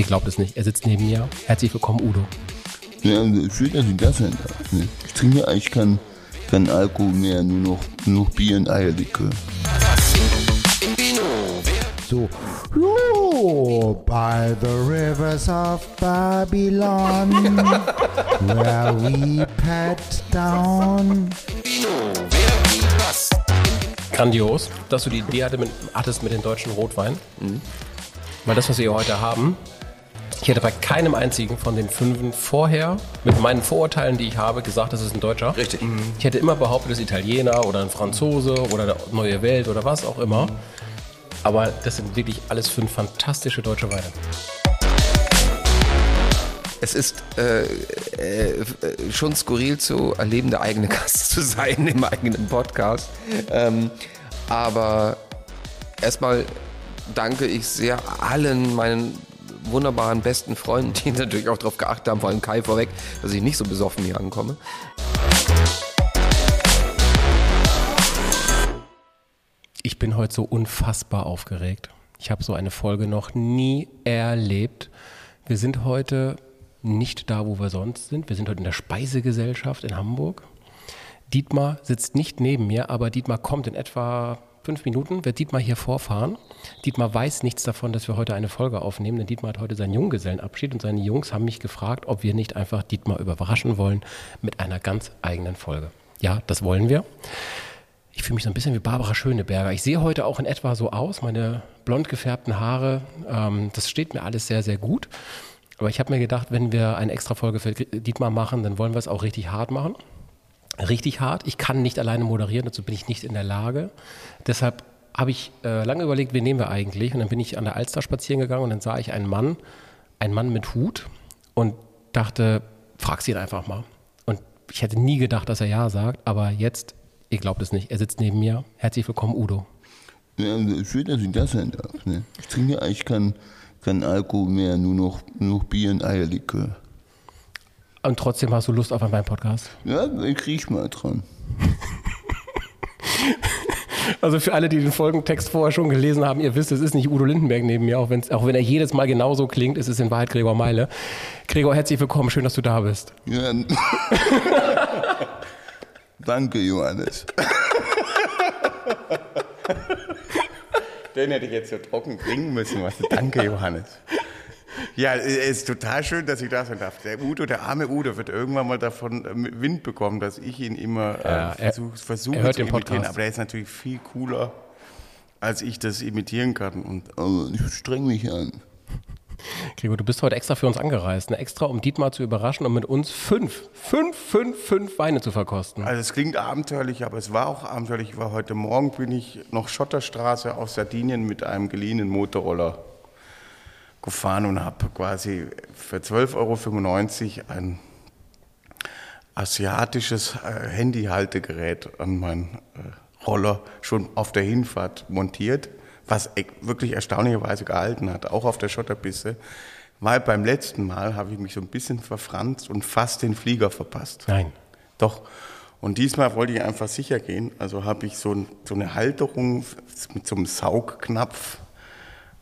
Ihr glaubt es nicht, er sitzt neben mir. Herzlich willkommen, Udo. Ja, schön, dass ich das sein darf. Ne? Ich trinke eigentlich keinen kein Alkohol mehr, nur noch, nur noch Bier und Eierlikör. So, oh, by the rivers of Babylon, where we pat down. Grandios, dass du die Idee hattest mit den deutschen Rotwein. Weil das, was wir hier heute haben, ich hätte bei keinem einzigen von den fünfen vorher, mit meinen Vorurteilen, die ich habe, gesagt, das ist ein Deutscher. Richtig. Ich hätte immer behauptet, es ist Italiener oder ein Franzose oder der Neue Welt oder was auch immer. Aber das sind wirklich alles fünf fantastische deutsche Weine. Es ist äh, äh, schon skurril zu erleben, der eigene Gast zu sein im eigenen Podcast. Ähm, aber erstmal danke ich sehr allen meinen wunderbaren besten Freunden, die natürlich auch darauf geachtet haben, vor allem Kai vorweg, dass ich nicht so besoffen hier ankomme. Ich bin heute so unfassbar aufgeregt. Ich habe so eine Folge noch nie erlebt. Wir sind heute nicht da, wo wir sonst sind. Wir sind heute in der Speisegesellschaft in Hamburg. Dietmar sitzt nicht neben mir, aber Dietmar kommt in etwa fünf Minuten, wird Dietmar hier vorfahren. Dietmar weiß nichts davon, dass wir heute eine Folge aufnehmen, denn Dietmar hat heute seinen Junggesellenabschied und seine Jungs haben mich gefragt, ob wir nicht einfach Dietmar überraschen wollen mit einer ganz eigenen Folge. Ja, das wollen wir. Ich fühle mich so ein bisschen wie Barbara Schöneberger. Ich sehe heute auch in etwa so aus, meine blond gefärbten Haare. Ähm, das steht mir alles sehr, sehr gut. Aber ich habe mir gedacht, wenn wir eine extra Folge für Dietmar machen, dann wollen wir es auch richtig hart machen. Richtig hart. Ich kann nicht alleine moderieren, dazu bin ich nicht in der Lage. Deshalb habe ich äh, lange überlegt, wen nehmen wir eigentlich? Und dann bin ich an der Alster spazieren gegangen und dann sah ich einen Mann, einen Mann mit Hut und dachte, frag sie ihn einfach mal. Und ich hätte nie gedacht, dass er Ja sagt, aber jetzt, ihr glaubt es nicht, er sitzt neben mir. Herzlich willkommen, Udo. Ja, schön, dass ich das sein darf. Ne? Ich trinke eigentlich keinen kein Alkohol mehr, nur noch, nur noch Bier und Eierlikör. Und trotzdem hast du Lust auf einen Podcast? Ja, ich riech mal dran. Also für alle, die den Folgentext vorher schon gelesen haben, ihr wisst, es ist nicht Udo Lindenberg neben mir, auch, auch wenn er jedes Mal genauso klingt, ist es in Wahrheit Gregor Meile. Gregor, herzlich willkommen, schön, dass du da bist. Ja. Danke, Johannes. Den hätte ich jetzt so trocken bringen müssen. Was. Danke, Johannes. Ja, es ist total schön, dass ich da sein darf. Der Udo, der arme Udo, wird irgendwann mal davon äh, Wind bekommen, dass ich ihn immer Ja, äh, er- versuche versuch er hört zu imitieren. Aber der ist natürlich viel cooler, als ich das imitieren kann. Und Aber ich streng mich an. Gregor, du bist heute extra für uns angereist, ne? extra um Dietmar zu überraschen und mit uns fünf, fünf, fünf, fünf Weine zu verkosten. also es klingt abenteuerlich, aber es war auch abenteuerlich. Ich war heute Morgen bin ich noch Schotterstraße auf Sardinien mit einem geliehenen Motorroller gefahren und habe quasi für 12,95 Euro ein asiatisches äh, Handyhaltegerät an meinen äh, Roller schon auf der Hinfahrt montiert, was e- wirklich erstaunlicherweise gehalten hat, auch auf der Schotterpiste. Weil beim letzten Mal habe ich mich so ein bisschen verfranst und fast den Flieger verpasst. Nein. Doch. Und diesmal wollte ich einfach sicher gehen. Also habe ich so, so eine Halterung mit so einem Saugknopf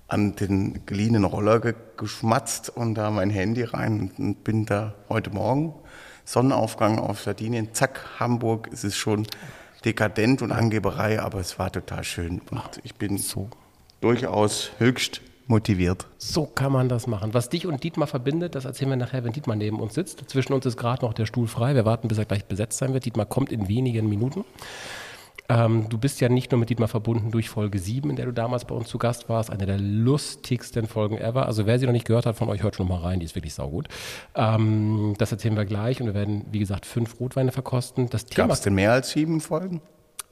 an den geliehenen Roller ge geschmatzt und da mein Handy rein und bin da heute Morgen Sonnenaufgang auf Sardinien, zack, Hamburg, es ist schon dekadent und Angeberei, aber es war total schön und ich bin So. durchaus höchst motiviert. So kann man das machen. Was dich und Dietmar verbindet, das erzählen wir nachher, wenn Dietmar neben uns sitzt. Zwischen uns ist gerade noch der Stuhl frei. Wir warten, bis er gleich besetzt sein wird. Dietmar kommt in wenigen Minuten. Ähm, du bist ja nicht nur mit Dietmar verbunden durch Folge 7, in der du damals bei uns zu Gast warst. Eine der lustigsten Folgen ever. Also wer sie noch nicht gehört hat, von euch hört schon mal rein. Die ist wirklich saugut. Ähm, das erzählen wir gleich. Und wir werden, wie gesagt, fünf Rotweine verkosten. Das Gab es denn mehr als sieben Folgen?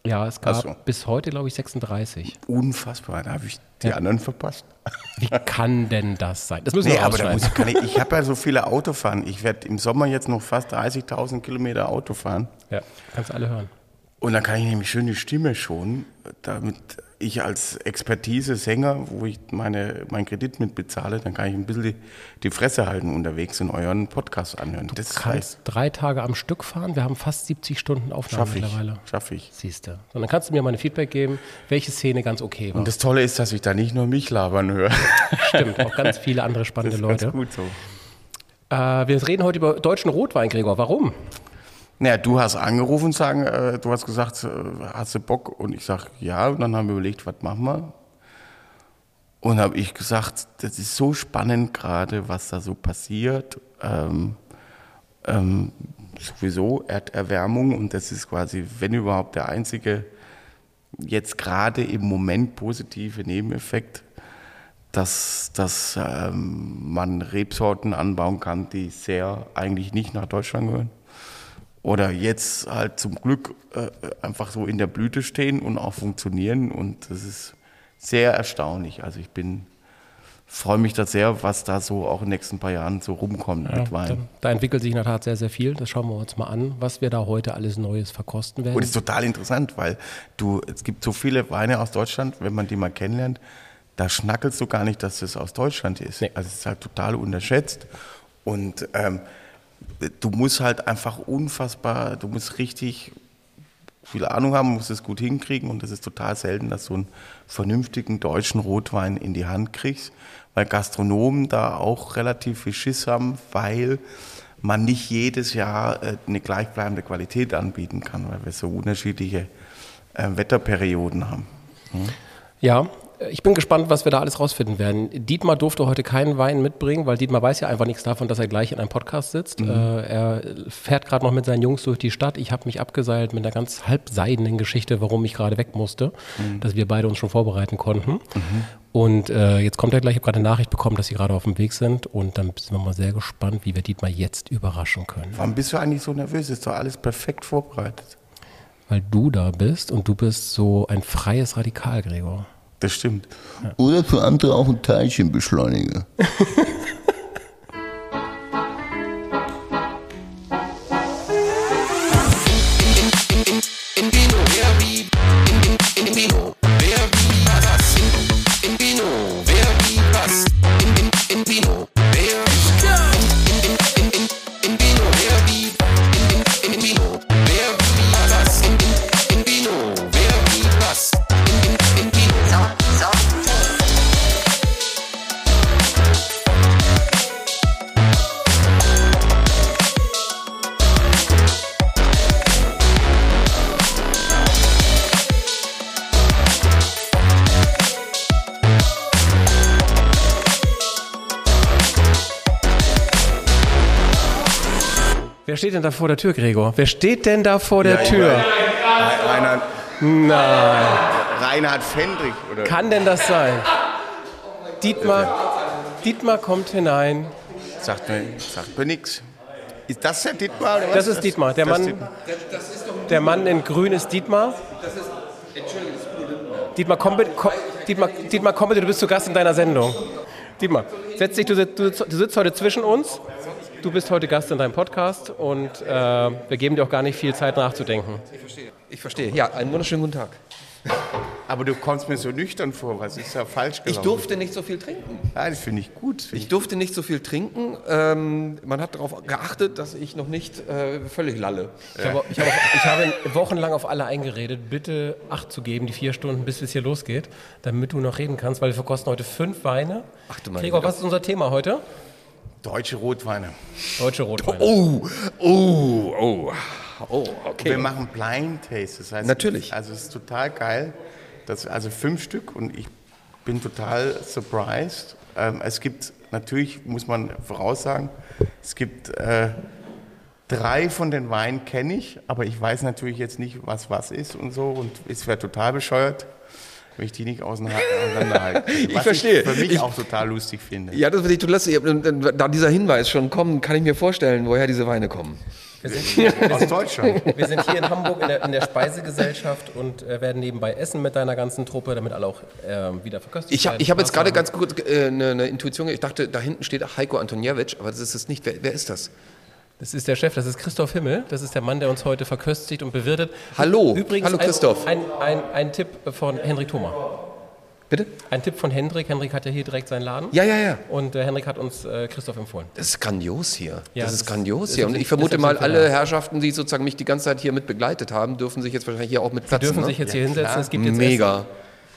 ja, es gab so. bis heute, glaube ich, 36. Unfassbar, da habe ich die anderen verpasst. Wie kann denn das sein? Das müssen Nee, wir aber da muss, kann ich, ich habe ja so viele Autofahren. Ich werde im Sommer jetzt noch fast 30.000 Kilometer Auto fahren. Ja, kannst alle hören. Und dann kann ich nämlich schön die Stimme schonen. Damit ich als Expertise-Sänger, wo ich meine, meinen Kredit mit bezahle, dann kann ich ein bisschen die, die Fresse halten unterwegs in euren Podcast anhören. Das kannst heißt, drei Tage am Stück fahren. Wir haben fast 70 Stunden Aufnahme schaffe ich. mittlerweile. Schaff ich. Siehst du. Und dann kannst du mir mal ein Feedback geben, welche Szene ganz okay war. Und das Tolle ist, dass ich da nicht nur mich labern höre. stimmt. Auch ganz viele andere Das spannende ist Leute. ganz gut so. Äh, wir reden heute über deutschen Rotwein, Gregor. Warum? Naja, du hast angerufen und sagen, äh, du hast gesagt, äh, hast du Bock? Und ich sag ja. Und dann haben wir überlegt, was machen wir? Und habe ich gesagt, das ist so spannend gerade, was da so passiert. Ähm, ähm, sowieso Erderwärmung und das ist quasi, wenn überhaupt, der einzige jetzt gerade im Moment positive Nebeneffekt, dass, dass ähm, man Rebsorten anbauen kann, die sehr eigentlich nicht nach Deutschland gehören oder jetzt halt zum Glück äh, einfach so in der Blüte stehen und auch funktionieren. Und das ist sehr erstaunlich. Also ich bin, freue mich da sehr, was da so auch in den nächsten paar Jahren so rumkommt mit Da, Wein. da entwickelt sich in der Tat sehr, sehr viel. Das schauen wir uns mal an, was wir da heute alles Neues verkosten werden. Und es ist total interessant, weil du, es gibt so viele Weine aus Deutschland, wenn man die mal kennenlernt, da schnackelst du gar nicht, dass das aus Deutschland ist. Nee. Also es ist halt total unterschätzt. Und ähm, du musst halt einfach unfassbar, du musst richtig viel Ahnung haben, musst es gut hinkriegen und es ist total selten, dass du einen vernünftigen deutschen Rotwein in die Hand kriegst, weil Gastronomen da auch relativ viel Schiss haben, weil man nicht jedes Jahr äh, eine gleichbleibende Qualität anbieten kann, weil wir so unterschiedliche äh, Wetterperioden haben. Ja, ich bin gespannt, was wir da alles rausfinden werden. Dietmar durfte heute keinen Wein mitbringen, weil Dietmar weiß ja einfach nichts davon, dass er gleich in einem Podcast sitzt. Äh, er fährt gerade noch mit seinen Jungs durch die Stadt. Ich habe mich abgeseilt mit einer ganz halbseidenen Geschichte, warum ich gerade weg musste, dass wir beide uns schon vorbereiten konnten. Und äh, jetzt kommt er gleich. Ich habe gerade eine Nachricht bekommen, dass sie gerade auf dem Weg sind. Und dann sind wir mal sehr gespannt, wie wir Dietmar jetzt überraschen können. Warum bist du eigentlich so nervös? Ist doch alles perfekt vorbereitet. Weil du da bist und du bist so ein freies Radikal, Gregor. Das stimmt. Oder für andere auch ein Teilchenbeschleuniger. Wer steht denn da vor der Tür, Gregor? Wer steht denn da vor der Tür? Reinhard, Nein. Reinhard Fendrich. Oder? Kann denn das sein? Dietmar, Dietmar kommt hinein. Sagt mir, sagt mir nichts. Ist das der Dietmar? Oder was? Das ist Dietmar. Der das Mann, der Mann in grün ist Dietmar. Dietmar, komm bitte, komm, Dietmar, Dietmar, komm bitte, du bist zu Gast in deiner Sendung. Dietmar, setz dich, du, du, du sitzt heute zwischen uns. Du bist heute Gast in deinem Podcast und äh, wir geben dir auch gar nicht viel Zeit nachzudenken. Ich verstehe. Ja, einen wunderschönen guten Tag. Aber du kommst mir so nüchtern vor. Was ist da falsch gelaufen? Ich durfte nicht so viel trinken. Ja, das finde ich gut. Ich durfte nicht so viel trinken. Ähm, man hat darauf geachtet, dass ich noch nicht äh, völlig lalle. Ich, habe, ich, habe, ich habe wochenlang auf alle eingeredet, bitte Acht zu geben, die vier Stunden, bis es hier losgeht, damit du noch reden kannst, weil wir verkosten heute fünf Weine. Ach du Gregor, was ist unser Thema heute? Deutsche Rotweine. Deutsche Rotweine. Oh, oh, oh. Oh, okay. Wir machen Blind Taste. Das heißt, Natürlich. Also es ist total geil. Das, also fünf Stück und ich bin total surprised. Ähm, es gibt natürlich, muss man voraussagen, es gibt äh, drei von den Weinen kenne ich, aber ich weiß natürlich jetzt nicht, was was ist und so. Und es wäre total bescheuert, wenn ich die nicht auseinander- auseinanderhalte. Was verstehe. Ich für mich Ich- auch total lustig finde. Ja, das will ich tun lassen. Ich hab- Da dieser Hinweis schon kommt, kann ich mir vorstellen, woher diese Weine kommen. Wir sind, hier, Aus Deutschland. wir sind hier in Hamburg in der, in der Speisegesellschaft und äh, werden nebenbei essen mit deiner ganzen Truppe, damit alle auch äh, wieder verköstigt Ich habe werden. ich hab jetzt gerade Spaß ganz kurz äh, eine, eine Intuition. Ich dachte, da hinten steht Heiko Antoniewicz, aber das ist es nicht. Wer, wer ist das? Das ist der Chef, das ist Christoph Himmel. Das ist der Mann, der uns heute verköstigt und bewirtet. Hallo. Übrigens Hallo, Christoph. Ein, ein, ein, ein Tipp von Henrik Thoma. Bitte? Ein Tipp von Hendrik. Hendrik hat ja hier direkt seinen Laden. Ja, ja, ja. Und äh, Hendrik hat uns äh, Christoph empfohlen. Das ist grandios hier. Ja, das das ist grandios ist- hier. Und ich vermute mal, alle. Herrschaften, die sozusagen mich die ganze Zeit hier mit begleitet haben, dürfen sich jetzt wahrscheinlich hier auch mit Sie platzen. dürfen ne? sich jetzt hier hinsetzen. klar. Es gibt jetzt Mega.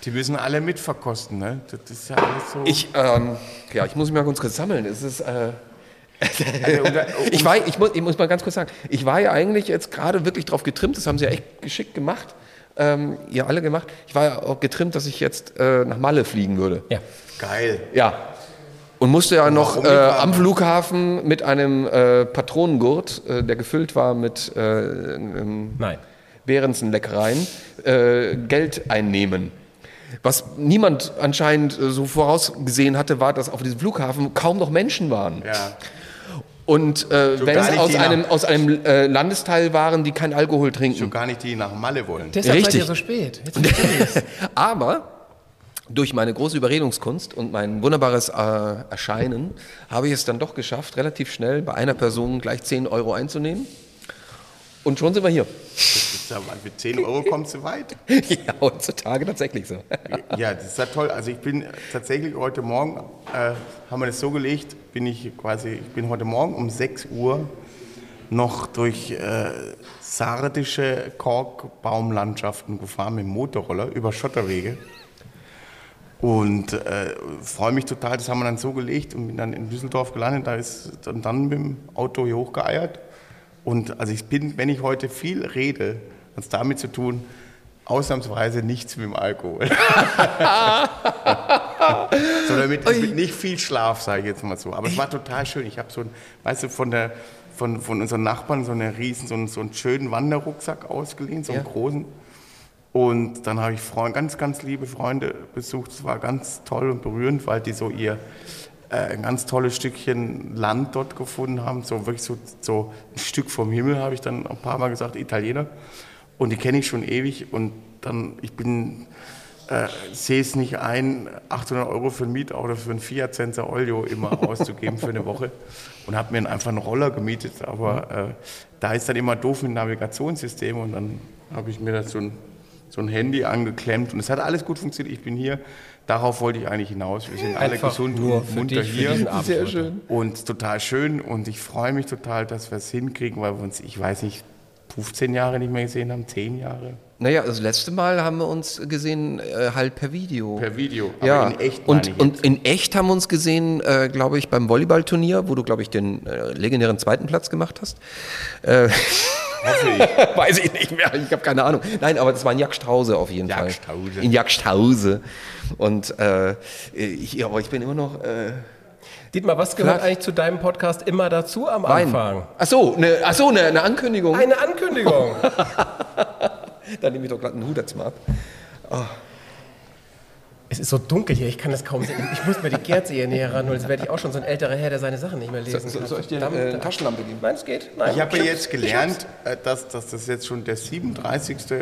Die müssen alle mitverkosten, ne? Das ist ja alles so. Ich, ähm, ja, ich muss mich mal ganz kurz sammeln. Es ist, äh, also, um da- ich, war, ich, muss, ich muss mal ganz kurz sagen, ich war ja eigentlich jetzt gerade wirklich drauf getrimmt, das haben sie ja echt geschickt gemacht, ähm, ihr alle gemacht. Ich war ja auch getrimmt, dass ich jetzt äh, nach Malle fliegen würde. Ja. geil. Ja. Und musste ja noch äh, am Flughafen mit einem äh, Patronengurt, äh, der gefüllt war mit äh, ähm, Nein. Behrensen-Leckereien, äh, Geld einnehmen. Was niemand anscheinend äh, so vorausgesehen hatte, war, dass auf diesem Flughafen kaum noch Menschen waren. Ja. Und äh, wenn es aus einem, nach- aus einem äh, Landesteil waren, die kein Alkohol trinken. Schon gar nicht die nach Malle wollen. Deshalb seid Richtig. ihr so spät. Aber durch meine große Überredungskunst und mein wunderbares äh, Erscheinen habe ich es dann doch geschafft, relativ schnell bei einer Person gleich 10 Euro einzunehmen. Und schon sind wir hier. Ja, für 10 Euro kommst du weit. ja, heutzutage tatsächlich so. Ja, das ist ja toll. Also ich bin tatsächlich heute Morgen, äh, haben wir das so gelegt, bin ich quasi, ich bin heute Morgen um 6 Uhr noch durch äh, sardische Korkbaumlandschaften gefahren mit dem Motorroller über Schotterwege. Und äh, freue mich total, das haben wir dann so gelegt und bin dann in Düsseldorf gelandet, da ist dann, dann mit dem Auto hier hochgeeiert. Und also ich bin, wenn ich heute viel rede, hat es damit zu tun, ausnahmsweise nichts mit dem Alkohol. Sondern mit, mit nicht viel Schlaf, sage ich jetzt mal so. Aber es war total schön. Ich habe so, ein, weißt du, von, der, von, von unseren Nachbarn so, eine riesen, so, einen, so einen schönen Wanderrucksack ausgeliehen, so einen Ja. großen. Und dann habe ich Freunde, ganz, ganz liebe Freunde besucht. Es war ganz toll und berührend, weil die so ihr ein ganz tolles Stückchen Land dort gefunden haben. So wirklich so, so ein Stück vom Himmel, habe ich dann ein paar Mal gesagt, Italiener. Und die kenne ich schon ewig. Und dann, ich bin, äh, sehe es nicht ein, 800 Euro für ein Mietauto, für ein Fiat Senza Olio immer auszugeben für eine Woche. Und habe mir einfach einen Roller gemietet. Aber äh, da ist dann immer doof mit Navigationssystem. Und dann habe ich mir das so ein so ein Handy angeklemmt und es hat alles gut funktioniert. Ich bin hier, darauf wollte ich eigentlich hinaus. Wir sind alle Einfach gesund nur und munter dich, hier. Abend Sehr schön. Und total schön und ich freue mich total, dass wir es hinkriegen, weil wir uns, ich weiß nicht, 15 Jahre nicht mehr gesehen haben, 10 Jahre Naja, das letzte Mal haben wir uns gesehen äh, halt per Video. per Video. Aber ja, in echt meine und, ich und in echt haben wir uns gesehen, äh, glaube ich, beim Volleyballturnier, wo du, glaube ich, den äh, legendären zweiten Platz gemacht hast. Weiß ich nicht mehr, ich habe keine Ahnung. Nein, aber das war in Jagdhause auf jeden. Fall. In Jagdhause. Und äh, ich, aber ich bin immer noch äh, Dietmar, was gehört Klar. eigentlich zu deinem Podcast immer dazu am Wein. Anfang? Ach so, eine, ach so, eine, eine Ankündigung. Eine Ankündigung. Dann nehme ich doch gerade einen Hut jetzt mal ab. Es ist so dunkel hier, ich kann das kaum sehen. Ich muss mir die Kerze hier näher ran, sonst werde ich auch schon so ein älterer Herr, der seine Sachen nicht mehr lesen kann. Verdammt. äh, Taschenlampe geben? Nein, es geht. Nein, Ich habe jetzt gelernt, äh, dass, dass das jetzt schon der 37. äh,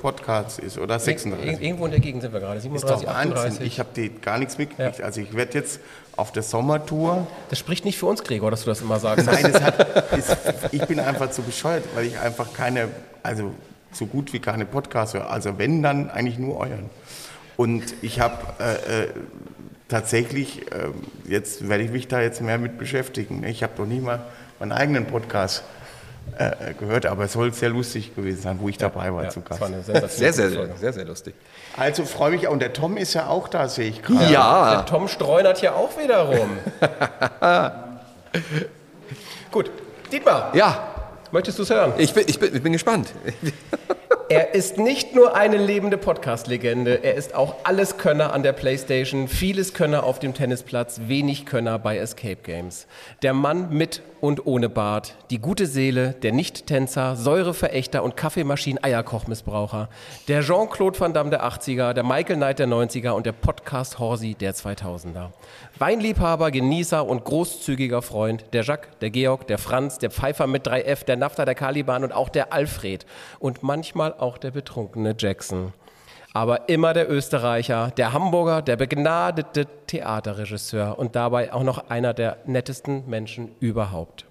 Podcast ist oder Ir 36. irgendwo in der Gegend sind wir gerade. Ist doch 37, Wahnsinn. 38. Ich habe die gar nichts mitgekriegt. Ja. Also ich werde jetzt auf der Sommertour das spricht nicht für uns, Gregor, dass du das immer sagst. Nein, es hat, es, ich bin einfach zu bescheuert, weil ich einfach keine, also so gut wie keine Podcasts höre. Also wenn, dann eigentlich nur euren. Und ich habe äh, äh, tatsächlich, äh, jetzt werde ich mich da jetzt mehr mit beschäftigen. Ich habe noch nie mal meinen eigenen Podcast äh, gehört, aber es soll sehr lustig gewesen sein, wo ich dabei war Ja, zu das Gast. war eine sensationelle Sehr, sehr, Folge. sehr, sehr lustig. Also freue mich, und der Tom ist ja auch da, sehe ich gerade. Ja, Der Tom streunert hier auch wieder rum. Gut, Dietmar, ja, möchtest du es hören? ich bin, ich bin, ich bin gespannt. Er ist nicht nur eine lebende Podcast-Legende, er ist auch Alleskönner an der Playstation, vieles Könner auf dem Tennisplatz, wenig Könner bei Escape Games. Der Mann mit und ohne Bart, die gute Seele, der Nicht-Tänzer, Säureverächter und Kaffeemaschinen-Eierkochmissbraucher, der Jean-Claude Van Damme der 80er, der Michael Knight der 90er und der Podcast Horsi der 2000er. Weinliebhaber, Genießer und großzügiger Freund, der Jacques, der Georg, der Franz, der Pfeifer mit 3F, der Nafta, der Caliban und auch der Alfred und manchmal auch der betrunkene Jackson. Aber immer der Österreicher, der Hamburger, der begnadete Theaterregisseur und dabei auch noch einer der nettesten Menschen überhaupt.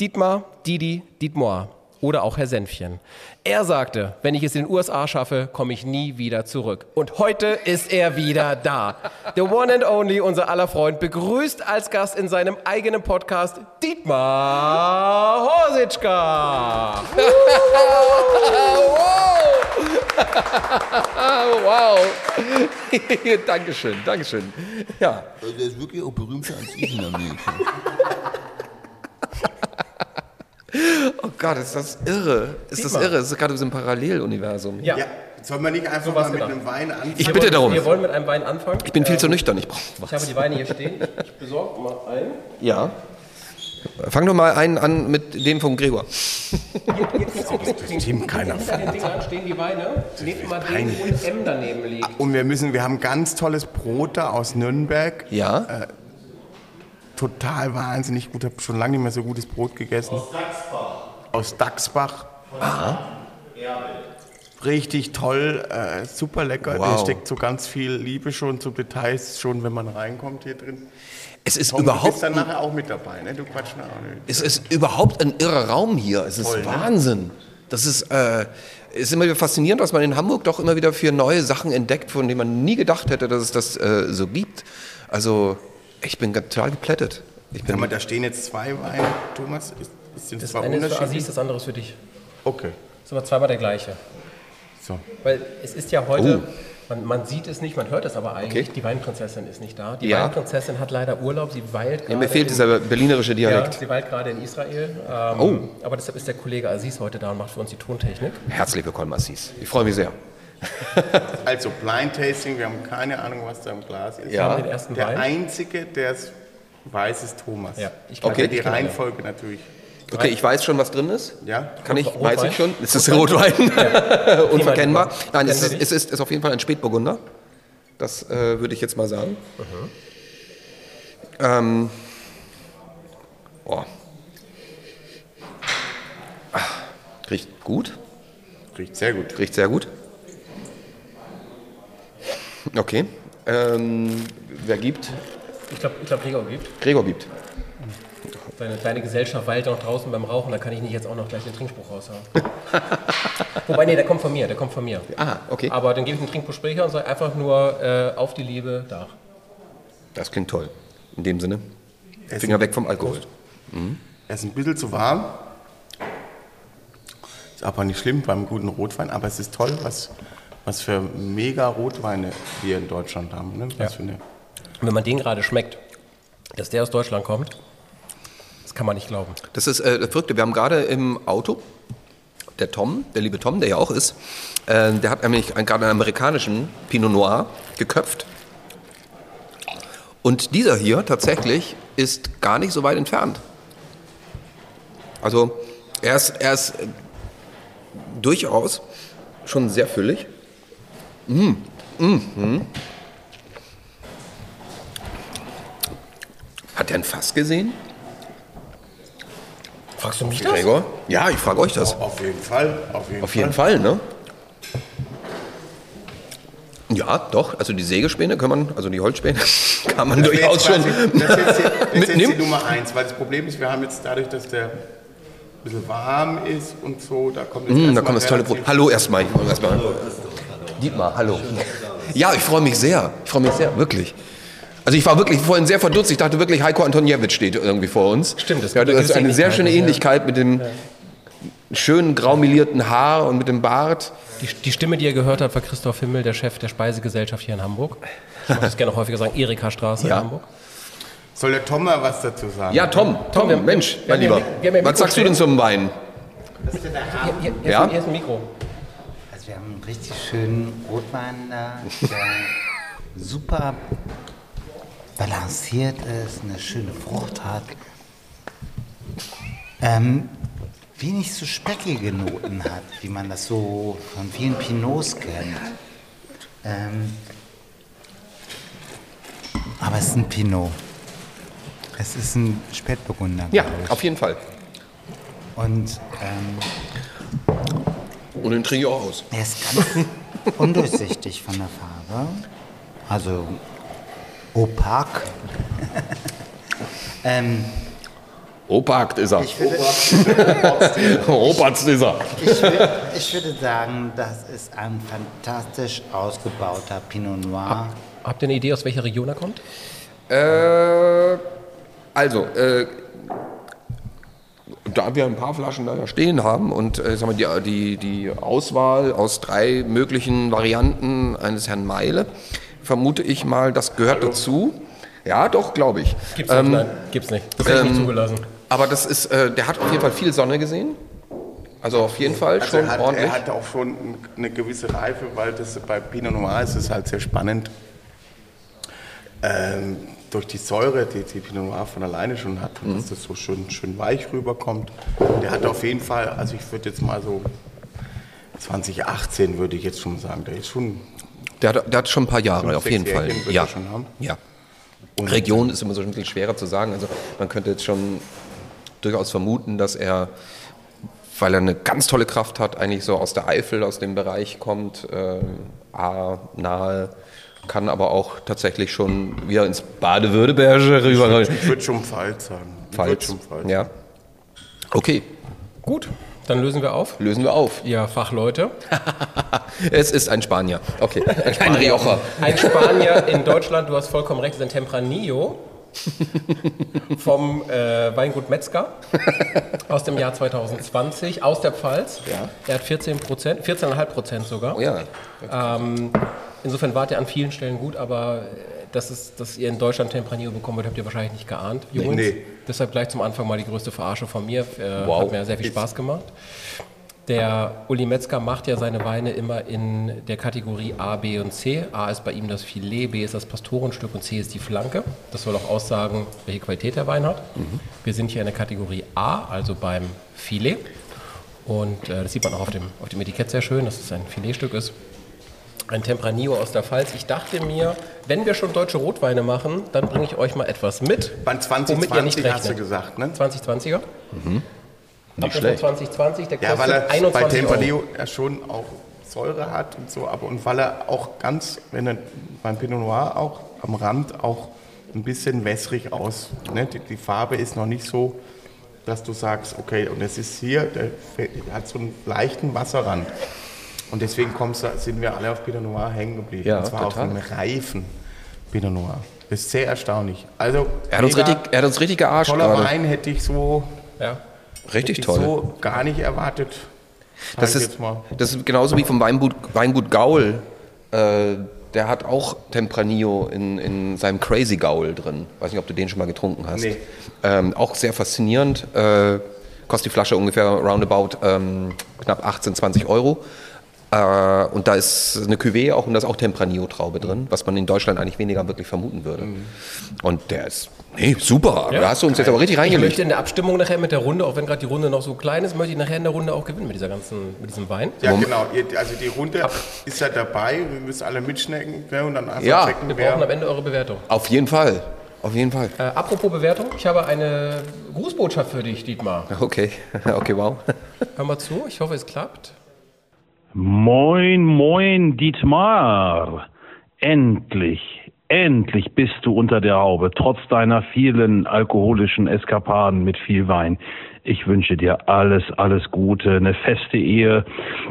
Dietmar, Didi, Dietmar oder auch Herr Senfchen. Er sagte, wenn ich es in den USA schaffe, komme ich nie wieder zurück. Und heute ist er wieder da. The one and only, unser aller Freund, begrüßt als Gast in seinem eigenen Podcast Dietmar Horsitschka. wow. Dankeschön, Dankeschön. Ja. Also der ist wirklich auch berühmter als ich in Amerika. Oh Gott, ist das irre. Ist das irre? Das ist gerade so ein Paralleluniversum. Ja. Ja, sollen wir nicht einfach was mal mit gedacht. einem Wein anfangen? Ich bitte darum. Wir wollen mit einem Wein anfangen. Ich bin viel zu nüchtern. Ich brauche Ich habe die Weine hier stehen. Ich besorge mal einen. Ja. Fang doch mal einen an mit dem von Gregor. stimmt keiner. Hinter den Dingern stehen die Weine. Nehmt mal den, wo ein M daneben liegt. Und wir müssen, wir haben ganz tolles Brot da aus Nürnberg. Ja. Total wahnsinnig gut. Ich habe schon lange nicht mehr so gutes Brot gegessen. Aus Dachsbach. Aus Dachsbach. Richtig toll, äh, super lecker. Wow. Da steckt so ganz viel Liebe schon zu Details, schon wenn man reinkommt hier drin. Es ist Tom, du überhaupt bist dann nachher auch mit dabei, ne? Du quatsch nachher auch nicht. Es ist überhaupt ein irrer Raum hier. Es ist Toll, ne? Wahnsinn. Das ist, äh, ist immer wieder faszinierend, was man in Hamburg doch immer wieder für neue Sachen entdeckt, von denen man nie gedacht hätte, dass es das äh, so gibt. Also, ich bin total geplättet. Ich Sag bin, mal, da stehen jetzt zwei Weine, Thomas. Ist, ist sind Das zwei eine ist für Aziz, das andere ist für dich. Okay, Das ist aber zweimal der gleiche. so. Weil es ist ja heute, Oh. man, man sieht es nicht, man hört es aber eigentlich, Okay. die Weinprinzessin ist nicht da. Die Ja. Weinprinzessin hat leider Urlaub, sie weilt gerade. ja, mir fehlt in, dieser berlinerische ja, Dialekt. sie weilt gerade in Israel. Ähm, Oh. Aber deshalb ist der Kollege Aziz heute da und macht für uns die Tontechnik. Herzlich willkommen, Assis. Ich freue mich sehr. Also Blind Tasting, wir haben keine Ahnung, was da im Glas ist. Ja. Den ersten Der Wein. Einzige, der es weiß, ist Thomas. Ja, ich Okay. Die ich. Reihenfolge natürlich. Okay, ich weiß schon, was drin ist. Ja? Kann ich, Rotwein? weiß ich schon. Es ist Rotwein. Unverkennbar. Nein, es ist, es ist, ist auf jeden Fall ein Spätburgunder. Das äh, würde ich jetzt mal sagen. Ähm, oh. Riecht gut. Riecht sehr gut. Riecht sehr gut. Okay. Ähm, wer gibt? Ich glaube, ich glaub, Gregor gibt. Gregor gibt. Seine kleine Gesellschaft weilt noch draußen beim Rauchen, da kann ich nicht jetzt auch noch gleich den Trinkspruch raushauen. Wobei, nee, der kommt von mir, der kommt von mir. Ah, okay. Aber dann gebe ich den Trinkbesprecher und sage einfach nur äh, auf die Liebe, da. Das klingt toll. In dem Sinne. Finger weg vom Alkohol. Er ist ein bisschen zu warm. Ist aber nicht schlimm beim guten Rotwein, aber es ist toll, was, was für mega Rotweine wir in Deutschland haben. Ne? Was Ja. für eine, Und wenn man den gerade schmeckt, dass der aus Deutschland kommt, das kann man nicht glauben. Das ist äh, das Verrückte. Wir haben gerade im Auto, der Tom, der liebe Tom, der ja auch ist, äh, der hat nämlich einen- gerade einen amerikanischen Pinot Noir geköpft. Und dieser hier tatsächlich ist gar nicht so weit entfernt. Also er ist, er ist äh, durchaus schon sehr füllig. Mm, mm, mm. Hat er ein Fass gesehen? Fragst du mich das? Gregor? Ja, ich frage euch das. auf jeden Fall. Auf jeden, Auf jeden Fall, ne? Ja, doch. Also die Sägespäne kann man, also die Holzspäne kann man Das durchaus schon quasi- Das ist jetzt, die- das ist jetzt die mitnehmen. Nummer eins, weil das Problem ist, wir haben jetzt dadurch, dass der ein bisschen warm ist und so, da kommt jetzt Mm, da erstmal kommt das tolle Brot. relativ- Hallo erstmal. erstmal. Dietmar, hallo. Ja, ich freue mich sehr. Ich freue mich sehr, wirklich. Also ich war wirklich vorhin sehr verdutzt. Ich dachte wirklich, Heiko Antoniewicz steht irgendwie vor uns. Stimmt, das ja, das ist eine sehr schöne Ähnlichkeit, Ähnlichkeit mit dem schönen graumelierten Haar und mit dem Bart. Die, die Stimme, die ihr gehört habt, war Christoph Himmel, der Chef der Speisegesellschaft hier in Hamburg. Ich mag das gerne häufiger sagen, Erika Straße Ja. in Hamburg. Soll der Tom mal was dazu sagen? Ja, Tom, Tom, wir- Mensch, wir mein ja Lieber. Ja Was sagst du denn zum Wein? Hier, hier, hier, Ja? ist, hier ist ein Mikro. Also wir haben einen richtig schönen Rotwein da, der super balanciert ist, eine schöne Frucht hat. Ähm, wenig so speckige Noten hat, wie man das so von vielen Pinots kennt. Ähm, aber es ist ein Pinot. Es ist ein Spätburgunder. Ja, auf jeden Fall. Und ähm, Und den trinke ich auch aus. Er ist ganz undurchsichtig von der Farbe. Also opak. ähm, Opakt ist er. Ich würde, ist er. ich, würde, ich würde sagen, das ist ein fantastisch ausgebauter Pinot Noir. Habt ihr eine Idee, aus welcher Region er kommt? Äh, also, äh, da wir ein paar Flaschen da stehen haben und äh, sagen wir, die, die, die Auswahl aus drei möglichen Varianten eines Herrn Meile, vermute ich mal, das gehört dazu. Ja, doch, glaube ich. Gibt's nicht, nein, gibt's nicht. Das hätte ich nicht zugelassen. Aber das ist, äh, der hat auf jeden Fall viel Sonne gesehen. Also auf jeden Fall Also schon er, hat, ordentlich. er hat auch schon eine gewisse Reife, weil das bei Pinot Noir ist es halt sehr spannend. Ähm, durch die Säure, die, die Pinot Noir von alleine schon hat, Mhm. dass das so schön, schön weich rüberkommt. Der hat auf jeden Fall, also ich würde jetzt mal so 2018 würde ich jetzt schon sagen, der ist schon Der hat, der hat schon ein paar Jahre, Fünf, auf jeden Fall. Ja. schon haben. ja. Region ist immer so ein bisschen schwerer zu sagen. Also man könnte jetzt schon durchaus vermuten, dass er, weil er eine ganz tolle Kraft hat, eigentlich so aus der Eifel, aus dem Bereich kommt, äh, A, nahe, kann aber auch tatsächlich schon wieder ins Baden-Württembergische rüber. Ich würde schon Pfalz sagen. Würd Falls. schon Pfalz. Ja. Okay, Gut, dann lösen wir auf. lösen wir auf. Ihr Fachleute. Es ist ein Spanier. Okay, ein Rioja. Ein Spanier in Deutschland, du hast vollkommen recht, ist ein Tempranillo vom äh, Weingut Metzger aus dem Jahr 2020 aus der Pfalz. Ja. Er hat 14 Prozent, 14,5 Prozent sogar. Oh ja. Ähm, insofern wart ihr an vielen Stellen gut, aber äh, dass, es, dass ihr in Deutschland Tempranillo bekommen würdet, habt ihr wahrscheinlich nicht geahnt, Jungs. Nee. Deshalb gleich zum Anfang mal die größte Verarsche von mir. Äh, Wow. Hat mir sehr viel Spaß gemacht. Der Uli Metzger macht ja seine Weine immer in der Kategorie A, B und C. A ist bei ihm das Filet, B ist das Pastorenstück und C ist die Flanke. Das soll auch aussagen, welche Qualität der Wein hat. Wir sind hier in der Kategorie A, also beim Filet. Und äh, das sieht man auch auf dem, auf dem Etikett sehr schön, dass es ein Filetstück ist. Ein Tempranillo aus der Pfalz. Ich dachte mir, wenn wir schon deutsche Rotweine machen, dann bringe ich euch mal etwas mit. Beim womit ihr nicht 2020 hast du gesagt, ne? 2020er? Nicht schlecht. 2020, der Ja, kostet weil er bei 21 Euro. Tempranillo ja schon auch Säure hat und so, aber und weil er auch ganz, wenn er beim Pinot Noir auch am Rand auch ein bisschen wässrig aus. Ne? Die, die Farbe ist noch nicht so, dass du sagst, okay, und es ist hier, der fe- hat so einen leichten Wasserrand. Und deswegen kommst, sind wir alle auf Pinot Noir hängen geblieben. Ja, und zwar total. auf einem reifen Pinot Noir. Das ist sehr erstaunlich. Also, Er hat uns mega richtig, er hat uns richtig gearscht toller gerade. Wein hätte ich so Ja. Richtig toll. so gar nicht erwartet. Das ist, das ist genauso wie vom Weingut, Weingut Gaul. Äh, der hat auch Tempranillo in, in seinem Crazy Gaul drin. Weiß nicht, ob du den schon mal getrunken hast. Nee. Ähm, auch sehr faszinierend. Äh, kostet die Flasche ungefähr roundabout ähm, knapp 18, 20 Euro. Äh, und da ist eine Cuvée auch und da ist auch Tempranillo-Traube drin, was man in Deutschland eigentlich weniger wirklich vermuten würde. Und der ist, nee, super. da hast du uns jetzt aber richtig Ich möchte reingelegt. in der Abstimmung nachher mit der Runde, auch wenn gerade die Runde noch so klein ist, möchte ich nachher in der Runde auch gewinnen mit dieser ganzen, mit diesem Wein. Ja, genau. Ihr- Also die Runde ist ja dabei. Wir müssen alle mitschnecken und dann einfach Ja. checken, Wir brauchen am. Ende eure Bewertung. Auf jeden Fall. Auf jeden Fall. Äh, apropos Bewertung, ich habe eine Grußbotschaft für dich, Dietmar. Okay, okay, wow. Hör mal zu, ich hoffe, es klappt. Moin, moin, Dietmar. Endlich, endlich bist du unter der Haube, trotz deiner vielen alkoholischen Eskapaden mit viel Wein. Ich wünsche dir alles, alles Gute, eine feste Ehe.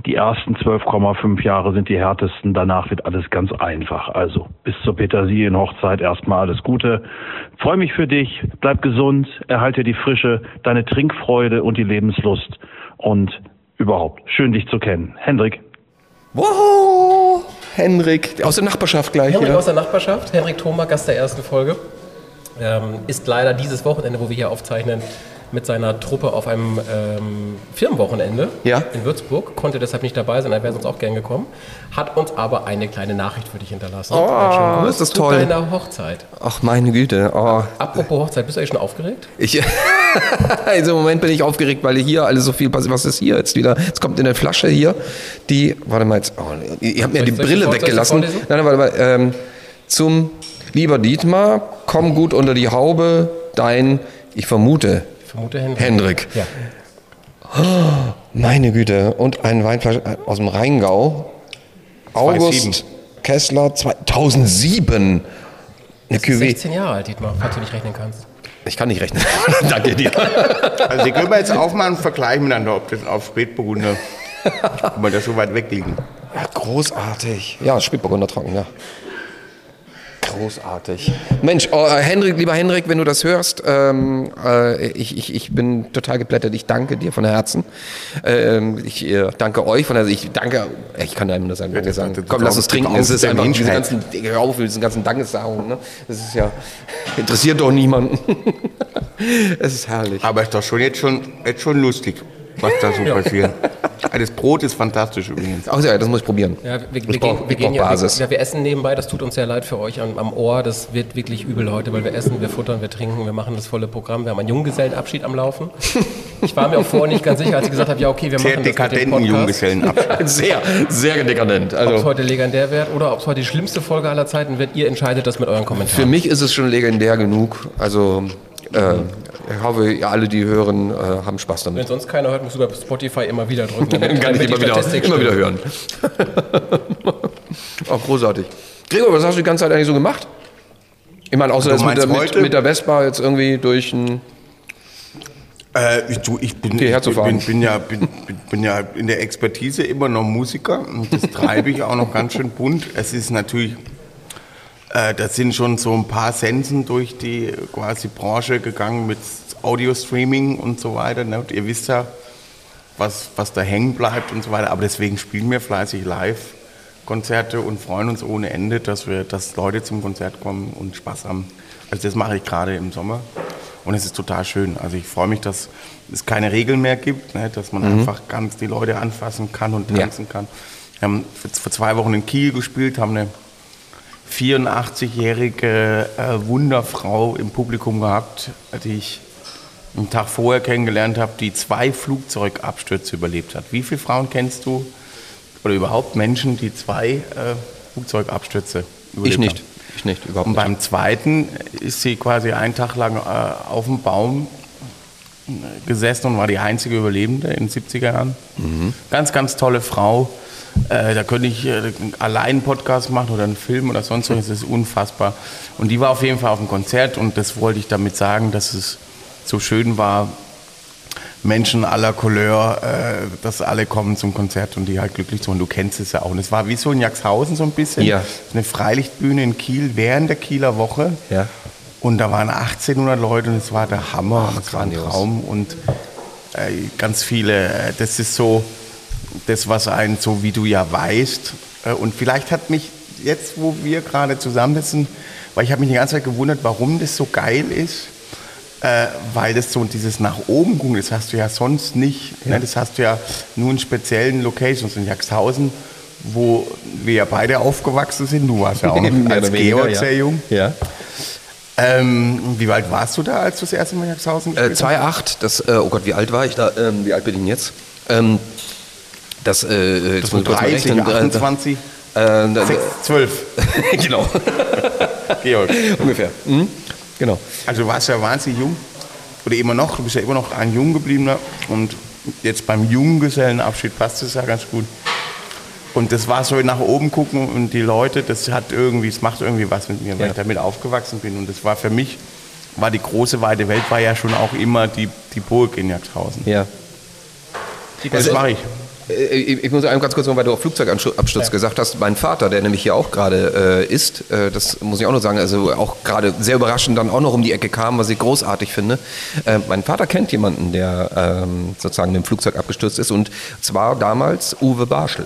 Die ersten 12,5 Jahre sind die härtesten, danach wird alles ganz einfach. Also bis zur Petersilienhochzeit erstmal alles Gute. Freue mich für dich, bleib gesund, erhalte die Frische, deine Trinkfreude und die Lebenslust. Und überhaupt, schön dich zu kennen. Hendrik. Wow, Henrik, aus der Nachbarschaft gleich Henrik wieder. aus der Nachbarschaft, Henrik Thoma, Gast der ersten Folge, ähm, ist leider dieses Wochenende, wo wir hier aufzeichnen, mit seiner Truppe auf einem ähm, Firmenwochenende Ja. in Würzburg, konnte deshalb nicht dabei sein, er wäre sonst auch gern gekommen, hat uns aber eine kleine Nachricht für dich hinterlassen. Oh, Einen ist das zu toll. deiner Hochzeit. Ach, meine Güte. Oh, Apropos Hochzeit, bist du eigentlich schon aufgeregt? ich, also im Moment bin ich aufgeregt, weil hier alles so viel passiert. Was ist hier jetzt wieder? Jetzt kommt in der Flasche hier die, warte mal jetzt, oh, ihr habt mir die Brille weggelassen. Nein, nein, warte mal. Ähm, zum, lieber Dietmar, komm gut unter die Haube, dein, ich vermute, vermute Henrik. Hendrik. Ja. Meine Güte. Und ein Weinflasche aus dem Rheingau. August Kessler 2007. Eine Cuvée. 16 Jahre alt, Dietmar, falls du nicht rechnen kannst. Ich kann nicht rechnen. Danke dir. Also die können wir jetzt auch mal einen Vergleich miteinander, ob das auf Spätburgunder, ob wir da so weit weg liegen. Ja, großartig. Ja, Spätburgunder trocken, ja. Großartig. Mensch, oh, äh, Henrik, lieber Henrik, wenn du das hörst, ähm, äh, ich, ich, ich bin total geplättet. Ich danke dir von Herzen. Ähm, ich äh, danke euch von Herzen. Ich danke, ich kann einem nur sagen, danke sagen. das- Komm, lass uns trinken. Es ist einfach diese ganzen, hör auf mit diesen ganzen Dankessagungen. Ne? Das ist ja, interessiert doch niemanden. es ist herrlich. Aber ist doch schon jetzt schon, jetzt schon lustig, was da so passiert. Das Brot ist fantastisch übrigens. Ach ja, das muss ich probieren. Ja, wir, ich wir, brauch, gehen, wir, ich gehen brauch ja, Basis. wir, wir essen nebenbei, das tut uns sehr leid für euch am, am Ohr. Das wird wirklich übel heute, weil wir essen, wir futtern, wir trinken, wir machen das volle Programm. Wir haben einen Junggesellenabschied am Laufen. Ich war mir auch vorher nicht ganz sicher, als ich gesagt habe, ja okay, wir Sehr machen das mit dem dekadenten Podcast. Junggesellenabschied. Sehr, sehr dekadent. Ob es Also, heute legendär wird oder ob es heute die schlimmste Folge aller Zeiten wird, ihr entscheidet das mit euren Für Kommentaren. mich ist es schon legendär genug. Also äh, ich hoffe, ihr alle, die hören, äh, haben Spaß Wenn damit. sonst keiner hört, musst du bei Spotify immer wieder drücken. Damit- kann ich immer wieder, Statistik immer wieder hören. Auch großartig. Gregor, was hast du die ganze Zeit eigentlich so gemacht? Ich meine, außer Du jetzt mit der, mit, mit der Vespa jetzt irgendwie durch ein... Äh, ich, du, ich, bin, ich zu fahren. bin, bin, ja, bin, bin, bin ja in der Expertise immer noch Musiker und das treibe ich auch noch ganz schön bunt. Es ist natürlich, äh, da sind schon so ein paar Sensen durch die quasi Branche gegangen mit Audio-Streaming und so weiter. Ne? Und ihr wisst ja, was, was da hängen bleibt und so weiter. Aber deswegen spielen wir fleißig live Konzerte und freuen uns ohne Ende, dass wir, dass Leute zum Konzert kommen und Spaß haben. Also das mache ich gerade im Sommer und es ist total schön. Also ich freue mich, dass es keine Regeln mehr gibt, ne? dass man einfach ganz die Leute anfassen kann und Ja. tanzen kann. Wir haben vor zwei Wochen in Kiel gespielt, haben eine 84-jährige äh, Wunderfrau im Publikum gehabt, die ich einen Tag vorher kennengelernt habe, die zwei Flugzeugabstürze überlebt hat. Wie viele Frauen kennst du oder überhaupt Menschen, die zwei äh, Flugzeugabstürze überlebt Ich nicht. haben? Ich nicht, überhaupt Und nicht. beim zweiten ist sie quasi einen Tag lang äh, auf dem Baum äh, gesessen und war die einzige Überlebende in den 70er Jahren. Ganz, ganz tolle Frau. Äh, da könnte ich äh, allein einen Podcast machen oder einen Film oder sonst was. Das ist unfassbar. Und die war auf jeden Fall auf dem Konzert und das wollte ich damit sagen, dass es so schön war, Menschen aller Couleur, äh, dass alle kommen zum Konzert und die halt glücklich sind. Und du kennst es ja auch. Und es war wie so in Jaxhausen so ein bisschen. Ja. Eine Freilichtbühne in Kiel während der Kieler Woche. Ja. Und da waren 1800 Leute und es war der Hammer. es war ein. Traum und äh, ganz viele. Äh, das ist so das, was einen, so wie du ja weißt. Äh, und vielleicht hat mich jetzt, wo wir gerade zusammensitzen, weil ich habe mich die ganze Zeit gewundert, warum das so geil ist. Äh, weil das so dieses nach oben gucken, das hast du ja sonst nicht. Ne? Das hast du ja nur in speziellen Locations in Jaxhausen, wo wir ja beide aufgewachsen sind. Du warst ja auch als weniger, Georg ja. sehr jung. Ja. Ähm, wie alt warst du da, als du das erste Mal in Jaxhausen Äh, gespielt hast? 2,8, das, äh, oh Gott, wie alt war ich da? Ähm, wie alt bin ich denn jetzt? Ähm, das, äh, jetzt muss ich kurz mal 30, rechnen. Äh, 28, Äh, äh, 6, 12. genau, Georg. ungefähr. Mhm. Genau. Also du warst ja wahnsinnig jung. Oder immer noch, du bist ja immer noch ein jung gebliebener. Und jetzt beim Junggesellenabschied passt es ja ganz gut. Und das war so nach oben gucken und die Leute, das hat irgendwie, es macht irgendwie was mit mir, weil Ja. ich damit aufgewachsen bin. Und das war für mich, war die große weite Welt, war ja schon auch immer die, die Burg in Jaxhausen. Ja. Das mache ich. Äh, Ich, ich muss einmal ganz kurz noch, weil du auch Flugzeugabsturz gesagt hast. Mein Vater, der nämlich hier auch gerade äh, ist, äh, das muss ich auch noch sagen, also auch gerade sehr überraschend dann auch noch um die Ecke kam, was ich großartig finde. Äh, mein Vater kennt jemanden, der ähm, sozusagen mit dem Flugzeug abgestürzt ist und zwar damals Uwe Barschel.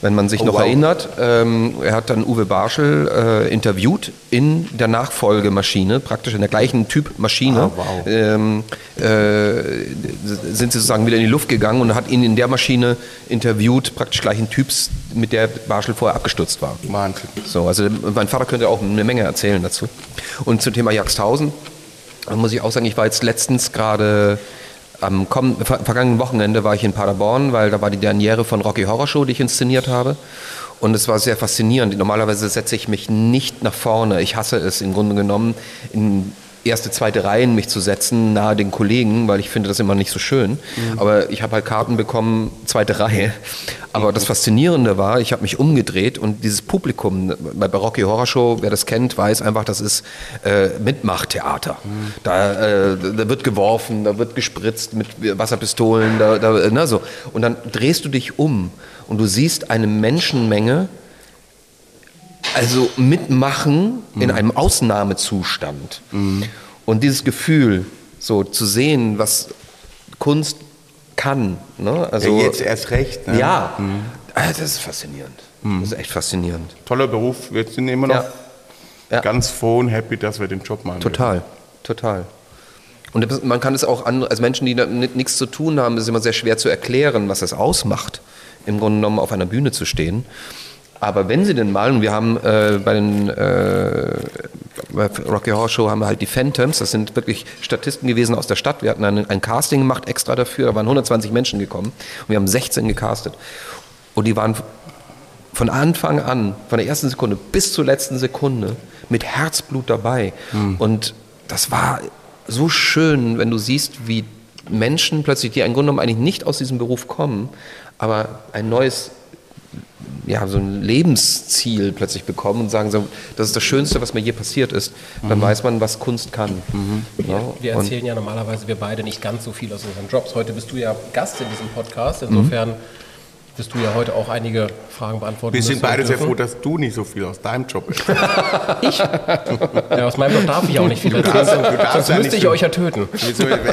Wenn man sich Oh, noch wow. erinnert, ähm, er hat dann Uwe Barschel äh, interviewt in der Nachfolgemaschine, praktisch in der gleichen Typ Maschine. Ah, wow. ähm, äh, sind sie sozusagen wieder in die Luft gegangen und hat ihn in der Maschine interviewt, praktisch gleichen Typs, mit der Barschel vorher abgestürzt war. Wahnsinn. So, also mein Vater könnte auch eine Menge erzählen dazu. Und zum Thema Jagsthausen da muss ich auch sagen, ich war jetzt letztens gerade am komm- ver vergangenen Wochenende war ich in Paderborn, weil da war die Derniere von Rocky Horror Show, die ich inszeniert habe. Und es war sehr faszinierend. Normalerweise setze ich mich nicht nach vorne. Ich hasse es im Grunde genommen, in erste, zweite Reihen mich zu setzen, nahe den Kollegen, weil ich finde das immer nicht so schön. Aber ich habe halt Karten bekommen, zweite Reihe. Aber das Faszinierende war, ich habe mich umgedreht und dieses Publikum, bei Rocky Horror Show, wer das kennt, weiß einfach, das ist äh, Mitmachtheater. Da, äh, da wird geworfen, da wird gespritzt mit Wasserpistolen, da, da, ne, so. Und dann drehst du dich um und du siehst eine Menschenmenge, also mitmachen in einem Ausnahmezustand. Und dieses Gefühl, so zu sehen, was Kunst kann. Ne? Also, ja, jetzt erst recht. Ne? ja, Ah, das ist faszinierend. Das ist echt faszinierend. Toller Beruf. Wir sind immer noch Ja. Ja. ganz froh und happy, dass wir den Job machen. Total, total. Und das- man kann es auch an, als Menschen, die damit nichts zu tun haben, ist es immer sehr schwer zu erklären, was es ausmacht, im Grunde genommen auf einer Bühne zu stehen. Aber wenn sie denn mal, und wir haben äh, bei den äh, Rocky Horror Show haben wir halt die Phantoms, das sind wirklich Statisten gewesen aus der Stadt. Wir hatten ein, ein Casting gemacht extra dafür, da waren 120 Menschen gekommen und wir haben 16 gecastet. Und die waren von Anfang an, von der ersten Sekunde bis zur letzten Sekunde mit Herzblut dabei. Und das war so schön, wenn du siehst, wie Menschen plötzlich, die im Grunde genommen eigentlich nicht aus diesem Beruf kommen, aber ein neues ja, so ein Lebensziel plötzlich bekommen und sagen so, das ist das Schönste, was mir je passiert ist, dann weiß man, was Kunst kann. Ja, Wir und- erzählen ja normalerweise wir beide nicht ganz so viel aus unseren Jobs. Heute bist du ja Gast in diesem Podcast. Insofern wirst du ja heute auch einige Fragen beantworten Wir sind beide und sehr froh, dass du nicht so viel aus deinem Job bist. Ja, aus meinem Job darf ich auch nicht viel erzählen, darfst- du darfst sonst ja müsste ich euch ja töten.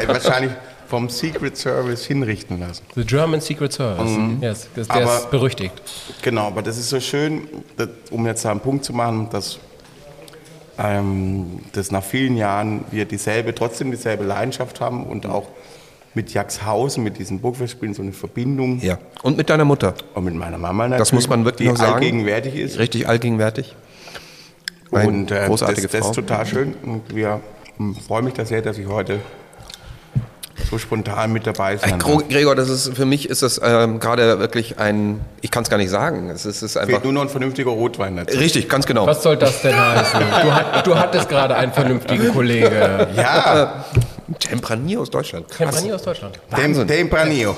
Wahrscheinlich vom Secret Service hinrichten lassen. The German Secret Service. Yes, das, der Aber- ist berüchtigt. Genau, aber das ist so schön, das, um jetzt da einen Punkt zu machen, dass, ähm, dass nach vielen Jahren wir dieselbe, trotzdem dieselbe Leidenschaft haben und auch mit Jaxhausen, mit diesen Burgfestspielen so eine Verbindung ja. und mit deiner Mutter. und mit meiner Mama natürlich, Das muss man wirklich die noch sagen. allgegenwärtig ist. Richtig allgegenwärtig. Eine Und äh, das, großartige das Frau. ist total schön. Und wir hm, freuen mich da sehr, dass ich heute so spontan mit dabei sein darf. Gregor, das ist für mich ist das ähm, gerade wirklich ein, ich kann es gar nicht sagen. Es ist, ist einfach Fehlt nur noch ein vernünftiger Rotwein dazu. richtig, ganz genau. Was soll das denn heißen? Du, hat, du hattest gerade einen vernünftigen Kollege. Ja, Tempranillo aus Deutschland. Temprani aus Deutschland. Tem Tempranillo.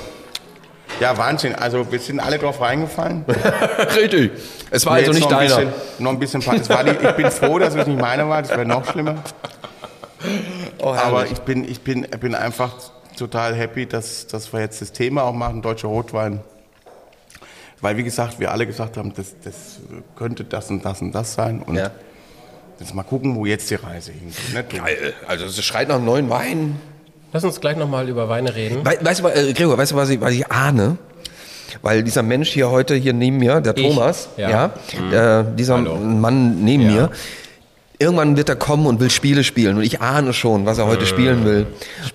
Ja, Wahnsinn. Also wir sind alle drauf reingefallen. Richtig. Es war also nicht noch ein deiner. Bisschen, noch ein bisschen. Es war nicht, ich bin froh, dass es nicht meiner war. Das wäre noch schlimmer. Oh, Aber ich bin, ich bin, bin einfach total happy, dass, dass wir jetzt das Thema auch machen, deutscher Rotwein. Weil, wie gesagt, wir alle gesagt haben, das, das könnte das und das und das sein. Und Ja. jetzt mal gucken, wo jetzt die Reise hingeht. Ne? Geil. Also es schreit nach einem neuen Wein. Lass uns gleich nochmal über Weine reden. We weißt du, äh, Gregor, weißt du, was ich, was ich ahne? Weil dieser Mensch hier heute hier neben mir, der Ich? Thomas, Ja. ja, äh, dieser Hallo. Mann neben Ja. mir, irgendwann wird er kommen und will Spiele spielen. Und ich ahne schon, was er heute spielen will.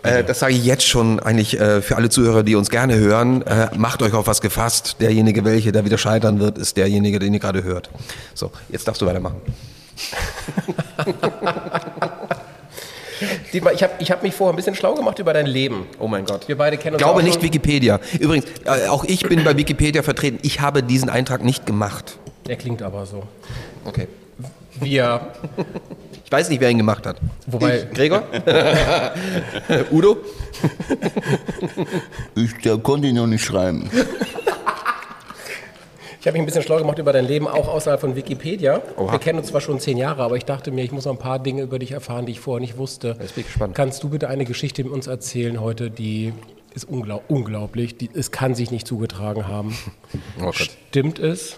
Äh, das sage ich jetzt schon eigentlich äh, für alle Zuhörer, die uns gerne hören. Äh, macht euch auf was gefasst. Derjenige, welcher da wieder scheitern wird, ist derjenige, den ihr gerade hört. So, jetzt darfst du weitermachen. Dietmar, ich habe ich hab mich vorher ein bisschen schlau gemacht über dein Leben. Oh mein Gott. Wir beide kennen uns Glaube nicht Wikipedia. Übrigens, äh, auch ich bin bei Wikipedia vertreten. Ich habe diesen Eintrag nicht gemacht. Der klingt aber so. Okay. Wir, Ich weiß nicht, wer ihn gemacht hat. Wobei- Ich, Gregor? Udo? Ich, der konnte ich noch nicht schreiben. ich habe mich ein bisschen schlau gemacht über dein Leben, auch außerhalb von Wikipedia. Oha. Wir kennen uns zwar schon zehn Jahre, aber ich dachte mir, ich muss noch ein paar Dinge über dich erfahren, die ich vorher nicht wusste. Jetzt bin ich gespannt. Kannst du bitte eine Geschichte mit uns erzählen heute, die ist unglaub, unglaublich, die, es kann sich nicht zugetragen haben. Oh. Stimmt es,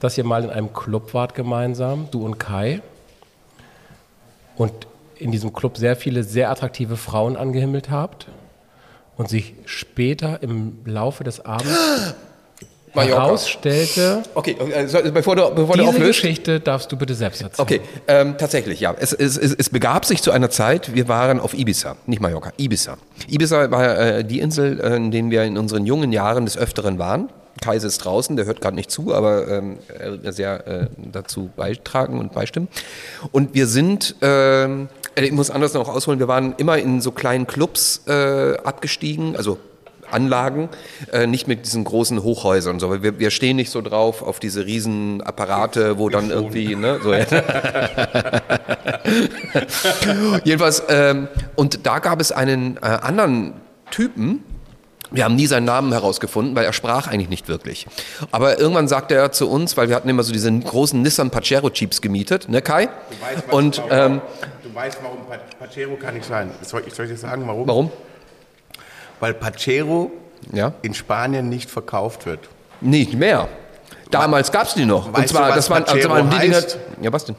dass ihr mal in einem Club wart gemeinsam, du und Kai, und in diesem Club sehr viele sehr attraktive Frauen angehimmelt habt und sich später im Laufe des Abends Mallorca. herausstellte, Okay, äh, so, bevor du, bevor du diese auflöst. Geschichte darfst du bitte selbst erzählen. Okay, ähm, tatsächlich, ja. Es, es, es, es begab sich zu einer Zeit, wir waren auf Ibiza, nicht Mallorca, Ibiza. Ibiza war äh, die Insel, äh, in der wir in unseren jungen Jahren des Öfteren waren. Kai ist draußen, der hört gerade nicht zu, aber ähm, er wird sehr äh, dazu beitragen und beistimmen. Und wir sind, ähm, äh, ich muss anders noch ausholen, wir waren immer in so kleinen Clubs äh, abgestiegen, also Anlagen, äh, nicht mit diesen großen Hochhäusern und so. Wir, wir stehen nicht so drauf auf diese riesen Apparate, wo dann irgendwie, ne, so. Jedenfalls, ähm, und da gab es einen äh, anderen Typen, wir haben nie seinen Namen herausgefunden, weil er sprach eigentlich nicht wirklich. Aber irgendwann sagte er zu uns, weil wir hatten immer so diese großen Nissan Pajero Jeeps gemietet, ne Kai? Und ähm, du weißt, warum Pa- Pajero kann nicht sein. Soll ich, soll ich dir sagen, warum? warum? Weil Pajero Ja, in Spanien nicht verkauft wird. nicht mehr. Damals gab es die noch. Und Weißt du, zwar, was das waren, also waren die heißt? Ja, was denn?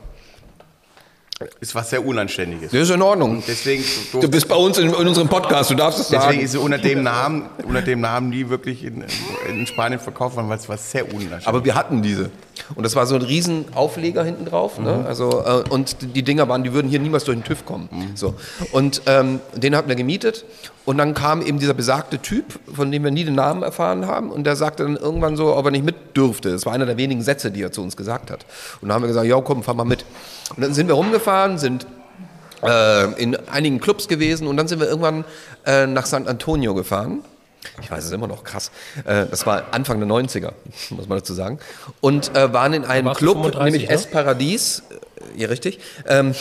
Ist was sehr Unanständiges. Das ist in Ordnung. Deswegen, Du bist bei uns in, in unserem Podcast, du darfst es deswegen sagen. ist sie unter dem Namen, unter dem Namen nie wirklich in, in Spanien verkauft worden, weil es was sehr unanständiges. Aber wir hatten diese. Und das war so ein riesen Aufleger hinten drauf. Ne? Also, äh, und die Dinger waren, die würden hier niemals durch den TÜV kommen. So. Und ähm, den hatten wir gemietet. Und dann kam eben dieser besagte Typ, von dem wir nie den Namen erfahren haben. Und der sagte dann irgendwann so, ob er nicht mit dürfte. Das war einer der wenigen Sätze, die er zu uns gesagt hat. Und dann haben wir gesagt, ja komm, fahr mal mit. Und dann sind wir rumgefahren, sind äh, in einigen Clubs gewesen und dann sind wir irgendwann äh, nach San Antonio gefahren. Ich weiß es ist immer noch krass. Äh, das war Anfang der 90er, muss man dazu sagen. Und äh, waren in einem Club, 35, nämlich ne? Es Paradies. Äh, Ja, richtig. Ähm,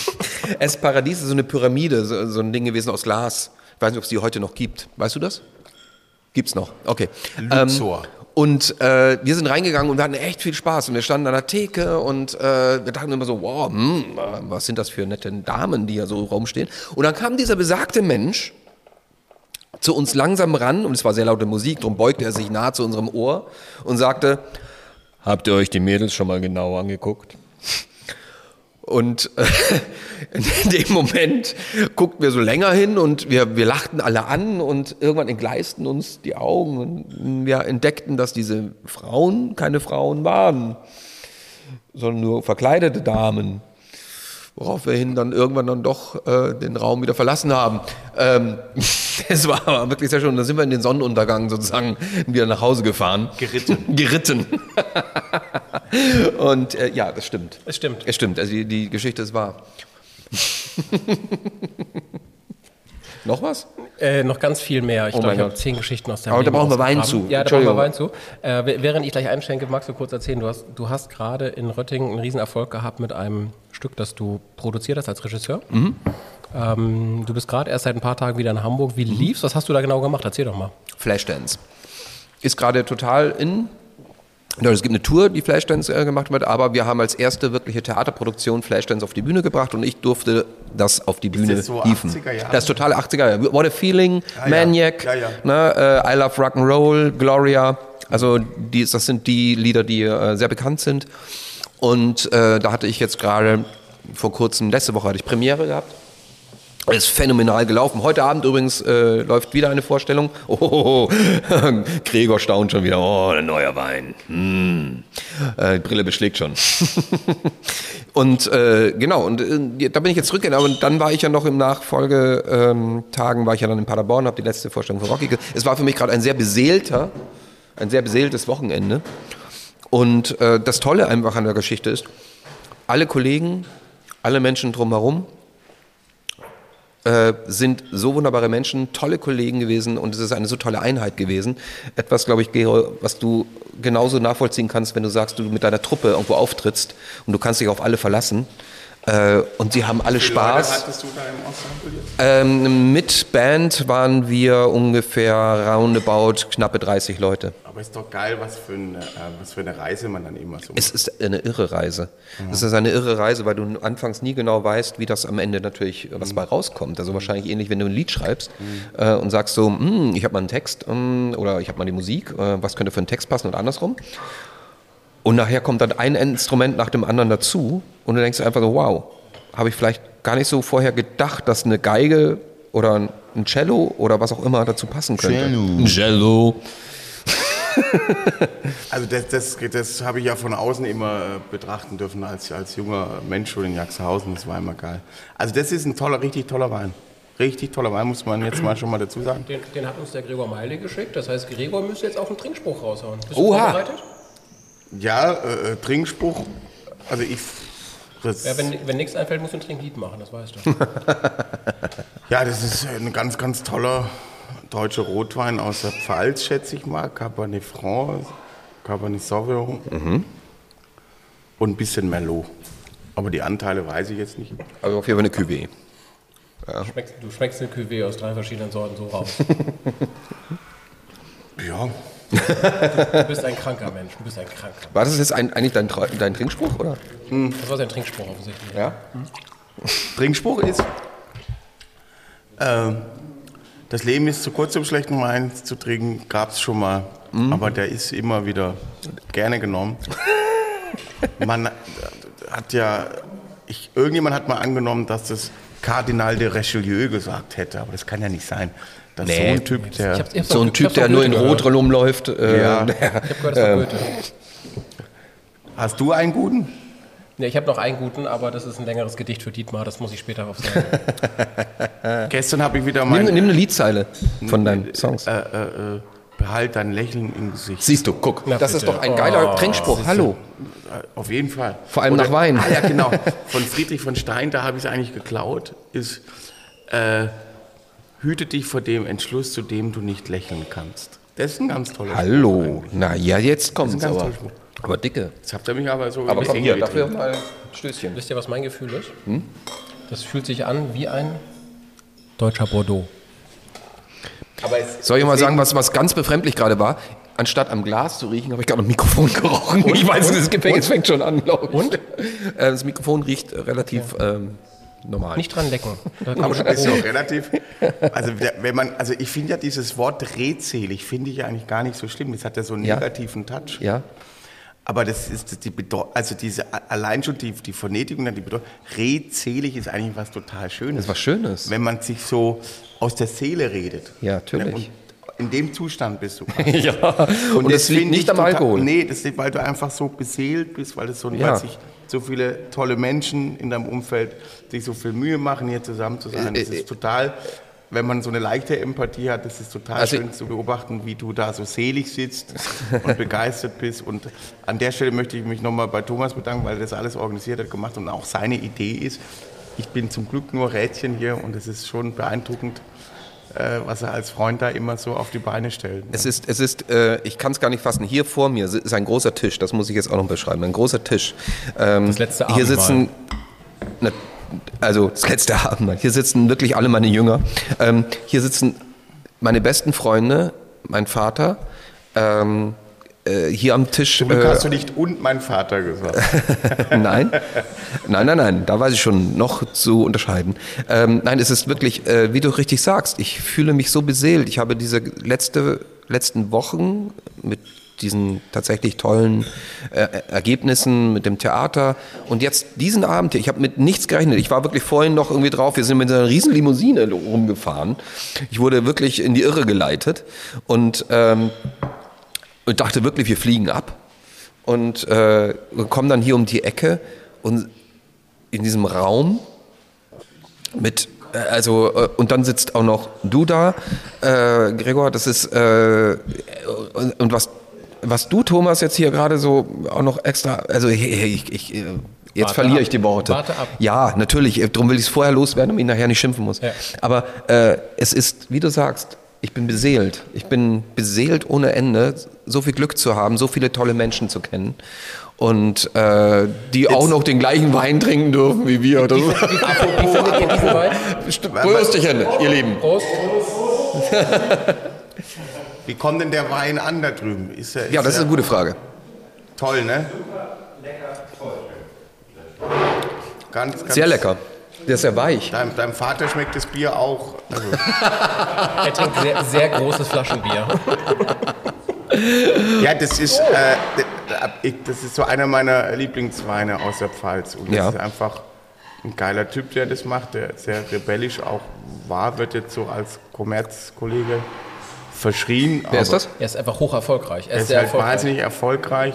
es Paradies ist so eine Pyramide, so, so ein Ding gewesen aus Glas. Ich weiß nicht, ob es die heute noch gibt. Weißt du das? Gibt's noch. Okay. Luxor. Und äh, wir sind reingegangen und wir hatten echt viel Spaß. Und wir standen an der Theke und äh, wir dachten immer so, wow, hm, was sind das für nette Damen, die hier so rumstehen. Und dann kam dieser besagte Mensch zu uns langsam ran und es war sehr laute Musik, darum beugte er sich nahe zu unserem Ohr und sagte, habt ihr euch die Mädels schon mal genau angeguckt? Und äh, in dem Moment guckten wir so länger hin und wir, wir lachten alle an und irgendwann entgleisten uns die Augen und wir entdeckten, dass diese Frauen keine Frauen waren, sondern nur verkleidete Damen. Worauf wir hin dann irgendwann dann doch äh, den Raum wieder verlassen haben. Ähm, es war aber wirklich sehr schön. Dann sind wir in den Sonnenuntergang sozusagen wieder nach Hause gefahren. Geritten. Geritten. Und äh, ja, das stimmt. Es stimmt. Es stimmt, also die, die Geschichte ist wahr. Noch was? Äh, noch ganz viel mehr. Ich Oh glaube, ich habe zehn Geschichten aus deinem Aber da brauchen wir Wein zu. Ja, da brauchen wir. Wein zu. Äh, während ich gleich einschenke, magst du kurz erzählen, du hast, du hast gerade in Röttingen einen Riesenerfolg gehabt mit einem Stück, das du produziert hast als Regisseur. Mhm. Ähm, du bist gerade erst seit ein paar Tagen wieder in Hamburg. Wie lief's? Was hast du da genau gemacht? Erzähl doch mal. Flashdance. Ist gerade total in. Ja, Es gibt eine Tour, die Flashdance äh, gemacht wird, aber wir haben als erste wirkliche Theaterproduktion Flashdance auf die Bühne gebracht und ich durfte das auf die Bühne das so hieven. 80er Jahre? Das ist total 80er Jahre. What a Feeling, Ja, ja. Maniac, Ja, ja. Ne, äh, I Love Rock'n'Roll, Gloria. Also die, das sind die Lieder, die äh, sehr bekannt sind. Und äh, da hatte ich jetzt gerade vor kurzem, letzte Woche hatte ich Premiere gehabt. Ist phänomenal gelaufen. Heute Abend übrigens äh, läuft wieder eine Vorstellung. Oh, Gregor staunt schon wieder. Oh, ein neuer Wein. Hm. Äh, die Brille beschlägt schon. und äh, genau, und äh, da bin ich jetzt zurückgegangen. Und dann war ich ja noch im Nachfolgetagen, ähm, war ich ja dann in Paderborn, habe die letzte Vorstellung von Rocky. Es war für mich gerade ein sehr beseelter, ein sehr beseeltes Wochenende. Und äh, das Tolle einfach an der Geschichte ist, alle Kollegen, alle Menschen drumherum, äh, sind so wunderbare Menschen, tolle Kollegen gewesen und es ist eine so tolle Einheit gewesen. Etwas, glaube ich, Gero, was du genauso nachvollziehen kannst, wenn du sagst, du mit deiner Truppe irgendwo auftrittst und du kannst dich auf alle verlassen. Äh, und sie haben alle Spaß. Ähm, mit Band waren wir ungefähr roundabout knappe 30 Leute. Aber ist doch geil, was für, eine, äh, was für eine Reise man dann immer so Es ist eine irre Reise. Es ist eine irre Reise, weil du anfangs nie genau weißt, wie das am Ende natürlich, was bei rauskommt. Also wahrscheinlich ähnlich, wenn du ein Lied schreibst äh, und sagst so, hm, ich habe mal einen Text ähm, oder ich habe mal die Musik, äh, was könnte für einen Text passen und andersrum. Und nachher kommt dann ein Instrument nach dem anderen dazu und du denkst einfach so, wow, habe ich vielleicht gar nicht so vorher gedacht, dass eine Geige oder ein Cello oder was auch immer dazu passen könnte. Cello. Ein Cello. Also das, das, das habe ich ja von außen immer äh, betrachten dürfen als, als junger Mensch schon in Jaxhausen. Das war immer geil. Also das ist ein toller, richtig toller Wein. Richtig toller Wein, muss man jetzt mal schon mal dazu sagen. Den, den hat uns der Gregor Meile geschickt. Das heißt, Gregor müsste jetzt auch einen Trinkspruch raushauen. Bist Oha. du vorbereitet? Ja, äh, äh, Trinkspruch. Also ich... Das, Ja, wenn, wenn nichts einfällt, musst du ein Trinklied machen, das weißt du. ja, das ist ein ganz, ganz toller, deutsche Rotwein aus der Pfalz, schätze ich mal. Cabernet Franc, Cabernet Sauvignon und ein bisschen Merlot. Aber die Anteile weiß ich jetzt nicht. Also auf jeden Fall eine Cuvée. Schmeckst, du schmeckst eine Cuvée aus drei verschiedenen Sorten so raus. Ja, Du bist ein kranker Mensch, du bist ein kranker. War das jetzt ein, eigentlich dein, dein Trinkspruch, oder? Das war sein Trinkspruch offensichtlich. Ja. Trinkspruch ist, ähm, das Leben ist zu kurz, um schlechten Wein zu trinken, gab es schon mal, aber der ist immer wieder gerne genommen. Man hat ja, ich, irgendjemand hat mal angenommen, dass das Kardinal de Richelieu gesagt hätte, aber das kann ja nicht sein. Das ist so Nee. ein Typ, der... Ich hab's- ich hab's So ein Typ, der nur in Rot rumläuft. Äh, Ja. Ich hab gehört, das war Goethe. Hast du einen guten? Ja, ich habe noch einen guten, aber das ist ein längeres Gedicht für Dietmar, das muss ich später aufsagen. Gestern habe ich wieder Nimm, mein... nimm eine Liedzeile von deinen Songs. Äh, äh, äh, behalt dein Lächeln im Gesicht. Siehst du, guck, Na das ist bitte. doch ein geiler Oh, Trinkspruch. Hallo. Auf jeden Fall. Vor allem nach Wein. Ah, ja, genau. Von Friedrich von Stein, da habe ich es eigentlich geklaut, ist, äh, hüte dich vor dem Entschluss, zu dem du nicht lächeln kannst. Das ist ein ganz toller Spruch Hallo. Na ja, jetzt ist ein ganz aber. toller Spruch. Aber dicke. Jetzt habt ihr mich aber so Aber komm hier, dafür mal Stößchen. Wisst ihr, was mein Gefühl ist? Das fühlt sich an wie ein deutscher Bordeaux. Aber es, Soll ich mal sagen, was, was ganz befremdlich gerade war? Anstatt am Glas zu riechen, habe ich gerade am Mikrofon gerochen. ich weiß, das Gefängnis fängt schon an, glaube ich. Und? Das Mikrofon riecht äh, relativ ähm, normal. Nicht dran lecken. Da aber schon ist doch relativ. Also, wenn man, also ich finde ja dieses Wort redselig, finde ich ja eigentlich gar nicht so schlimm. Das hat ja so einen Ja. negativen Touch. Ja? Aber das ist die Bedeutung, also diese, allein schon die, die Phonetik und dann die Bedeutung, redselig ist eigentlich was total Schönes. Das ist was Schönes. Wenn man sich so aus der Seele redet. Ja, natürlich. Und in dem Zustand bist du. ja. Und, das liegt finde nicht ich am total- Alkohol. Nee, das liegt, weil du einfach so beseelt bist, weil, es so, Ja. weil sich so viele tolle Menschen in deinem Umfeld sich so viel Mühe machen, hier zusammen zu sein. Das Äh, äh, ist total, wenn man so eine leichte Empathie hat, das ist total Also- schön zu beobachten, wie du da so selig sitzt und begeistert bist. Und an der Stelle möchte ich mich nochmal bei Thomas bedanken, weil er das alles organisiert hat, gemacht und auch seine Idee ist. Ich bin zum Glück nur Rädchen hier und es ist schon beeindruckend, äh, was er als Freund da immer so auf die Beine stellt. Es ist, es ist, äh, ich kann es gar nicht fassen. Hier vor mir ist ein großer Tisch, das muss ich jetzt auch noch beschreiben. Ein großer Tisch. Ähm, Das letzte Hier Abendmahl. sitzen, also das letzte Abendmahl. Hier sitzen wirklich alle meine Jünger. Ähm, hier sitzen meine besten Freunde, mein Vater. Ähm, äh, hier am Tisch. Zum Glück äh, hast du nicht und mein Vater gesagt. nein, nein, nein, nein, da weiß ich schon noch zu unterscheiden. Ähm, nein, es ist wirklich, äh, wie du richtig sagst, ich fühle mich so beseelt. Ich habe diese letzte, letzten Wochen mit diesen tatsächlich tollen äh, Ergebnissen mit dem Theater und jetzt diesen Abend hier, ich habe mit nichts gerechnet. Ich war wirklich vorhin noch irgendwie drauf, wir sind mit einer riesen Limousine rumgefahren. Ich wurde wirklich in die Irre geleitet und ähm, und dachte wirklich, wir fliegen ab und äh, kommen dann hier um die Ecke und in diesem Raum mit äh, also äh, und dann sitzt auch noch du da, äh, Gregor. Das ist äh, und, und was was du Thomas jetzt hier gerade so auch noch extra, also ich, ich, ich äh, jetzt Warte verliere ab. ich die Worte. Warte ab. Ja, natürlich. äh, Darum will ich es vorher loswerden, damit ich nachher nicht schimpfen muss. Ja. Aber äh, es ist, wie du sagst, ich bin beseelt. Ich bin beseelt ohne Ende, so viel Glück zu haben, so viele tolle Menschen zu kennen. Und äh, die auch noch den gleichen Wein trinken dürfen wie wir. Das Wie findet ihr diesen Wein? Brüsterchen, ihr Lieben. Prost. Wie kommt denn der Wein an da drüben? Ist er, Ja, das ist eine gute Frage. toll, ne? Ganz, ganz Sehr lecker. Der ist sehr weich. Deinem, deinem Vater schmeckt das Bier auch. Also, Er trinkt sehr, sehr großes Flaschenbier. ja, das ist, äh, das ist so einer meiner Lieblingsweine aus der Pfalz. Und das Ja. ist einfach ein geiler Typ, der das macht, der sehr rebellisch auch war, wird jetzt so als Kommerzkollege verschrien. Wer ist das? Er ist einfach hoch erfolgreich. Er Er ist halt erfolgreich. wahnsinnig erfolgreich.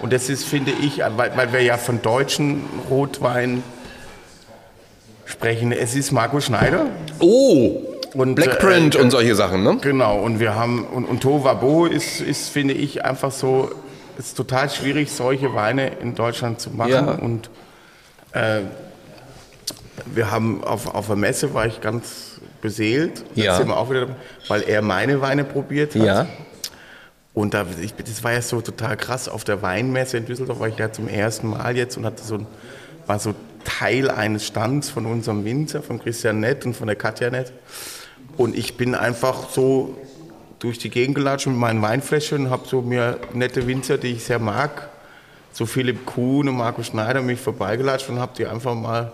Und das ist, finde ich, weil, weil wir ja von deutschen Rotwein sprechen, es ist Marco Schneider. Oh, Und, Blackprint äh, und solche Sachen, ne? Genau, und wir haben, und, und Tovabo ist, ist, finde ich, einfach so, es ist total schwierig, solche Weine in Deutschland zu machen. Ja. Und äh, wir haben auf, auf der Messe war ich ganz, beseelt. Ja. sind wir auch wieder, weil er meine Weine probiert hat. Ja. Und da, ich, das war ja so total krass. Auf der Weinmesse in Düsseldorf war ich ja zum ersten Mal jetzt und hatte so ein, war so Teil eines Stands von unserem Winzer, von Christian Nett und von der Katja Nett. Und ich bin einfach so durch die Gegend gelatscht mit meinen Weinfläschchen und habe so mir nette Winzer, die ich sehr mag, so Philipp Kuhn und Markus Schneider mich vorbeigelatscht und habe die einfach mal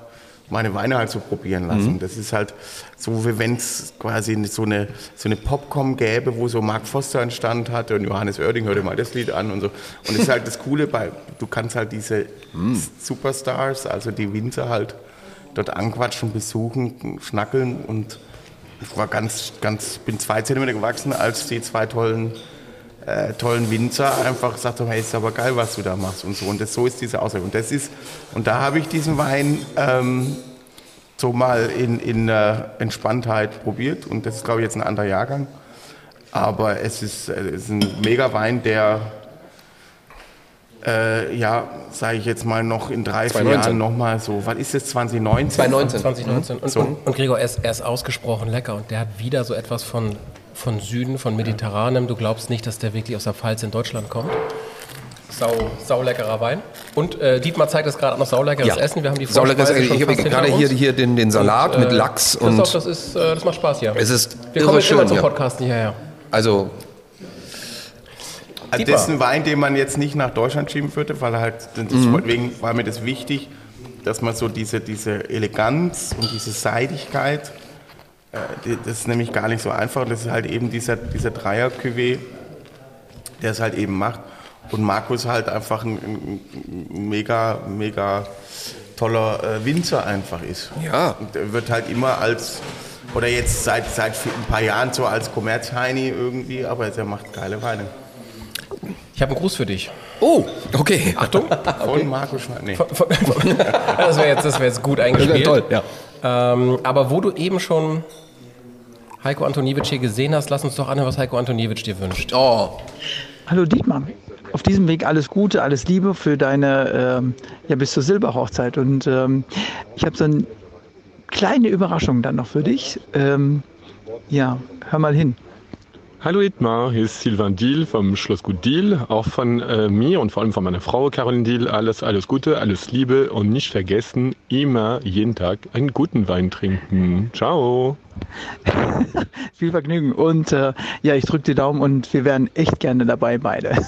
meine Weine halt so probieren lassen. Das ist halt so, wie wenn es quasi so eine, so eine Popcom gäbe, wo so Mark Foster einen Stand hatte und Johannes Oerding hörte mal das Lied an und so. Und das ist halt das Coole, bei, du kannst halt diese Superstars, also die Winzer halt dort anquatschen, besuchen, schnackeln und ich war ganz, ganz, bin zwei Zentimeter gewachsen, als die zwei tollen äh, tollen Winzer einfach gesagt haben, hey, ist aber geil, was du da machst und so. Und das, so ist diese Aussage. Und das ist, und da habe ich diesen Wein ähm, so mal in, in äh, Entspanntheit probiert. Und das ist, glaube ich, jetzt ein anderer Jahrgang. Aber es ist, äh, es ist ein mega Wein, der, äh, ja, sage ich jetzt mal, noch in drei, vier 2019. Jahren nochmal so, was ist das, 2019? 2019. 2019. Und, So. und, und Gregor, er ist, er ist ausgesprochen lecker und der hat wieder so etwas von, von Süden, von Mediterranem. Du glaubst nicht, dass der wirklich aus der Pfalz in Deutschland kommt. Sau, sauleckerer Wein. Und äh, Dietmar zeigt es gerade noch sauleckeres Essen. Wir haben die Sauleckeres Essen. Ich habe gerade hier, hier den, den Salat mit äh, Lachs Christoph, und das, ist, äh, das macht Spaß hier. es ist Wir irre kommen jetzt immer schön zum hier. Podcasten hierher. Also Also das ist ein Wein, den man jetzt nicht nach Deutschland schieben würde, weil halt, deswegen war mir das wichtig, dass man so diese, diese Eleganz und diese Seidigkeit, das ist nämlich gar nicht so einfach. Das ist halt eben dieser, dieser dreier cuvée der es halt eben macht. Und Markus halt einfach ein, ein, mega, mega toller äh, Winzer einfach ist. Ja. Und er wird halt immer als, oder jetzt seit, seit ein paar Jahren so als Kommerzheini irgendwie, aber er macht geile Weine. Ich habe einen Gruß für dich. Oh, okay. Achtung. Von Markus Schneider. Nee. das wäre jetzt, das wär jetzt gut eingespielt. Toll, ja. Ähm, aber wo du eben schon Heiko Antoniewicz hier gesehen hast, lass uns doch anhören, was Heiko Antoniewicz dir wünscht. Oh, Hallo Dietmar, auf diesem Weg alles Gute, alles Liebe für deine, ähm, ja bis zur Silberhochzeit. Und ähm, ich habe so eine kleine Überraschung dann noch für dich. Ähm, ja, hör mal hin. Hallo Itmar, hier ist Silvan Diel vom Schlossgut Diel. Auch von äh, mir und vor allem von meiner Frau Caroline Diel alles, alles Gute, alles Liebe und nicht vergessen, immer jeden Tag einen guten Wein trinken. Ciao. Viel Vergnügen und äh, ja, ich drücke die Daumen und wir wären echt gerne dabei beide.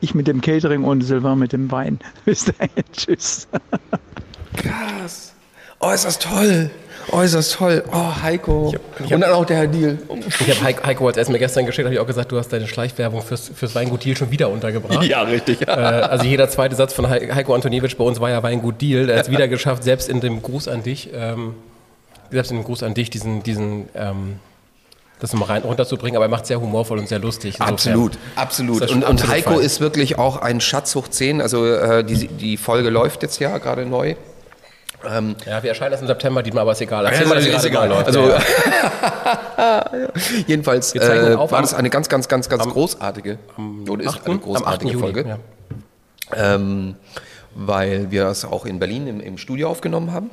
Ich mit dem Catering und Sylvain mit dem Wein. Bis dahin, tschüss. krass. Oh, ist das toll. Oh, ist das toll. Oh, Heiko. ich hab- und dann auch der Herr Deal. Ich habe Heiko, Heiko als mir gestern geschickt, habe ich auch gesagt, du hast deine Schleichwerbung fürs, fürs Weingut Deal schon wieder untergebracht. Ja, richtig. Äh, also jeder zweite Satz von Hei- Heiko Antoniewicz bei uns war ja Weingut Deal. Der hat es wieder geschafft, selbst in dem Gruß an dich, ähm, selbst in dem Gruß an dich, diesen, diesen ähm, das mal rein runterzubringen, aber er macht sehr humorvoll und sehr lustig. Insofern Absolut, absolut. Und, und absolut Heiko fein. ist wirklich auch ein Schatz hoch 10. Also äh, die, die Folge läuft jetzt ja gerade neu. Ja, wir erscheinen erst im September, Dietmar, aber ist egal. Erzähl mal, ist, wie ist egal. läuft. Also, Ja, ja. jedenfalls äh, war am- das eine ganz, ganz, ganz, ganz großartige oder ist Achten- eine am 8. großartige Juli. Folge. Ja. ähm, weil wir das auch in Berlin im, im Studio aufgenommen haben.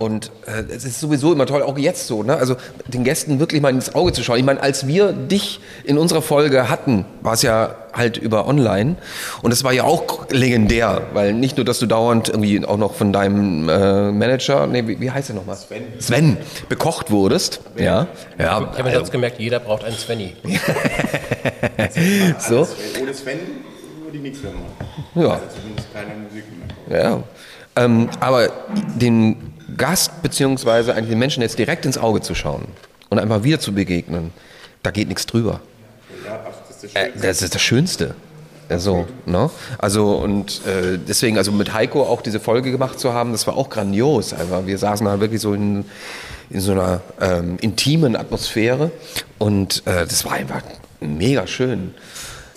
Und äh, es ist sowieso immer toll, auch jetzt so, ne? also den Gästen wirklich mal ins Auge zu schauen. Ich meine, als wir dich in unserer Folge hatten, war es ja halt über online und es war ja auch legendär, weil nicht nur, dass du dauernd irgendwie auch noch von deinem äh, Manager, nee, wie, wie heißt er nochmal? Sven. Sven, bekocht wurdest. Ja, ja. Ich habe mir jetzt gemerkt, jeder braucht einen Svenny. so. Ohne Sven würde ich nichts mehr machen. Ja. Also zumindest keine Musik mehr. Ja. Ähm, aber den Gast beziehungsweise eigentlich den Menschen jetzt direkt ins Auge zu schauen und einfach wieder zu begegnen, da geht nichts drüber. Ja, das ist das Äh, Schönste. das ist das Schönste. Also, ne? Also und äh, deswegen, also mit Heiko auch diese Folge gemacht zu haben, das war auch grandios. Einfach. Wir saßen da wirklich so in, in so einer ähm, intimen Atmosphäre und äh, das war einfach mega schön.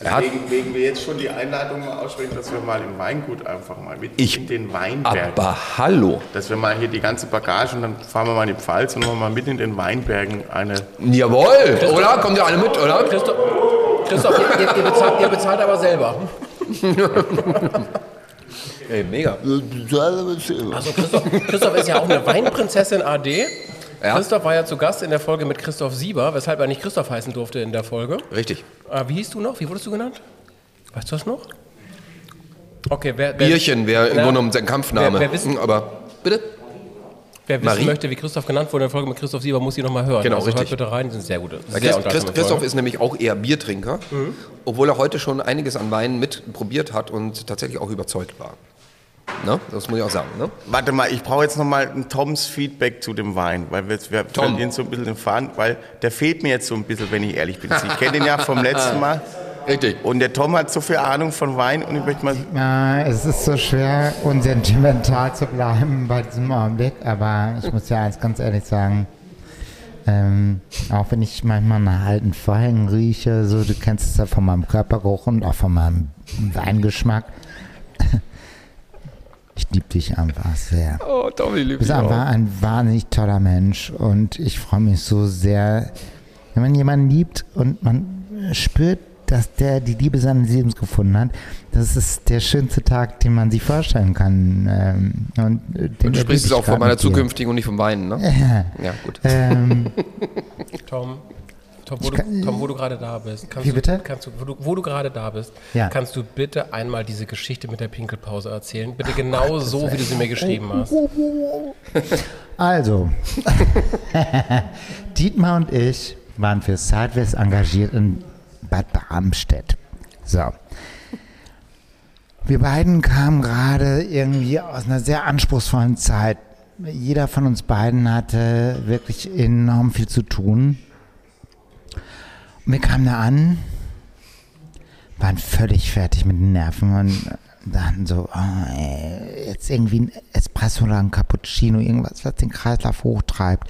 Deswegen wegen wir jetzt schon die Einladung mal aussprechen, dass wir mal im Weingut einfach mal mit Ich- in den Weinbergen. aber hallo. Dass wir mal hier die ganze Bagage und dann fahren wir mal in die Pfalz und machen mal mit in den Weinbergen eine. Jawohl, oder? Kommt ihr alle mit, oder? Christoph, Christoph ihr, ihr, ihr, bezahlt, ihr bezahlt aber selber. Ey, mega. Also Christoph, Christoph ist ja auch eine Weinprinzessin AD. Ja. Christoph war ja zu Gast in der Folge mit Christoph Sieber, weshalb er nicht Christoph heißen durfte in der Folge. Richtig. Äh, wie hieß du noch? Wie wurdest du genannt? Weißt du das noch? Okay, wer, wer Bierchen wäre im Grunde genommen sein Kampfname. Wer, wer, wissen, Hm, Aber bitte? wer wissen Marie? möchte, wie Christoph genannt wurde in der Folge mit Christoph Sieber, muss sie nochmal hören. Genau, also richtig. hört bitte rein, sind sehr gute. Sehr Christ, Christ, Christoph ist nämlich auch eher Biertrinker, obwohl er heute schon einiges an Wein mitprobiert hat und tatsächlich auch überzeugt war. Ne? Das muss ich auch sagen. Ne? Warte mal, ich brauche jetzt nochmal ein Toms Feedback zu dem Wein, weil wir, wir Tom. verlieren so ein bisschen den Faden, weil der fehlt mir jetzt so ein bisschen, wenn ich ehrlich bin. Ich kenne den ja vom letzten Mal Richtig. und der Tom hat so viel Ahnung von Wein und ich möchte mal, Ja, es ist so schwer, unsentimental zu bleiben bei diesem Augenblick, aber ich muss ja eins ganz ehrlich sagen, ähm, auch wenn ich manchmal nach alten Vorhängen rieche, so du kennst es ja von meinem Körpergeruch und auch von meinem Weingeschmack. Ich liebe dich einfach sehr. Oh, Tommy, lieb Du bist einfach auch. ein wahnsinnig toller Mensch und ich freue mich so sehr, wenn man jemanden liebt und man spürt, dass der die Liebe seines Lebens gefunden hat. Das ist der schönste Tag, den man sich vorstellen kann. Ähm, und Du sprichst es auch von meiner zukünftigen und nicht vom Weinen, ne? Ja. Ja, gut. Ähm, Tom, Tom, wo, kann- du, Tom, wo du gerade da bist. Kannst Wie du, bitte? Kannst du, wo du, wo du gerade da bist, Ja. kannst du bitte einmal diese Geschichte mit der Pinkelpause erzählen? Bitte genau so, wie du sie mir geschrieben hast. Also, Dietmar und ich waren für Sideways engagiert in Bad Bramstedt. So. Wir beiden kamen gerade irgendwie aus einer sehr anspruchsvollen Zeit. Jeder von uns beiden hatte wirklich enorm viel zu tun. Wir kamen da an, waren völlig fertig mit den Nerven und dachten so, oh, ey, jetzt irgendwie ein Espresso oder ein Cappuccino, irgendwas, was den Kreislauf hochtreibt.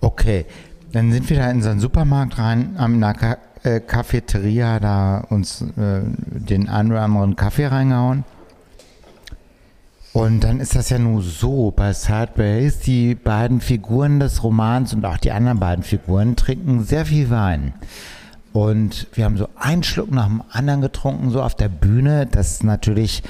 Okay, dann sind wir da in so einen Supermarkt rein, einer Ka äh, Cafeteria da uns äh, den einen oder anderen Kaffee reingehauen. Und dann ist das ja nur so bei Sideways, die beiden Figuren des Romans und auch die anderen beiden Figuren trinken sehr viel Wein. Und wir haben so einen Schluck nach dem anderen getrunken, so auf der Bühne. Das ist natürlich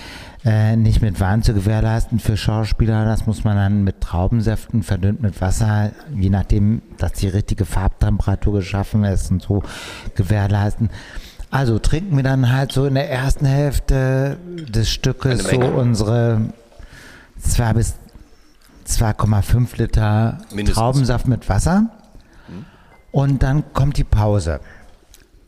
äh, nicht mit Wein zu gewährleisten für Schauspieler. Das muss man dann mit Traubensäften verdünnt mit Wasser, je nachdem, dass die richtige Farbtemperatur geschaffen ist und so gewährleisten. Also trinken wir dann halt so in der ersten Hälfte des Stückes so unsere 2 bis 2,5 Liter Mindestens. Traubensaft mit Wasser. Und dann kommt die Pause.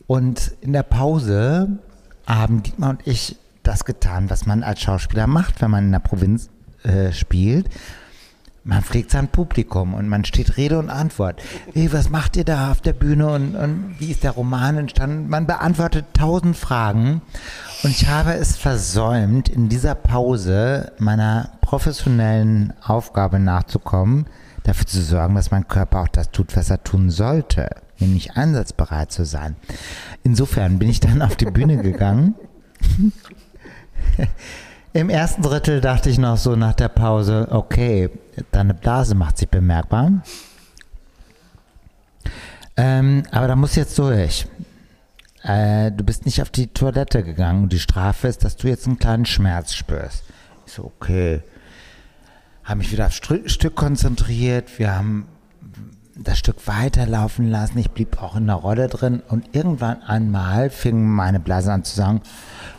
Und in der Pause haben Dietmar und ich das getan, was man als Schauspieler macht, wenn man in der Provinz äh, spielt. Man pflegt sein Publikum und man steht Rede und Antwort. Hey, was macht ihr da auf der Bühne und, und wie ist der Roman entstanden? Man beantwortet tausend Fragen und ich habe es versäumt, in dieser Pause meiner professionellen Aufgabe nachzukommen, dafür zu sorgen, dass mein Körper auch das tut, was er tun sollte, nämlich einsatzbereit zu sein. Insofern bin ich dann auf die Bühne gegangen. Im ersten Drittel dachte ich noch so nach der Pause, okay, deine Blase macht sich bemerkbar. Ähm, aber da muss jetzt durch. Äh, du bist nicht auf die Toilette gegangen und die Strafe ist, dass du jetzt einen kleinen Schmerz spürst. Ich so, okay. Habe mich wieder aufs Stück konzentriert. Wir haben das Stück weiterlaufen lassen. Ich blieb auch in der Rolle drin und irgendwann einmal fing meine Blase an zu sagen,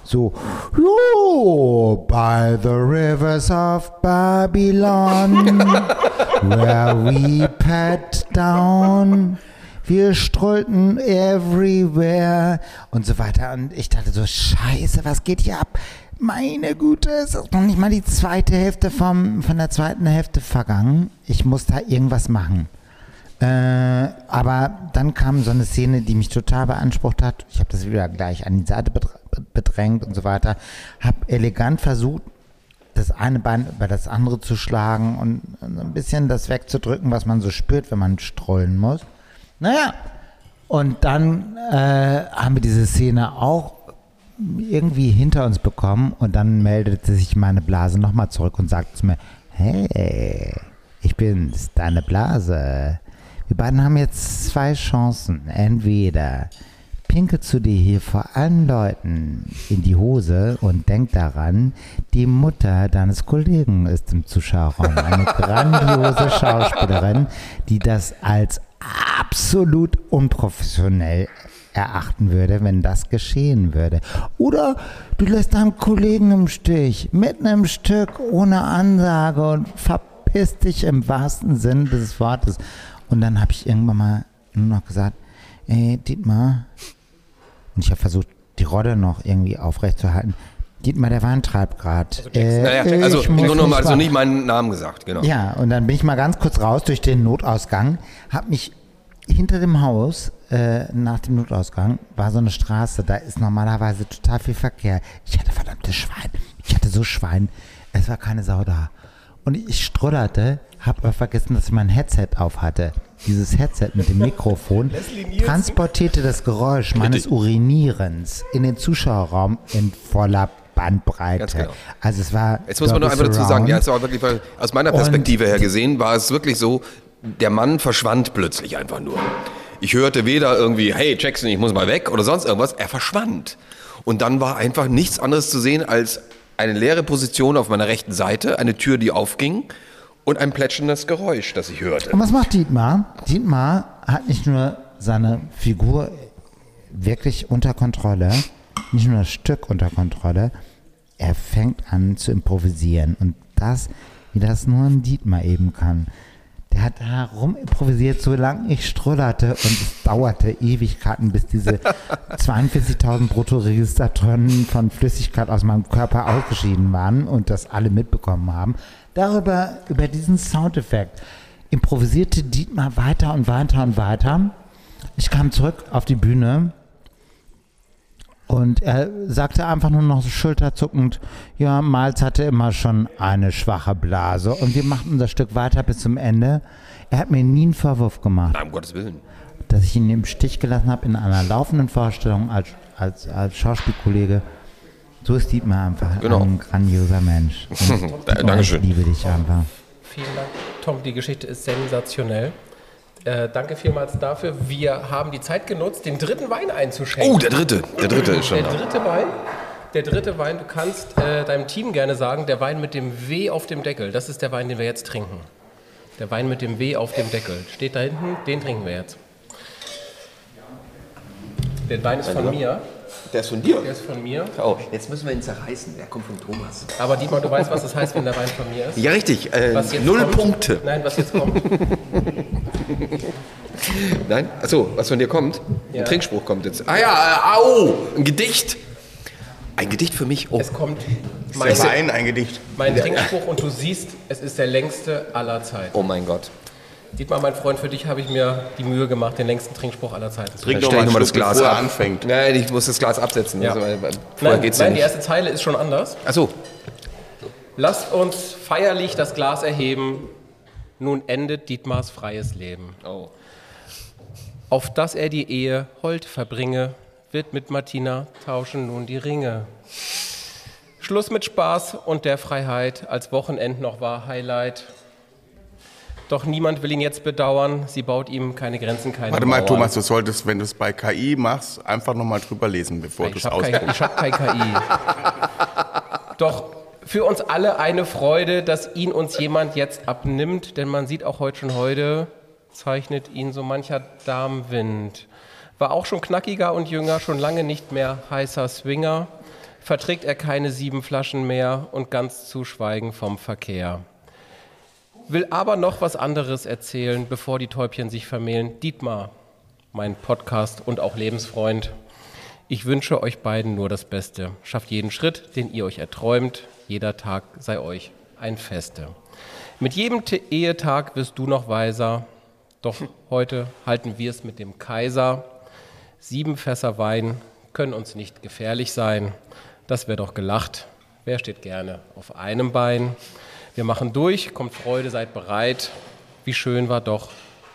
so, "Jo, by the rivers of Babylon, where we pat down, wir strollten everywhere und so weiter. Und ich dachte so, scheiße, was geht hier ab? Meine Güte, es ist noch nicht mal die zweite Hälfte vom, von der zweiten Hälfte vergangen. Ich muss da irgendwas machen. Äh, aber dann kam so eine Szene, die mich total beansprucht hat. Ich habe das wieder gleich an die Seite bedr- bedrängt und so weiter. Habe elegant versucht, das eine Bein über das andere zu schlagen und so ein bisschen das wegzudrücken, was man so spürt, wenn man strollen muss. Naja, und dann äh, haben wir diese Szene auch irgendwie hinter uns bekommen und dann meldete sich meine Blase nochmal zurück und sagte zu mir, hey, ich bin's, deine Blase. Wir beiden haben jetzt zwei Chancen. Entweder pinkelst du dir hier vor allen Leuten in die Hose und denk daran, die Mutter deines Kollegen ist im Zuschauerraum. Eine grandiose Schauspielerin, die das als absolut unprofessionell erachten würde, wenn das geschehen würde. Oder du lässt deinen Kollegen im Stich, mitten im Stück, ohne Ansage und verpiss dich im wahrsten Sinn des Wortes. Und dann habe ich irgendwann mal nur noch gesagt, ey, Dietmar, und ich habe versucht, die Rolle noch irgendwie aufrechtzuerhalten. Dietmar, der Wein treibt gerade. Äh, Naja, also ich nur noch mal, nicht also nicht meinen Namen gesagt, genau. ja, und dann bin ich mal ganz kurz raus durch den Notausgang, hab mich hinter dem Haus, äh, nach dem Notausgang, war so eine Straße, da ist normalerweise total viel Verkehr. Ich hatte verdammtes Schwein. Ich hatte so Schwein. Es war keine Sau da. Und ich strullerte, hab aber vergessen, dass ich mein Headset auf hatte. Dieses Headset mit dem Mikrofon transportierte das Geräusch meines Urinierens in den Zuschauerraum in voller Bandbreite. Genau. Also es war Jetzt muss man noch Dolby einfach dazu sagen, ja, es war wirklich, aus meiner Perspektive her gesehen, war es wirklich so, der Mann verschwand plötzlich einfach nur. Ich hörte weder irgendwie, hey Jackson, ich muss mal weg oder sonst irgendwas, er verschwand. Und dann war einfach nichts anderes zu sehen als eine leere Position auf meiner rechten Seite, eine Tür, die aufging und ein plätscherndes Geräusch, das ich hörte. Und was macht Dietmar? Dietmar hat nicht nur seine Figur wirklich unter Kontrolle, nicht nur das Stück unter Kontrolle, er fängt an zu improvisieren. Und das, wie das nur ein Dietmar eben kann. Der hat herum improvisiert, solange ich strullerte und es dauerte Ewigkeiten, bis diese 42.000 Bruttoregistertonnen von Flüssigkeit aus meinem Körper ausgeschieden waren und das alle mitbekommen haben. Darüber, über diesen Soundeffekt improvisierte Dietmar weiter und weiter und weiter. Ich kam zurück auf die Bühne und er sagte einfach nur noch so schulterzuckend, ja, Miles hatte immer schon eine schwache Blase und wir machten das Stück weiter bis zum Ende. Er hat mir nie einen Vorwurf gemacht, Nein, um Gottes Willen. dass ich ihn im Stich gelassen habe in einer laufenden Vorstellung als, als, als Schauspielkollege. So ist Dietmar einfach Genau. ein grandioser Mensch. Dankeschön. Ich liebe dich einfach. Vielen Dank, Tom. Die Geschichte ist sensationell. Äh, danke vielmals dafür. Wir haben die Zeit genutzt, den dritten Wein einzuschenken. Oh, der dritte. Der dritte ist schon Der da. dritte Wein. Der dritte Wein, du kannst äh, deinem Team gerne sagen, der Wein mit dem W auf dem Deckel, das ist der Wein, den wir jetzt trinken. Der Wein mit dem W auf dem Deckel. Steht da hinten, den trinken wir jetzt. Der Wein ist von mir. Der ist von dir. Der ist von mir. Oh, jetzt müssen wir ihn zerreißen. Der kommt von Thomas. Aber Dietmar, du weißt, was das heißt, wenn der Wein von mir ist? Ja, richtig. Äh, Was jetzt null kommt? Punkte. Nein, was jetzt kommt. Nein? Achso, was von dir kommt? Ja. Ein Trinkspruch kommt jetzt. Ah ja, äh, au! Ein Gedicht. Ein Gedicht für mich. Oh. Es kommt mein, Wein, ein Gedicht. mein Trinkspruch und du siehst, es ist der längste aller Zeiten. oh mein Gott. Dietmar, mein Freund, für dich habe ich mir die Mühe gemacht, den längsten Trinkspruch aller Zeiten zu Trink doch mal ich ein nochmal das Glas bevor er ab. anfängt. Nein, ich muss das Glas absetzen. Ja. Also, weil- weil vorher Nein, geht's ja nein die nicht. erste Zeile ist schon anders. Achso. Lasst uns feierlich das Glas erheben. Nun endet Dietmars freies Leben. Oh. Auf dass er die Ehe hold verbringe, wird mit Martina tauschen nun die Ringe. Schluss mit Spaß und der Freiheit, als Wochenend noch war Highlight. Doch niemand will ihn jetzt bedauern, sie baut ihm keine Grenzen, keine Warte mal, Mauern. Thomas, du solltest, wenn du es bei KI machst, einfach nochmal drüber lesen, bevor du es habe ausdruckst. ich hab kein KI. Doch für uns alle eine Freude, dass ihn uns jemand jetzt abnimmt, denn man sieht auch heute schon heute, zeichnet ihn so mancher Darmwind. War auch schon knackiger und jünger, schon lange nicht mehr heißer Swinger, verträgt er keine sieben Flaschen mehr und ganz zu schweigen vom Verkehr. Will aber noch was anderes erzählen, bevor die Täubchen sich vermählen. Dietmar, mein Podcast und auch Lebensfreund. Ich wünsche euch beiden nur das Beste. Schafft jeden Schritt, den ihr euch erträumt. Jeder Tag sei euch ein Feste. Mit jedem Te Ehetag wirst du noch weiser. Doch heute halten wir es mit dem Kaiser. Sieben Fässer Wein können uns nicht gefährlich sein. Das wäre doch gelacht. Wer steht gerne auf einem Bein? Wir machen durch, kommt Freude, seid bereit. Wie schön war doch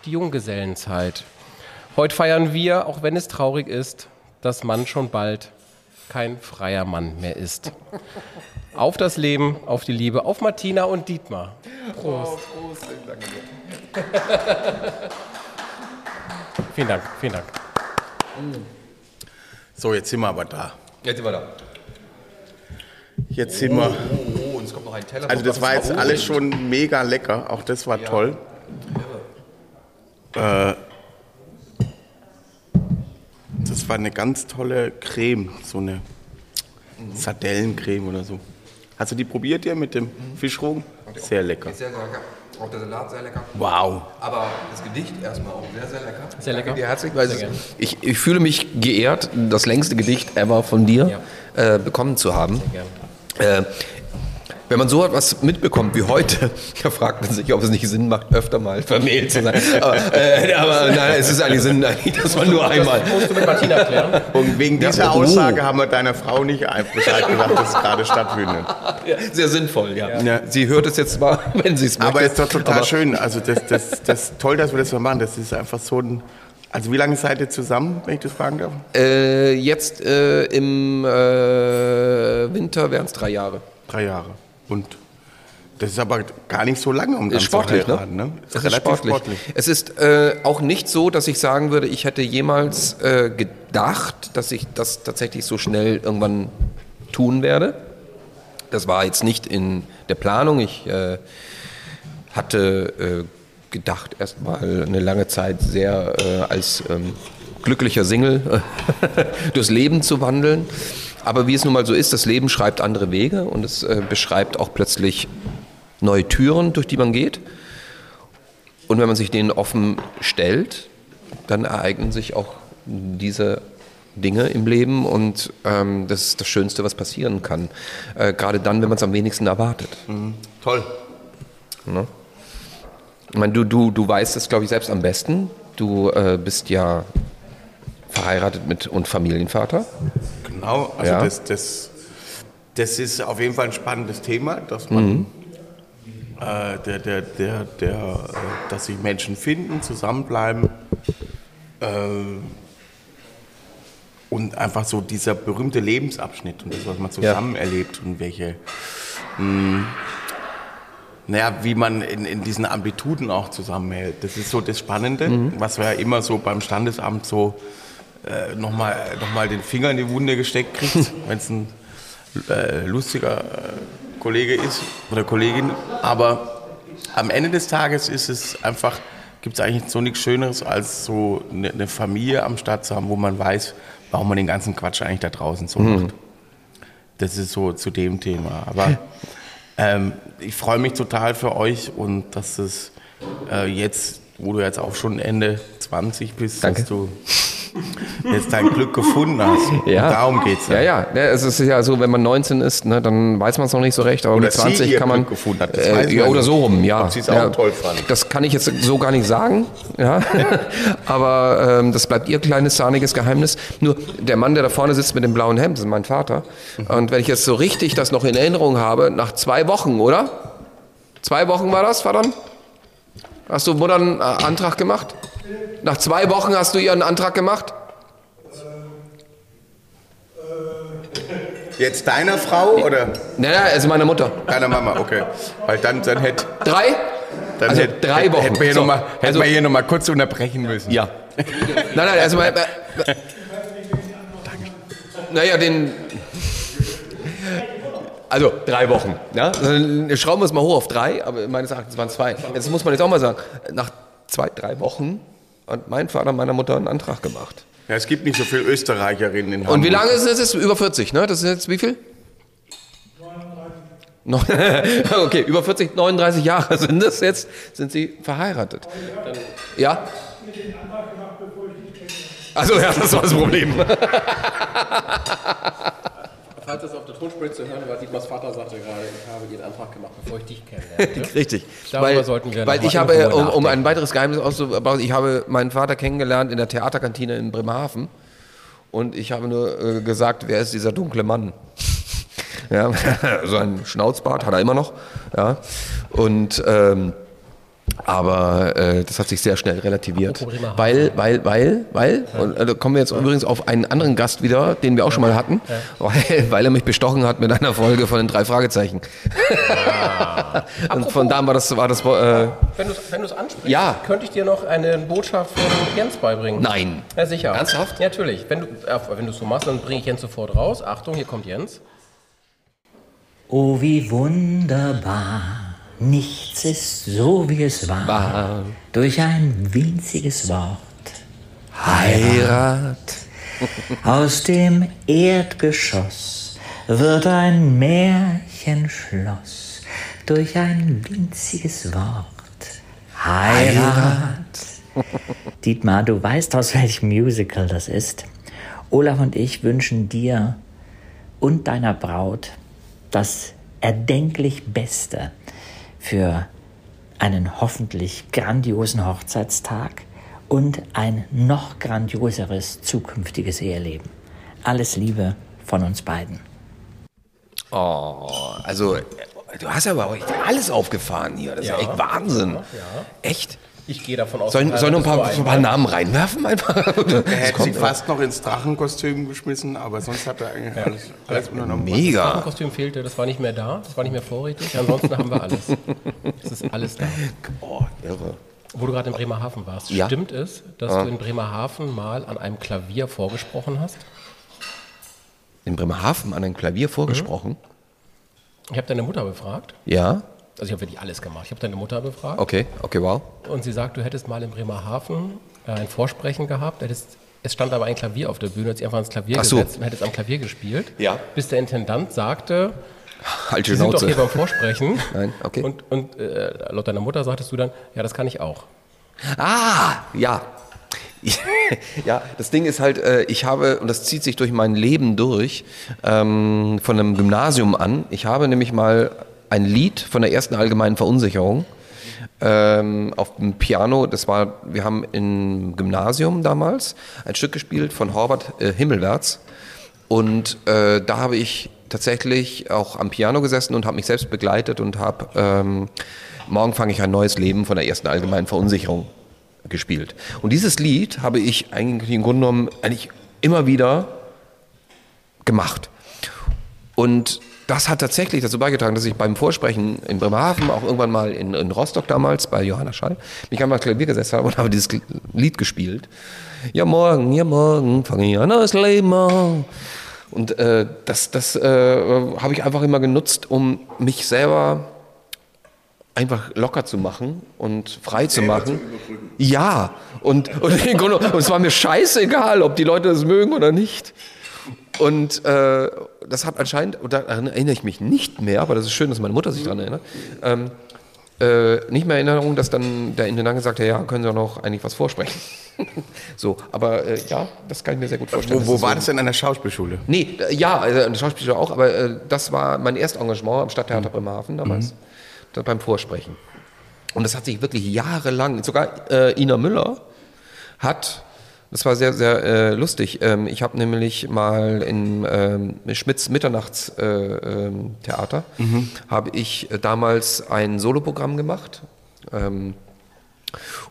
die Junggesellenzeit. Heute feiern wir, auch wenn es traurig ist, dass man schon bald kein freier Mann mehr ist. Auf das Leben, auf die Liebe, auf Martina und Dietmar. Prost. vielen Dank, vielen Dank. So, jetzt sind wir aber da. Jetzt sind wir da. Jetzt sind wir. Und es kommt noch ein Teller. Also das war jetzt alles schon mega lecker. Auch das war toll. Äh, das war eine ganz tolle Creme, so eine Sardellencreme oder so. Hast du die probiert hier mit dem Fischrogen? Sehr lecker. Sehr, sehr lecker. Auch der Salat sehr lecker. Wow. Aber das Gedicht erstmal auch sehr, sehr lecker. Sehr lecker. Danke dir herzlich, weil Sehr gerne. ich, ich fühle mich geehrt, das längste Gedicht ever von dir äh, bekommen zu haben. Äh, wenn man so etwas mitbekommt wie heute, da fragt man sich, ob es nicht Sinn macht, öfter mal vermählt zu sein. Aber, äh, aber nein, es ist eigentlich Sinn, dass man nur einmal. Musst du mit Martina klären. Und wegen dieser Ja, oh. Aussage haben wir deiner Frau nicht Bescheid gesagt, dass es gerade stattfindet. Ja, sehr sinnvoll, ja. Ja. Sie hört es jetzt mal, wenn sie es möchte. Aber es ist doch total Aber- schön. Also das, das, das toll, dass wir das mal machen. Das ist einfach so ein. Also wie lange seid ihr zusammen, wenn ich das fragen darf? Äh, jetzt äh, im äh, Winter wären es drei Jahre. Drei Jahre. Und das ist aber gar nicht so lange, um dann Ist sportlich, zu heiraten. ne? Ne? Es ist sportlich. Es ist äh, auch nicht so, dass ich sagen würde, ich hätte jemals äh, gedacht, dass ich das tatsächlich so schnell irgendwann tun werde. Das war jetzt nicht in der Planung. Ich äh, hatte äh, gedacht, erstmal eine lange Zeit sehr äh, als ähm, glücklicher Single durchs Leben zu wandeln. Aber wie es nun mal so ist, das Leben schreibt andere Wege und es äh, beschreibt auch plötzlich neue Türen, durch die man geht. Und wenn man sich denen offen stellt, dann ereignen sich auch diese Dinge im Leben und ähm, das ist das Schönste, was passieren kann. Äh, Gerade dann, wenn man es am wenigsten erwartet. Toll. Ne? Ich meine, du, du, du weißt es, glaube ich, selbst am besten. Du äh, bist ja verheiratet mit und Familienvater. Genau, also Ja. das, das, das ist auf jeden Fall ein spannendes Thema, dass man, Mhm. äh, der, der, der, der, äh, dass sich Menschen finden, zusammenbleiben äh, und einfach so dieser berühmte Lebensabschnitt und das, was man zusammen erlebt und welche, mh, naja, wie man in, in diesen Amplituden auch zusammenhält. Das ist so das Spannende, Mhm. was wir ja immer so beim Standesamt so äh, nochmal noch mal den Finger in die Wunde gesteckt kriegt, wenn es ein äh, lustiger äh, Kollege ist oder Kollegin. Aber am Ende des Tages ist es einfach, gibt es eigentlich so nichts Schöneres, als so eine, eine Familie am Start zu haben, wo man weiß, warum man den ganzen Quatsch eigentlich da draußen so macht. Das ist so zu dem Thema. Aber ähm, ich freue mich total für euch und dass es äh, jetzt, wo du jetzt auch schon Ende 20 bist, Danke. dass du jetzt dein Glück gefunden hast. Ja. Darum geht's Ja, ja. ja es ist ja so, wenn man 19 ist, ne, dann weiß man es noch nicht so recht, aber Oder mit 20 sie ihr kann man. Hat, äh, ja, oder so rum, ja. Auch ja. toll fand. Das kann ich jetzt so gar nicht sagen, ja. aber ähm, das bleibt ihr kleines, sahniges Geheimnis. Nur der Mann, der da vorne sitzt mit dem blauen Hemd, das ist mein Vater. Und wenn ich jetzt so richtig das noch in Erinnerung habe, nach zwei Wochen, oder? Zwei Wochen war das, Vater? Hast du Mutter einen äh, Antrag gemacht? Nach zwei Wochen hast du ihren Antrag gemacht? Jetzt deiner Frau oder Nein, nein, also meine Mutter. deiner Mama? Okay. Weil dann, dann hätte Drei? dann Also hätte, drei Wochen. Hätten wir hier So, noch mal, also- noch mal kurz unterbrechen müssen. Ja. nein, nein, also mein, Naja, den. Also drei Wochen. Ja? Dann schrauben wir es mal hoch auf drei, aber meines Erachtens waren es zwei. Jetzt muss man jetzt auch mal sagen, nach zwei, drei Wochen hat mein Vater meiner Mutter einen Antrag gemacht. Ja, es gibt nicht so viele Österreicherinnen in Hamburg. Und wie lange ist es? Über 40, ne? Das ist jetzt wie viel? 39. okay, über 40, 39 Jahre sind es jetzt, sind Sie verheiratet. Ja? Also ja, das war das Problem. Falls es auf der Tonspur zu hören war, Dietmars Vater sagte gerade, ich habe den Antrag gemacht, bevor ich dich kennenlernte. Richtig. Darüber weil, sollten wir Weil ich habe, um, um ein weiteres Geheimnis auszubauen, ich habe meinen Vater kennengelernt in der Theaterkantine in Bremerhaven. Und ich habe nur äh, gesagt, wer ist dieser dunkle Mann? Ja, so ein Schnauzbart hat er immer noch. Ja. Und ähm, Aber äh, das hat sich sehr schnell relativiert. Weil, weil, weil, weil, und äh, da kommen wir jetzt übrigens auf einen anderen Gast wieder, den wir auch schon mal hatten, weil, weil er mich bestochen hat mit einer Folge von den drei Fragezeichen. und von da war das, war das äh, Wenn du es ansprichst, Ja. könnte ich dir noch eine Botschaft von Jens beibringen. Nein. Ja, sicher. Ernsthaft? Ja, natürlich. Wenn du äh, wenn du es so machst, dann bringe ich Jens sofort raus. Achtung, hier kommt Jens. Oh, wie wunderbar, nichts ist so, wie es war. War. Durch ein winziges Wort. Heirat. Aus dem Erdgeschoss wird ein Märchenschloss. Durch ein winziges Wort. Heirat. Dietmar, du weißt, aus welchem Musical das ist. Olaf und ich wünschen dir und deiner Braut das erdenklich Beste für einen hoffentlich grandiosen Hochzeitstag und ein noch grandioseres zukünftiges Eheleben. Alles Liebe von uns beiden. Oh, also du hast aber auch echt alles aufgefahren hier. Das ist ja echt Wahnsinn. Echt? Ich gehe davon aus, Soll, dass soll ich noch ein paar, ein paar Namen reinwerfen einfach? Er hätte sie fast noch ins Drachenkostüm geschmissen, aber sonst hat er eigentlich alles, alles unternommen. Das Mega. Kostüm fehlte, das war nicht mehr da, das war nicht mehr vorrätig. Ansonsten haben wir alles. Es ist alles da. Oh, irre. Wo du gerade in Bremerhaven warst, Ja. stimmt es, dass du in Bremerhaven mal an einem Klavier vorgesprochen hast? In Bremerhaven an ein Klavier vorgesprochen? Ich habe deine Mutter befragt. Ja. Also ich habe wirklich alles gemacht. Ich habe deine Mutter befragt. Okay, okay, wow. Und sie sagt, du hättest mal in Bremerhaven äh, ein Vorsprechen gehabt. Hättest, es stand aber ein Klavier auf der Bühne, hat sie einfach ans Klavier Ach so. gesetzt und hättest am Klavier gespielt. Ja. Bis der Intendant sagte, Halt Sie sind doch hier beim Vorsprechen. Nein, okay. Und, und äh, laut deiner Mutter sagtest du dann, ja, das kann ich auch. Ah, ja. ja, das Ding ist halt, äh, ich habe, und das zieht sich durch mein Leben durch, ähm, von einem Gymnasium an. Ich habe nämlich mal ein Lied von der ersten allgemeinen Verunsicherung ähm, auf dem Piano. Das war, wir haben im Gymnasium damals ein Stück gespielt von Horbert äh, Himmelwärts. Und äh, da habe ich tatsächlich auch am Piano gesessen und habe mich selbst begleitet und habe ähm, Morgen fange ich ein neues Leben von der ersten allgemeinen Verunsicherung gespielt. Und dieses Lied habe ich eigentlich im Grunde genommen eigentlich immer wieder gemacht. Und das hat tatsächlich dazu beigetragen, dass ich beim Vorsprechen in Bremerhaven, auch irgendwann mal in, in Rostock damals, bei Johanna Schall, mich einmal Klavier gesetzt habe und habe dieses Lied gespielt. Ja, morgen, ja, morgen fange ich ein neues Leben an. Und äh, das, das äh, habe ich einfach immer genutzt, um mich selber einfach locker zu machen und frei zu machen. ja, und, und, und es war mir scheißegal, ob die Leute das mögen oder nicht. Und äh, das hat anscheinend, und daran erinnere ich mich nicht mehr, aber das ist schön, dass meine Mutter sich daran erinnert, ähm, äh, nicht mehr in Erinnerung, dass dann der Intendant gesagt hat, ja, können Sie auch noch eigentlich was vorsprechen. so, aber äh, ja, das kann ich mir sehr gut vorstellen. Wo, wo dass war so- das denn an der Schauspielschule? Nee, äh, ja, also eine Schauspieler auch, aber äh, das war mein Erstengagement am Stadttheater Bremerhaven damals, da beim Vorsprechen. Und das hat sich wirklich jahrelang, sogar Ina Müller hat, das war sehr, sehr äh, lustig, ähm, ich habe nämlich mal im ähm, Schmitz Mitternachtstheater, äh, ähm, Theater, habe ich äh, damals ein Soloprogramm gemacht. Ähm,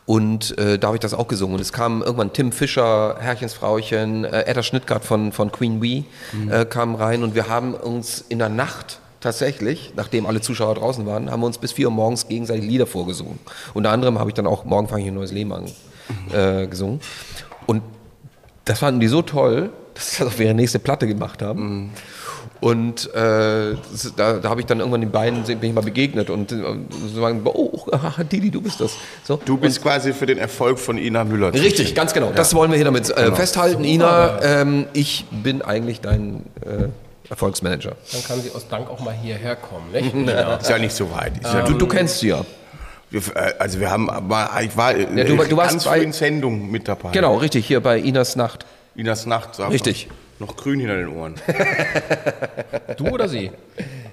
und äh, da habe ich das auch gesungen. Und es kam irgendwann Tim Fischer, Herrchens Frauchen, äh, Edda Schnittgart von, von Queen Bee äh, kam rein und wir haben uns in der Nacht tatsächlich, nachdem alle Zuschauer draußen waren, haben wir uns bis vier Uhr morgens gegenseitig Lieder vorgesungen. Unter anderem habe ich dann auch Morgen fange ich ein neues Leben an äh, gesungen. Und das fanden die so toll, dass sie das auf ihre nächste Platte gemacht haben. Und äh, da, da habe ich dann irgendwann den beiden bin ich mal begegnet und äh, so sagen, oh, Didi, du bist das. So. Du bist quasi für den Erfolg von Ina Müller. Richtig, ganz genau. Das wollen wir hier damit äh, festhalten. Ina, ähm, ich bin eigentlich dein äh, Erfolgsmanager. Dann kann sie aus Dank auch mal hierher kommen, nicht? Nina? Ist ja nicht so weit. Ist ja Du, du kennst sie ja. Wir, äh, also wir haben, ich war Ja, du- du warst ganz bei- früh in Sendung mit dabei. Genau, richtig, hier bei Inas Nacht. Inas Nacht. sag mal. Richtig. Noch grün hinter den Ohren. Du oder sie?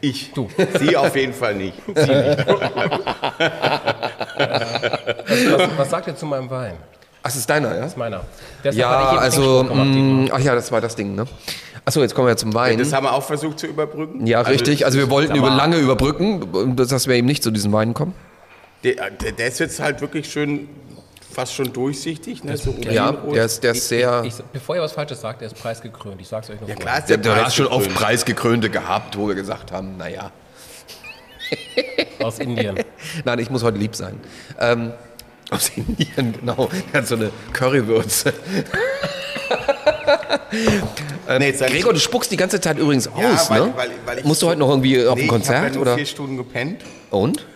Ich. Du. Sie auf jeden Fall nicht. Was, was sagt ihr zu meinem Wein? Ach, das ist deiner, ja? Das ist meiner. Deshalb Ja, also, gemacht, mh, Dietmar. ach ja, das war das Ding, ne? Achso, jetzt kommen wir zum Wein. Das haben wir auch versucht zu überbrücken. ja, richtig. Also wir wollten über lange überbrücken, dass wir eben nicht zu diesen Weinen kommen. Der, der, ist jetzt halt wirklich schön, fast schon durchsichtig. Ne? So Ja, der ist, der ist sehr. Ich, bevor ihr was Falsches sagt, der ist preisgekrönt. Ich sag's euch noch ja, klar ist Der, der, der hat schon oft preisgekrönt. Preisgekrönte gehabt, wo wir gesagt haben, naja. Aus Indien. Nein, ich muss heute lieb sein. Ähm, aus Indien, genau. Der hat so eine Currywürze. ähm, Nee, ich- Gregor, du spuckst die ganze Zeit übrigens aus, Ja, weil- ne? weil- weil ich Musst du heute noch irgendwie auf Nee, ein Ich habe Konzert ja nur oder? vier Stunden gepennt. Und?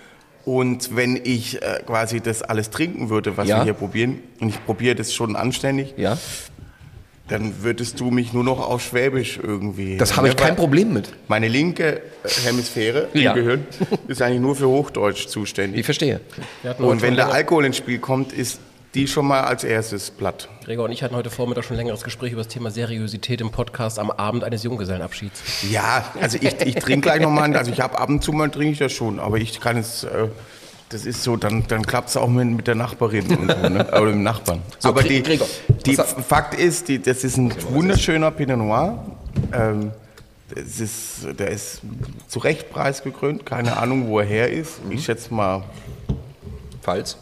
Und wenn ich äh, quasi das alles trinken würde, was Ja. wir hier probieren, und ich probiere das schon anständig, Ja. dann würdest du mich nur noch auf Schwäbisch irgendwie. Das habe ich Ne, kein weil Problem mit. Meine linke äh, Hemisphäre Ja. im Gehirn ist eigentlich nur für Hochdeutsch Ich zuständig. verstehe. Hatten heute Und wenn der Alkohol ins Spiel kommt, ist die schon mal als erstes platt. Gregor und ich hatten heute Vormittag schon ein längeres Gespräch über das Thema Seriosität im Podcast am Abend eines Junggesellenabschieds. Ja, also ich, ich trinke gleich nochmal, also ich habe ab und zu mal trinke ich das schon, aber ich kann es, äh, das ist so, dann, dann klappt es auch mit, mit der Nachbarin und so, ne? oder dem Nachbarn. So, aber die, Gregor, die Fakt ist, die, das ist ein wunderschöner Pinot Noir. Ähm, das ist, der ist zu Recht preisgekrönt, keine Ahnung, wo er her ist. Mhm. Ich schätze mal, Falls.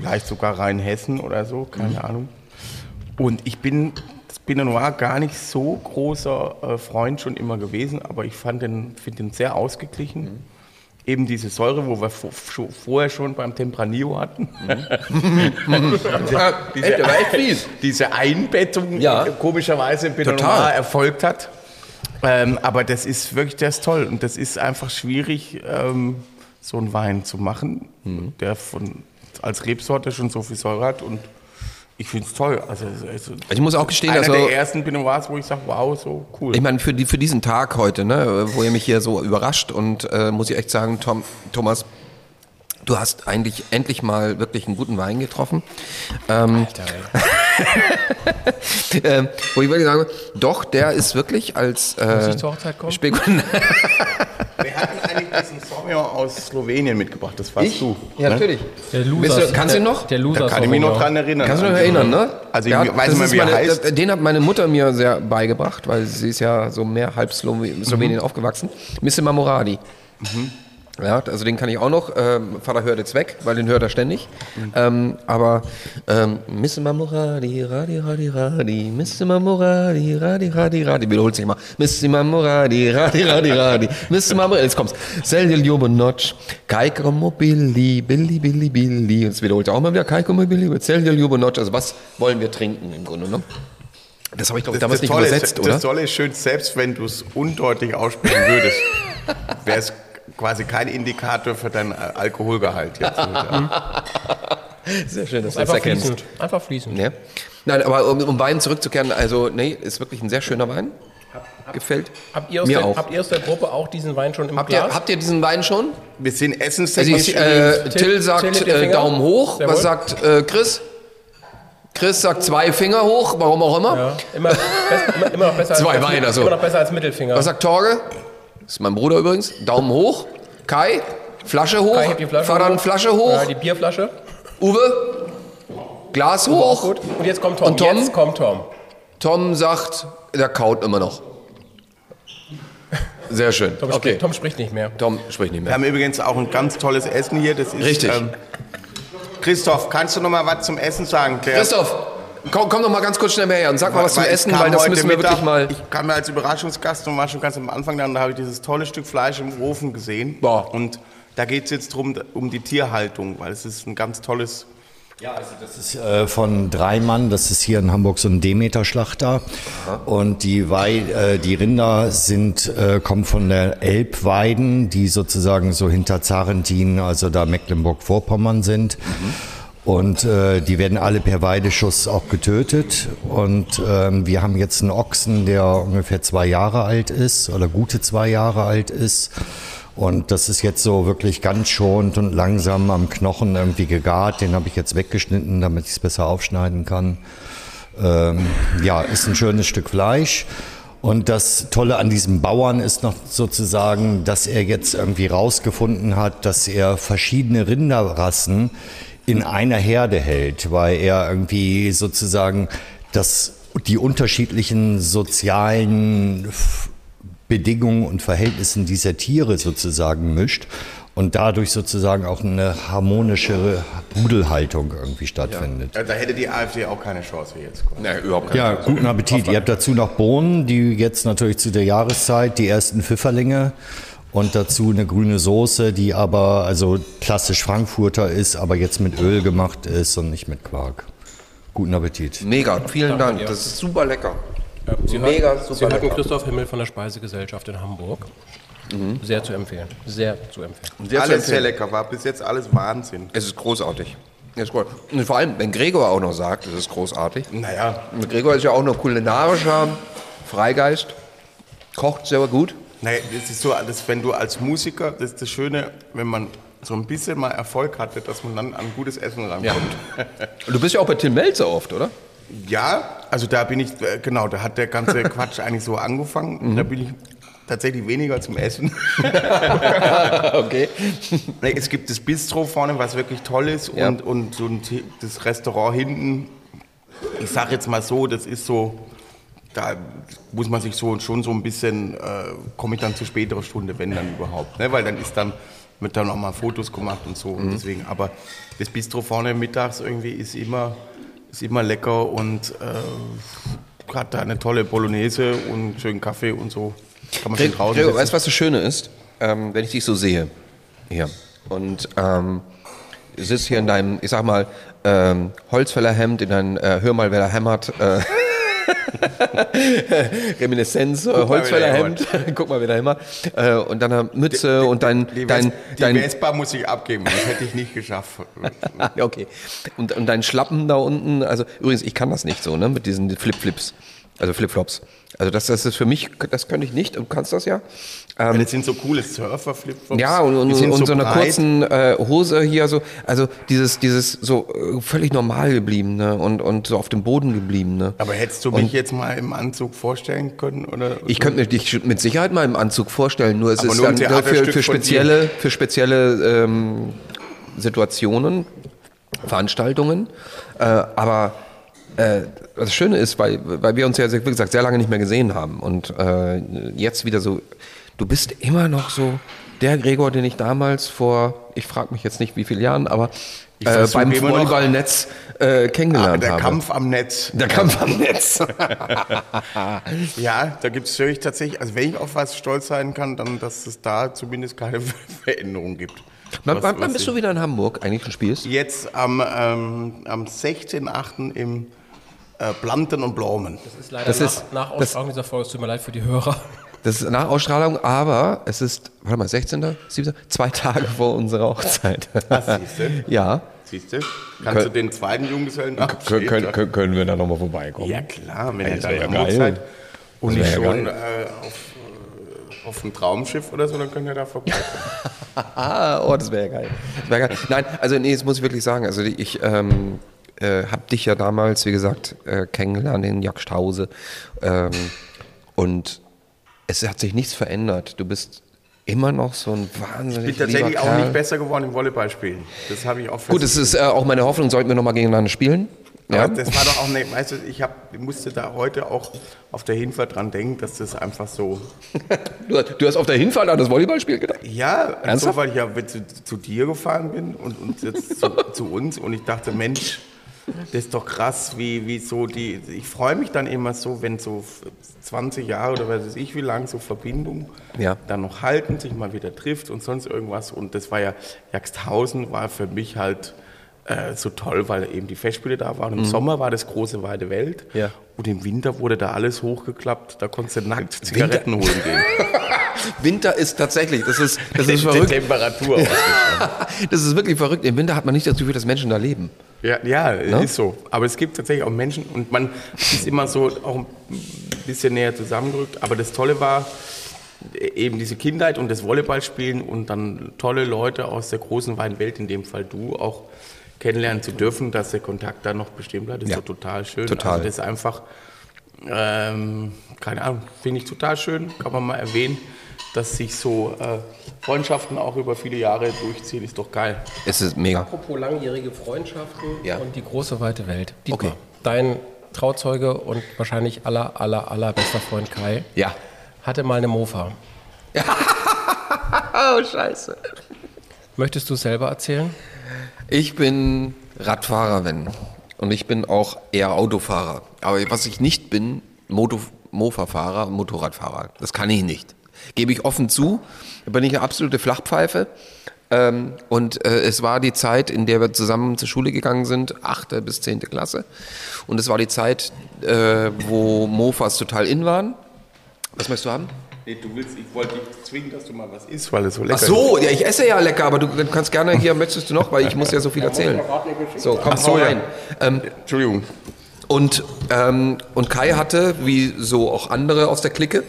Vielleicht sogar Rheinhessen oder so, keine Mhm. Ahnung. Und ich bin das Pinot Noir gar nicht so großer äh, Freund schon immer gewesen, aber ich fand den, finde den sehr ausgeglichen. Mhm. Eben diese Säure, wo wir vorher schon beim Tempranillo hatten. Ah, diese, diese Einbettung Ja. äh, komischerweise im Pinot. Noir erfolgt hat. Ähm, aber das ist wirklich, das ist toll. Und das ist einfach schwierig, ähm, so einen Wein zu machen, Mhm. der von, als Rebsorte schon so viel Säure hat. Und ich finde es toll. Also, also Ich muss auch gestehen, einer also- der ersten Pinot Noirs, wo ich sage, wow, so cool. Ich meine, für, die, für diesen Tag heute, ne, wo ihr mich hier so überrascht und äh, muss ich echt sagen, Tom, Thomas, du hast eigentlich endlich mal wirklich einen guten Wein getroffen. Ähm, ähm, wo ich wirklich sagen, doch, der ist wirklich als Muss äh, ich Wir hatten eigentlich diesen Sauvignon aus Slowenien mitgebracht. Das warst du. Ja, ne? natürlich. Der Bist du- kannst du ihn noch? Der Loser Da kann ich mich noch dran erinnern. Kannst du dich noch diesen- erinnern, ne? Also ich Der weiß hat- nicht wie er heißt. das- Den hat meine Mutter mir sehr beigebracht, weil sie ist ja so mehr halb Slowe- Slowenien Mhm. aufgewachsen. Missima Moradi. Ja, also den kann ich auch noch. Ähm, Vater hört jetzt weg, weil den hört er ständig. Mhm. Ähm, aber ähm, Missima Moradi, Radi, Radi, Radi, Missima Moradi, Radi, Radi, Radi. Wiederholt sich mal. Missima Moradi, Radi, Radi, Radi. Missima Moradi. Jetzt kommt's. Selja Ljubenoc, Kajko Mobili, Billi, Billi, Billi. Und es wiederholt er auch mal wieder. Kajko Mobili, Selja Ljubenoc. Also was wollen wir trinken im Grunde, ne? Das habe ich, glaube ich, damals nicht Tolle übersetzt, ist, oder? Das Tolle ist schön, selbst wenn du es undeutlich aussprechen würdest, wäre es quasi kein Indikator für deinen Al- Alkoholgehalt jetzt. Sehr schön, dass du das Einfach erkennst. fließend. Einfach fließend. Ja. Nein, aber um, um Wein zurückzukehren, also nee, ist wirklich ein sehr schöner Wein. Gefällt Habt ihr, aus mir der, auch. habt ihr aus der Gruppe auch diesen Wein schon im Habt ihr, Glas? habt ihr diesen Wein schon? Wir sind Also essenstechnisch ich, äh, Till- sagt Till äh. Daumen hoch. Jawohl. Was sagt äh, Chris? Chris sagt zwei Finger hoch, warum auch immer. ja, immer, best, immer, immer noch besser Zwei als, Weine, als, so. immer noch besser als Mittelfinger. Was sagt Torge? Das ist mein Bruder übrigens. Daumen hoch. Kai? Flasche hoch. Kai die Flasche Vater, hoch. Flasche hoch. Ja, die Bierflasche. Uwe? Glas Auch hoch. gut. Und jetzt kommt Tom. Und Tom? Jetzt kommt Tom. Tom sagt, der kaut immer noch. Sehr schön. Tom, Okay. spricht, Tom spricht nicht mehr. Tom spricht nicht Wir mehr. haben übrigens auch ein ganz tolles Essen hier. Das ist, Richtig. Ähm, Christoph, kannst du noch mal was zum Essen sagen? Der, Christoph, komm, komm doch mal ganz kurz schnell mehr her und sag mal was Weil Essen, weil das heute müssen wir Mittag- wirklich mal. Ich kam ja als Überraschungsgast und war schon ganz am Anfang da und da habe ich dieses tolle Stück Fleisch im Ofen gesehen. Boah. Und da geht es jetzt drum um die Tierhaltung, weil es ist ein ganz tolles. Ja, also das ist äh, von Dreimann, das ist hier in Hamburg so ein Demeter-Schlachter. Und die, Wei äh, die Rinder sind, äh, kommen von der Elbweiden, die sozusagen so hinter Zarentin, also da Mecklenburg-Vorpommern sind. Und äh, die werden alle per Weideschuss auch getötet. Und ähm, wir haben jetzt einen Ochsen, der ungefähr zwei Jahre alt ist oder gute zwei Jahre alt ist. Und das ist jetzt so wirklich ganz schonend und langsam am Knochen irgendwie gegart. Den habe ich jetzt weggeschnitten, damit ich es besser aufschneiden kann. Ähm, ja, ist ein schönes Stück Fleisch. Und das Tolle an diesem Bauern ist noch sozusagen, dass er jetzt irgendwie rausgefunden hat, dass er verschiedene Rinderrassen in einer Herde hält, weil er irgendwie sozusagen das, die unterschiedlichen sozialen Bedingungen und Verhältnissen dieser Tiere sozusagen mischt. und dadurch sozusagen auch eine harmonischere Rudelhaltung irgendwie stattfindet. Da hätte die AfD auch keine Chance jetzt. Ja, überhaupt keine Ja, guten Appetit. Ihr habt dazu noch Bohnen, die jetzt natürlich zu der Jahreszeit die ersten Pfifferlinge und dazu eine grüne Soße, die aber also klassisch Frankfurter ist, aber jetzt mit Öl gemacht ist und nicht mit Quark. Guten Appetit. Mega, vielen Dank. Das ist super lecker. Sie Mega, hörten, super Sie lecker. Christoph Himmel von der Speisegesellschaft in Hamburg. Sehr zu empfehlen. Sehr zu empfehlen. Sehr zu alles sehr empfehlen. lecker, war bis jetzt alles Wahnsinn. Es ist großartig. Es ist groß. Und vor allem, wenn Gregor auch noch sagt, es ist großartig. Naja, Gregor ist ja auch noch kulinarischer Freigeist, kocht sehr gut. Naja, das ist so, das, wenn du als Musiker, das ist das Schöne, wenn man so ein bisschen mal Erfolg hatte, dass man dann an gutes Essen rankommt. Und du bist ja auch bei Tim Melzer oft, oder? Ja, also da bin ich, äh, genau, da hat der ganze Quatsch eigentlich so angefangen. Da bin ich tatsächlich weniger zum Essen. okay. Es gibt das Bistro vorne, was wirklich toll ist Ja. und, und so ein, das Restaurant hinten, ich sag jetzt mal so, das ist so, da muss man sich so schon so ein bisschen, äh, komme ich dann zu späterer Stunde, wenn dann überhaupt, ne? weil dann ist dann, wird dann auch mal Fotos gemacht und so und deswegen, aber das Bistro vorne mittags irgendwie ist immer, ist immer lecker und äh, hat da eine tolle Bolognese und schönen Kaffee und so. Kann man schön draußen Gregor weißt du, was das Schöne ist? Ähm, wenn ich dich so sehe, hier, und ähm, du sitzt hier in deinem, ich sag mal, ähm, Holzfällerhemd, in deinem äh, Hör mal, wer da hämmert, äh, Reminiszenz, äh, Guck Holzfällerhemd, guck mal, wer da hämmert, äh, und dann eine Mütze und dein, Die, dein, Ves die dein, Vespa muss ich abgeben, das hätte ich nicht geschafft. Okay. Und, und dein Schlappen da unten, also übrigens, ich kann das nicht so, ne, mit diesen Flip-Flips, also Flip-Flops. Also das, das ist für mich, das könnte ich nicht, du kannst das ja. Ähm, das sind so coole Surfer-Flipflops. Ja, und, und, und so, einer breit. kurzen äh, Hose hier, so, also dieses, dieses so äh, völlig normal gebliebene und, und so auf dem Boden gebliebene. Aber hättest du Und- mich jetzt mal im Anzug vorstellen können? Oder Ich könnte mir dich mit Sicherheit mal im Anzug vorstellen, nur es Aber ist nur dann für, für spezielle, für spezielle ähm, Situationen, Veranstaltungen. Äh, aber äh, das Schöne ist, weil, weil wir uns ja, wie gesagt, sehr lange nicht mehr gesehen haben und äh, jetzt wieder so, du bist immer noch so der Gregor, den ich damals vor, ich frage mich jetzt nicht wie viele Jahren, aber Ich äh, beim Volleyballnetz äh, Ah, kennengelernt der habe. Kampf am Netz. der Kampf am Netz. Ja, da gibt es wirklich tatsächlich, also wenn ich auf was stolz sein kann, dann, dass es da zumindest keine Veränderung gibt. wann, Was- wann, wann was bist ich- du wieder in Hamburg eigentlich und spielst? Jetzt am, ähm, am 16.8. im äh, Planten und Blumen. Das ist leider Das nach, ist- nach Ausstrahlung dieser Folge. Es tut mir leid für die Hörer. Das ist nach Ausstrahlung, aber es ist, warte mal, 16., 17., zwei Tage vor unserer Hochzeit. siehste? ja. Siehst du? Kannst du den zweiten Junggesellen Können, können, können, können wir da nochmal vorbeikommen? Ja klar, wenn das dann wär ja. Hochzeit und Das nicht ja schon äh, auf, äh, auf einem Traumschiff oder so, dann könnt ihr da vorbeikommen. Ah, oh, das wäre geil. Das wär geil. Nein, also nee, das muss ich wirklich sagen. Also ich ähm, äh, habe dich ja damals, wie gesagt, äh, kennengelernt in Jagdhause. Ähm, und es hat sich nichts verändert. Du bist immer noch so ein wahnsinnig Ich bin tatsächlich auch nicht besser geworden im Volleyballspielen. Das habe ich auch Gut, es ist äh, auch meine Hoffnung, sollten wir nochmal gegeneinander spielen. Ja? Das war doch auch eine, weißt du, ich hab, musste da heute auch auf der Hinfahrt dran denken, dass das einfach so, Du, du hast auf der Hinfahrt an das Volleyballspiel gedacht? ja, so, Ernsthaft? weil ich ja zu, zu dir gefahren bin und, und jetzt zu, zu uns und ich dachte, Mensch, das ist doch krass, wie, wie so die, ich freue mich dann immer so, wenn so 20 Jahre oder weiß ich wie lang so Verbindung Ja. dann noch halten, sich mal wieder trifft und sonst irgendwas und das war ja, Jagsthausen war für mich halt äh, so toll, weil eben die Festspiele da waren. Im Sommer war das große weite Welt Mhm. Ja. und im Winter wurde da alles hochgeklappt, da konntest du nackt Zigaretten holen gehen. Winter ist tatsächlich, das ist, das ist Die verrückt. Temperatur ausgeschlagen. Das ist wirklich verrückt. Im Winter hat man nicht das Gefühl, dass Menschen da leben. Ja, ja Ne? ist so. Aber es gibt tatsächlich auch Menschen und man ist immer so auch ein bisschen näher zusammengerückt. Aber das Tolle war eben diese Kindheit und das Volleyballspielen und dann tolle Leute aus der großen weiten Welt, in dem Fall du, auch kennenlernen zu dürfen, dass der Kontakt da noch bestehen bleibt, ist Ja. doch total schön. Total. Also das ist einfach, ähm, keine Ahnung, finde ich total schön, kann man mal erwähnen, dass sich so äh, Freundschaften auch über viele Jahre durchziehen, ist doch geil. Es ist mega. Apropos langjährige Freundschaften Ja. und die große weite Welt. Dietmar, Okay. dein Trauzeuge und wahrscheinlich aller, aller, aller bester Freund Kai Ja. hatte mal eine Mofa. Oh, scheiße. Möchtest du es selber erzählen? Ich bin Radfahrer, wenn. Und ich bin auch eher Autofahrer. Aber was ich nicht bin, Mofa-Fahrer, Motorradfahrer. Das kann ich nicht. Gebe ich offen zu. Da bin ich eine absolute Flachpfeife. Ähm, und äh, es war die Zeit, in der wir zusammen zur Schule gegangen sind, achte bis zehnte Klasse. Und es war die Zeit, äh, wo Mofas total in waren. Was möchtest du haben? Nee, du willst, ich wollte dich zwingen, dass du mal was isst, weil es so lecker Ach so, ja, ich esse ja lecker, aber du kannst gerne hier, möchtest du noch, weil ich muss ja so viel erzählen. So, komm, Ach so, hau ja. rein. Ähm, Entschuldigung. und, ähm, und Kai hatte, wie so auch andere aus der Clique,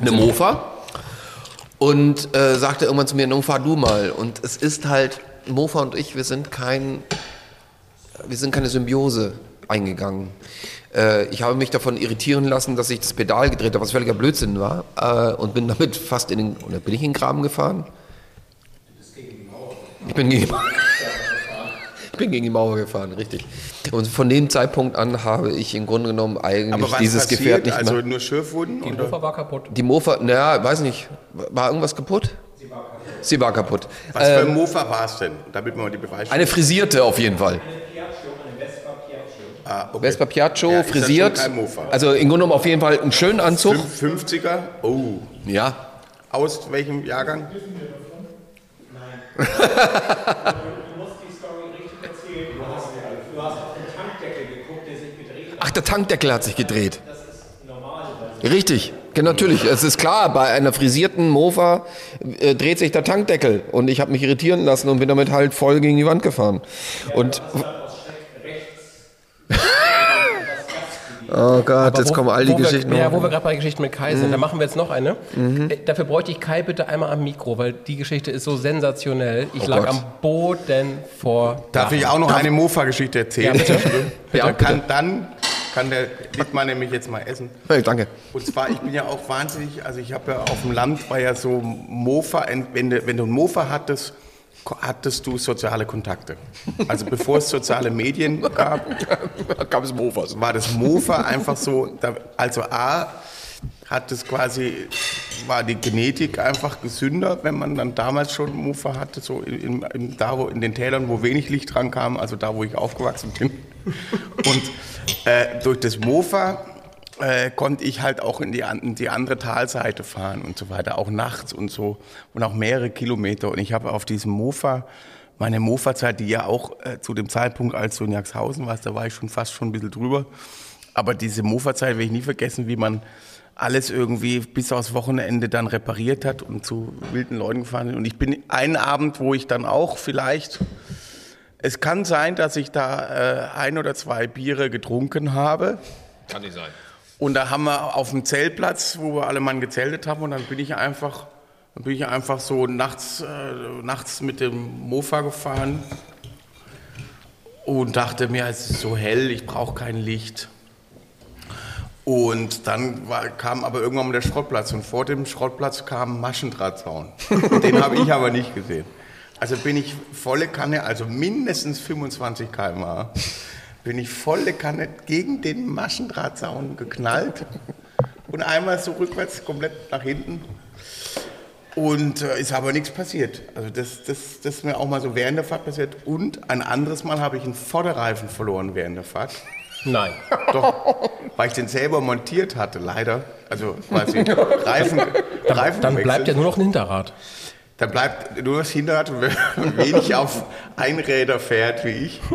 eine Mofa und äh, sagte irgendwann zu mir, nun fahr du mal. Und es ist halt, Mofa und ich, wir sind kein, wir sind keine Symbiose eingegangen. Äh, ich habe mich davon irritieren lassen, dass ich das Pedal gedreht habe, was völliger Blödsinn war, äh, und bin damit fast in den, oder bin ich in den Graben gefahren? Ich bin gegen die Mauer. Ich bin gegen die Mauer gefahren, richtig. Und von dem Zeitpunkt an habe ich im Grunde genommen eigentlich Aber was dieses passiert? Gefährt nicht Also mehr. nur Schürfwunden? Die? Mofa war kaputt. Die Mofa, naja, weiß nicht, war irgendwas kaputt? Sie war kaputt. Was für Ähm, ein Mofa war es denn? Damit mal die Beweise. eine frisierte auf jeden Fall. Ah, okay. Vespa Piaggio, Ja, ist das frisiert. schon kein Mofa? Also im Grunde genommen auf jeden Fall einen schönen Anzug. Fünf- 50er? Oh. Ja. Aus welchem Jahrgang? Ach, der Tankdeckel hat sich gedreht. Richtig, ja, natürlich. Es ist klar, bei einer frisierten Mofa äh, dreht sich der Tankdeckel. Und ich habe mich irritieren lassen und bin damit halt voll gegen die Wand gefahren. Und. Oh Gott, jetzt wo- kommen all die Geschichten. Wir, ja, wo wir gerade bei Geschichten mit Kai sind, da machen wir jetzt noch eine. Äh, Dafür bräuchte ich Kai bitte einmal am Mikro, weil die Geschichte ist so sensationell. Ich Oh lag Gott. am Boden vor. Darf ich auch noch eine Mofa-Geschichte erzählen? Ja, bitte. Ja, dann kann, dann kann der Dittmar nämlich jetzt mal essen. Hey, danke. Und zwar, ich bin ja auch wahnsinnig, also ich habe ja auf dem Land war ja so Mofa, wenn du, wenn du ein Mofa hattest, hattest du soziale Kontakte. Also bevor es soziale Medien gab, Gab es Mofas. war das Mofa einfach so, also A, hat es quasi, war die Genetik einfach gesünder, wenn man dann damals schon Mofa hatte, so in, in, da, wo, in den Tälern, wo wenig Licht dran kam, also da, wo ich aufgewachsen bin. Und äh, durch das Mofa äh, konnte ich halt auch in die, in die andere Talseite fahren und so weiter, auch nachts und so und auch mehrere Kilometer. Und ich habe auf diesem Mofa, meine Mofa-Zeit, die ja auch äh, zu dem Zeitpunkt, als du in Jaxhausen warst, da war ich schon fast schon ein bisschen drüber. Aber diese Mofa-Zeit werde ich nie vergessen, wie man alles irgendwie bis aufs Wochenende dann repariert hat und zu wilden Leuten gefahren ist. Und ich bin einen Abend, wo ich dann auch vielleicht es kann sein, dass ich da äh, ein oder zwei Biere getrunken habe. Kann nicht sein. Und da haben wir auf dem Zeltplatz, wo wir alle Mann gezeltet haben, und dann bin ich einfach, dann bin ich einfach so nachts, äh, nachts mit dem Mofa gefahren und dachte mir, es ist so hell, ich brauche kein Licht. Und dann war, kam aber irgendwann mal der Schrottplatz und vor dem Schrottplatz kam ein Maschendrahtzaun. Den habe ich aber nicht gesehen. Also bin ich volle Kanne, also mindestens 25 km/h, bin ich volle Kanne gegen den Maschendrahtzaun geknallt und einmal so rückwärts komplett nach hinten. Und äh, ist aber nichts passiert. Also das, das, das ist mir auch mal so während der Fahrt passiert. Und ein anderes Mal habe ich einen Vorderreifen verloren während der Fahrt. Nein. Doch, weil ich den selber montiert hatte, leider. Also quasi Reifen, Reifen Dann bleibt ja nur noch ein Hinterrad. Dann bleibt nur das Hinterrad, und wenig auf Einräder fährt wie ich.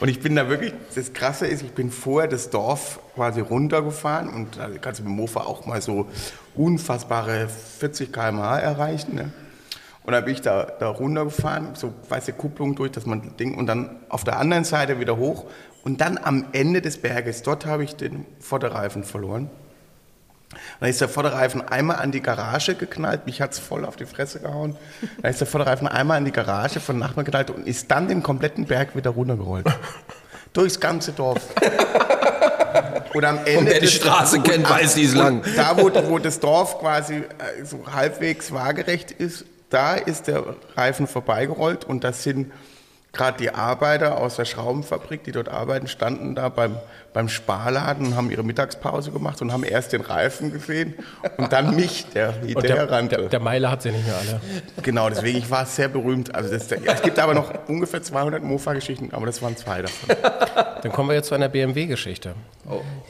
Und ich bin da wirklich, das Krasse ist, ich bin vorher das Dorf quasi runtergefahren und da kannst du mit dem Mofa auch mal so unfassbare 40 km/h erreichen. Ne? Und dann bin ich da, da runtergefahren, so weiße Kupplung durch, dass man das Ding und dann auf der anderen Seite wieder hoch und dann am Ende des Berges, dort habe ich den Vorderreifen verloren. Dann ist der Vorderreifen einmal an die Garage geknallt, mich hat es voll auf die Fresse gehauen. Dann ist der Vorderreifen einmal an die Garage von Nachbarn geknallt und ist dann den kompletten Berg wieder runtergerollt. Durchs ganze Dorf. Und am Ende. Und wer die des- Straße und kennt, weiß, die ist lang. Da, wo, wo das Dorf quasi äh, so halbwegs waagerecht ist, da ist der Reifen vorbeigerollt und das sind gerade die Arbeiter aus der Schraubenfabrik, die dort arbeiten, standen da beim, beim Sparladen und haben ihre Mittagspause gemacht und haben erst den Reifen gesehen und dann mich, der Und hinterher der, rannte. der, der Meiler hat sie nicht mehr alle. Genau, deswegen, ich war sehr berühmt. Also das, es gibt aber noch ungefähr 200 Mofa-Geschichten, aber das waren zwei davon. Dann kommen wir jetzt zu einer BMW-Geschichte.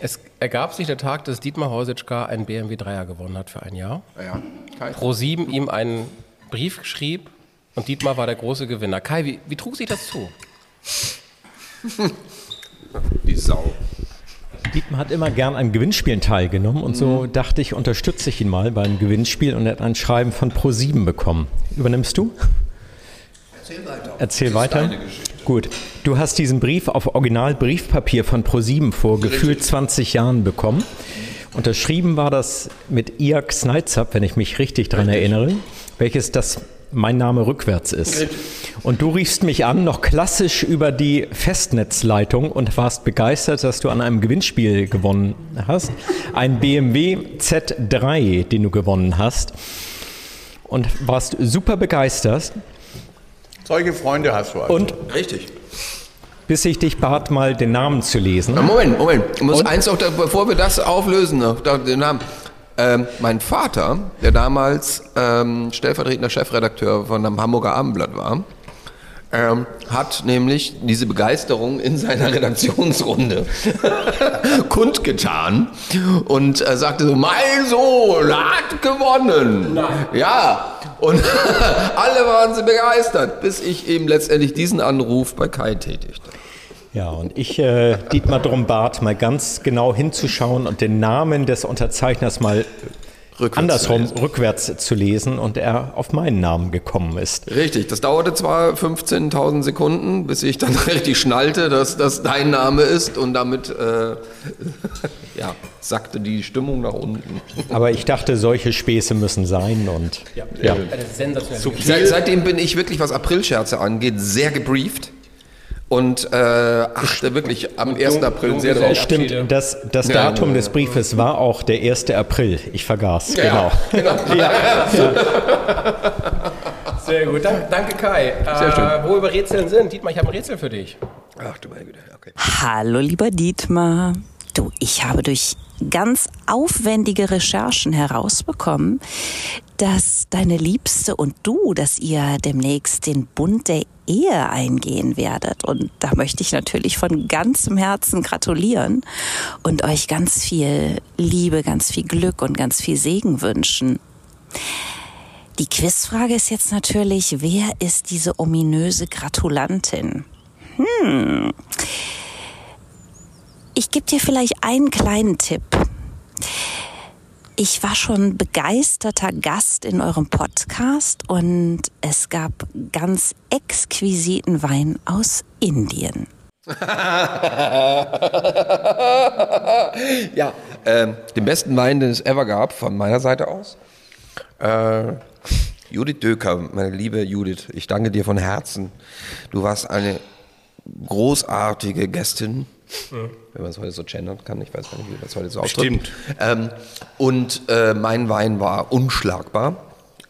Es ergab sich der Tag, dass Dietmar Heusitschka einen BMW 3er gewonnen hat für ein Jahr. Ja, Kai. Pro7 ihm einen Brief schrieb und Dietmar war der große Gewinner. Kai, wie, wie trug sich das zu? Die Sau. Dietmar hat immer gern an Gewinnspielen teilgenommen und so dachte ich, unterstütze ich ihn mal beim Gewinnspiel und er hat ein Schreiben von Pro7 bekommen. Übernimmst du? Erzähl weiter. Erzähl Das ist weiter. deine Geschichte. Gut. Du hast diesen Brief auf Original-Briefpapier von Pro7 vor gefühlt 20 Jahren bekommen. Unterschrieben war das mit Iak Sneitzap, wenn ich mich richtig daran erinnere, welches das mein Name rückwärts ist. Und du riefst mich an, noch klassisch über die Festnetzleitung und warst begeistert, dass du an einem Gewinnspiel gewonnen hast. Ein BMW Z3, den du gewonnen hast. Und warst super begeistert. Solche Freunde hast du also. Und Richtig. bis ich dich bat, mal den Namen zu lesen. Na, Moment, Moment. Ich muss eins noch, bevor wir das auflösen, noch, den Namen. Ähm, mein Vater, der damals ähm, stellvertretender Chefredakteur von einem Hamburger Abendblatt war, ähm, hat nämlich diese Begeisterung in seiner Redaktionsrunde kundgetan und äh, sagte so, mein Sohn hat gewonnen. Ja, und alle waren sie begeistert, bis ich eben letztendlich diesen Anruf bei Kai tätigte. Ja, und ich äh, Dietmar drum bat, mal ganz genau hinzuschauen und den Namen des Unterzeichners mal Rückwärts andersrum zu lesen. rückwärts zu lesen und er auf meinen Namen gekommen ist. Richtig, das dauerte zwar 15.000 Sekunden, bis ich dann richtig schnallte, dass das dein Name ist und damit äh, ja, sackte die Stimmung nach unten. Aber ich dachte, solche Späße müssen sein und ja. Geschichte. Seit, seitdem bin ich wirklich, was Aprilscherze angeht, sehr gebrieft und äh, achte wirklich am 1. April sehr drauf. Stimmt, das, das Ja, Datum ja, des Briefes war auch der 1. April. Ich vergaß, Ja, genau. genau. Sehr gut, Dank, danke Kai. Sehr schön. Äh, wo wir Rätseln sind, Dietmar, ich habe ein Rätsel für dich. Ach du meine Güte, okay. Hallo lieber Dietmar. Du, ich habe durch ganz aufwendige Recherchen herausbekommen, dass deine Liebste und du, dass ihr demnächst den Bund der Ehe eingehen werdet. Und da möchte ich natürlich von ganzem Herzen gratulieren und euch ganz viel Liebe, ganz viel Glück und ganz viel Segen wünschen. Die Quizfrage ist jetzt natürlich, wer ist diese ominöse Gratulantin? Hm. Ich gebe dir vielleicht einen kleinen Tipp. Ich war schon begeisterter Gast in eurem Podcast und es gab ganz exquisiten Wein aus Indien. ja, ähm, den besten Wein, den es ever gab, von meiner Seite aus. Äh, Judith Döker, meine liebe Judith, ich danke dir von Herzen. Du warst eine großartige Gästin, wenn man es heute so gendern kann. Ich weiß gar nicht, wie man es heute so ausdrückt. Stimmt. Ähm, und äh, mein Wein war unschlagbar.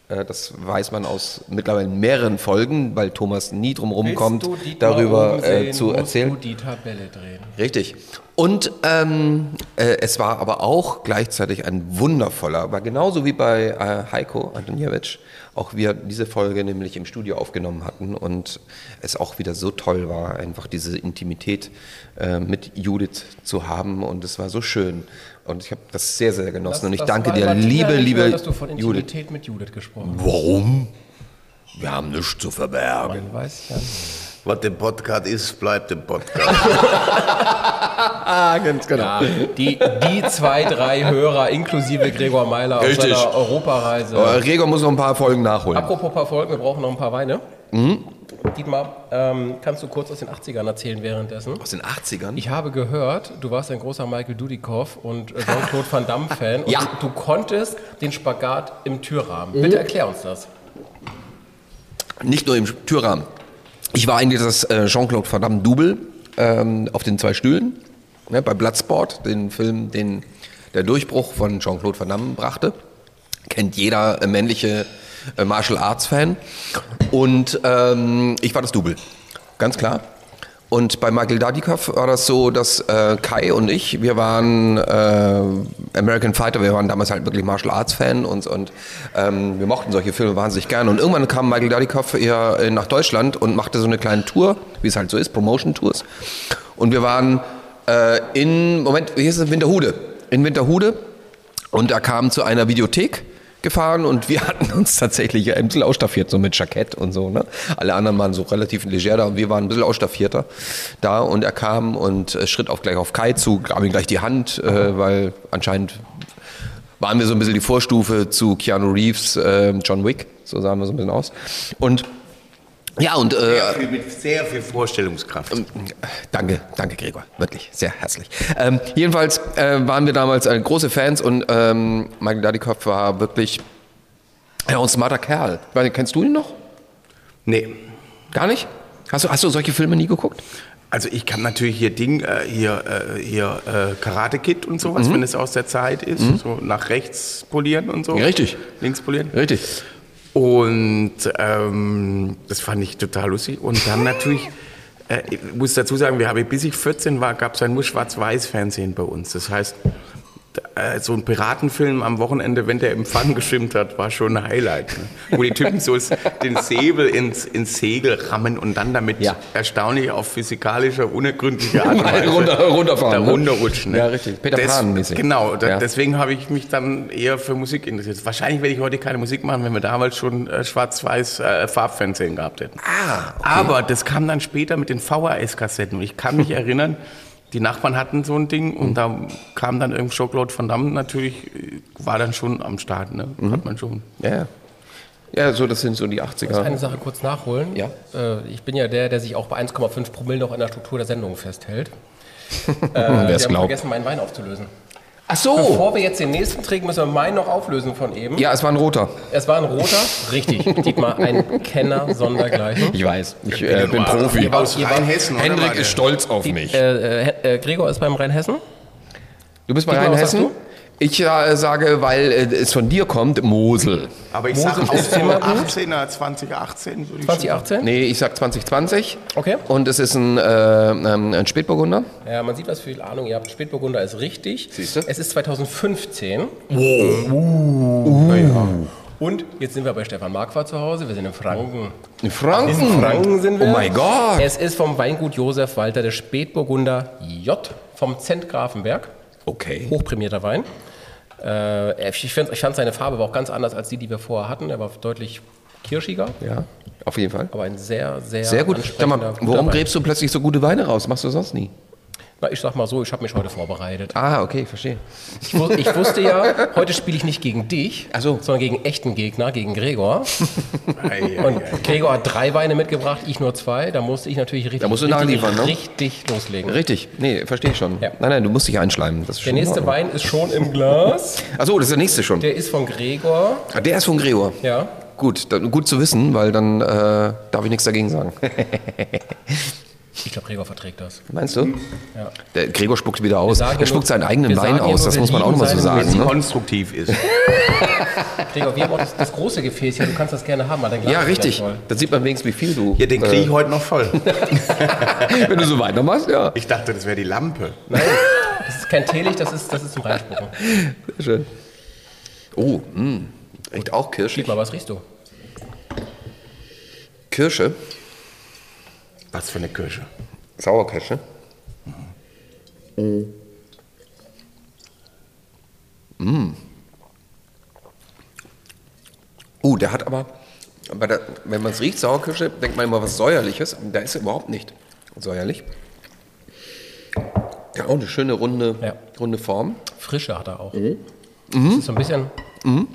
Äh, Das weiß man aus mittlerweile mehreren Folgen, weil Thomas nie drum rumkommt, darüber äh, zu musst erzählen. Du die Tabelle drehen. Richtig. Und ähm, äh, es war aber auch gleichzeitig ein wundervoller, aber genauso wie bei äh, Heiko Antoniewicz, auch wir diese Folge nämlich im Studio aufgenommen hatten und es auch wieder so toll war, einfach diese Intimität äh, mit Judith zu haben und es war so schön. Und ich habe das sehr, sehr genossen und ich Das danke dir, Martina liebe, nicht liebe hören, dass du von Judith. Intimität mit Judith gesprochen hast. Warum? Wir haben nichts zu verbergen. Man weiß ja. Was der Podcast ist, bleibt der Podcast. Ah, ganz genau. Ja, die, die zwei, drei Hörer inklusive Gregor Meiler auf Richtig. seiner Europareise. Aber Gregor muss noch ein paar Folgen nachholen. Apropos paar Folgen, wir brauchen noch ein paar Weine. Mhm. Dietmar, ähm, kannst du kurz aus den 80ern erzählen währenddessen? Aus den 80ern? Ich habe gehört, du warst ein großer Michael Dudikoff und äh, Jean-Claude Van Damme-Fan. Ja. Und du, du konntest den Spagat im Türrahmen. Mhm. Bitte erklär uns das. Nicht nur im Türrahmen. Ich war eigentlich das äh, Jean-Claude Van Damme Double ähm, auf den zwei Stühlen ne, bei Bloodsport, den Film, den der Durchbruch von Jean-Claude Van Damme brachte. Kennt jeder äh, männliche äh, Martial Arts Fan. Und ähm, ich war das Double. ganz klar. Und bei Michael Dudikoff war das so, dass äh, Kai und ich, wir waren äh, American Fighter, wir waren damals halt wirklich Martial Arts Fan und, und ähm, wir mochten solche Filme wahnsinnig gerne. Und irgendwann kam Michael Dudikoff hier äh, nach Deutschland und machte so eine kleine Tour, wie es halt so ist, Promotion Tours. Und wir waren äh, in, Moment, wie hieß es, Winterhude. In Winterhude. Und er kam zu einer Videothek gefahren und wir hatten uns tatsächlich ein bisschen ausstaffiert, so mit Jackett und so. Ne? Alle anderen waren so relativ leger da und wir waren ein bisschen ausstaffierter da und er kam und äh, schritt auch gleich auf Kai zu, gab ihm gleich die Hand, äh, weil anscheinend waren wir so ein bisschen die Vorstufe zu Keanu Reeves, äh, John Wick, so sahen wir so ein bisschen aus. Und ja, und äh, Sehr viel, mit sehr viel Vorstellungskraft. Danke, danke Gregor, wirklich sehr herzlich. Ähm, jedenfalls äh, waren wir damals äh, große Fans und ähm, Michael Dudikoff war wirklich ja, ein smarter Kerl. Meine, Kennst du ihn noch? Nee. Gar nicht? Hast du, hast du solche Filme nie geguckt? Also ich kann natürlich hier Ding, äh, hier, äh, hier äh, Karate Kid und sowas, Mhm. wenn es aus der Zeit ist, Mhm. so nach rechts polieren und so. Richtig. Links polieren. Richtig. Und ähm, das fand ich total lustig. Und dann natürlich, äh, ich muss dazu sagen, wir haben, bis ich 14 war, gab es ein nur Schwarz-Weiß-Fernsehen bei uns. Das heißt, so ein Piratenfilm am Wochenende, wenn der im Pfann geschwimmt hat, war schon ein Highlight. Ne? Wo die Typen so den Säbel ins, ins Segel rammen und dann damit erstaunlich auf physikalische, unergründliche Art und Weise Runter- runterfahren, da ne? runterrutschen. Ne? Ja, richtig. Peter Pan-mäßig. Genau, da, Ja. deswegen habe ich mich dann eher für Musik interessiert. Wahrscheinlich werde ich heute keine Musik machen, wenn wir damals schon äh, schwarz-weiß äh, Farbfernsehen gehabt hätten. Ah, Aber das kam dann später mit den VHS-Kassetten. Ich kann mich erinnern, die Nachbarn hatten so ein Ding und da kam dann irgendwie Jean-Claude Van Damme natürlich, war dann schon am Start, ne? Hat man schon. Ja, ja. Ja, so, das sind so die Ich muss 80er. eine Sache kurz nachholen. Ja. Äh, ich bin ja der, der sich auch bei 1,5 Promille noch an der Struktur der Sendung festhält. äh, wir haben glaubt. vergessen, meinen Wein aufzulösen. Ach so. Bevor wir jetzt den nächsten trinken, müssen wir meinen noch auflösen von eben. Ja, es war ein roter. Es war ein roter, richtig. Dietmar, ein Kenner sondergleichen. Ich weiß, ich äh, bin Profi. Ihr wart- ihr wart- Hendrik ist stolz auf mich. Äh, äh, äh, Gregor ist beim Rheinhessen. Du bist bei Dietmar, was sagst Rheinhessen? Ich äh, sage, weil äh, es von dir kommt, Mosel. Aber ich sage auch ist so immer gut. 18er, 2018. würde ich 2018? Nee, ich sag 2020. Okay. Und es ist ein, äh, ähm, ein Spätburgunder. Ja, man sieht, was viel Ahnung ihr habt. Spätburgunder ist richtig. Siehst du? Es ist 2015. Uh. Und jetzt sind wir bei Stefan Marquardt zu Hause. Wir sind in Franken. In Franken? In Franken sind wir. Oh mein Gott. Es ist vom Weingut Josef Walter der Spätburgunder J vom Zent Grafenberg. Okay. Hochprämierter Wein. Äh, ich fand, ich fand seine Farbe war auch ganz anders als die, die wir vorher hatten. Er war deutlich kirschiger. Ja, auf jeden Fall. Aber ein sehr, sehr Sehr gut. Sag mal, warum gräbst du plötzlich so gute Weine raus? Machst du sonst nie? Na, ich sag mal so, ich habe mich heute vorbereitet. Ah, okay, verstehe. Ich, wus ich wusste ja, heute spiele ich nicht gegen dich, so. sondern gegen echten Gegner, gegen Gregor. Und. Gregor hat drei Weine mitgebracht, ich nur zwei. Da musste ich natürlich richtig, Da musst du richtig, nachliefern, ne? richtig loslegen. Richtig, nee, verstehe ich schon. Ja. Nein, nein, du musst dich einschleimen. Das ist Der nächste Ordnung. Wein ist schon im Glas. Achso, das ist der nächste schon. Der ist von Gregor. Ah, Der ist von Gregor. Ja. Gut, dann, gut zu wissen, weil dann äh, darf ich nichts dagegen sagen. Ich glaube, Gregor verträgt das. Meinst du? Ja. Der Gregor spuckt wieder aus. Der spuckt seinen eigenen Wein aus, das muss man auch nochmal so sagen. Wenn Ne? es konstruktiv ist. Gregor, wir haben auch das, das große Gefäß hier. Du kannst das gerne haben, Ja, richtig. Dann sieht man wenigstens, wie viel du. Ja, den kriege ich heute noch voll. äh, wenn du so weitermachst, ja. Ich dachte, das wäre die Lampe. Nein, das ist kein Teelicht, das ist, das ist zum Reinspucken. Sehr schön. Oh, mh. riecht auch Kirsche. Dietmar, was riechst du? Kirsche, Was für eine Kirsche. Sauerkirsche. Mm. Oh, der hat aber, bei der, wenn man es riecht, Sauerkirsche, denkt man immer was Säuerliches. Da ist er überhaupt nicht säuerlich. Ja, auch eine schöne runde, Ja. runde Form. Frische hat er auch. Mhm. Das ist so ein bisschen,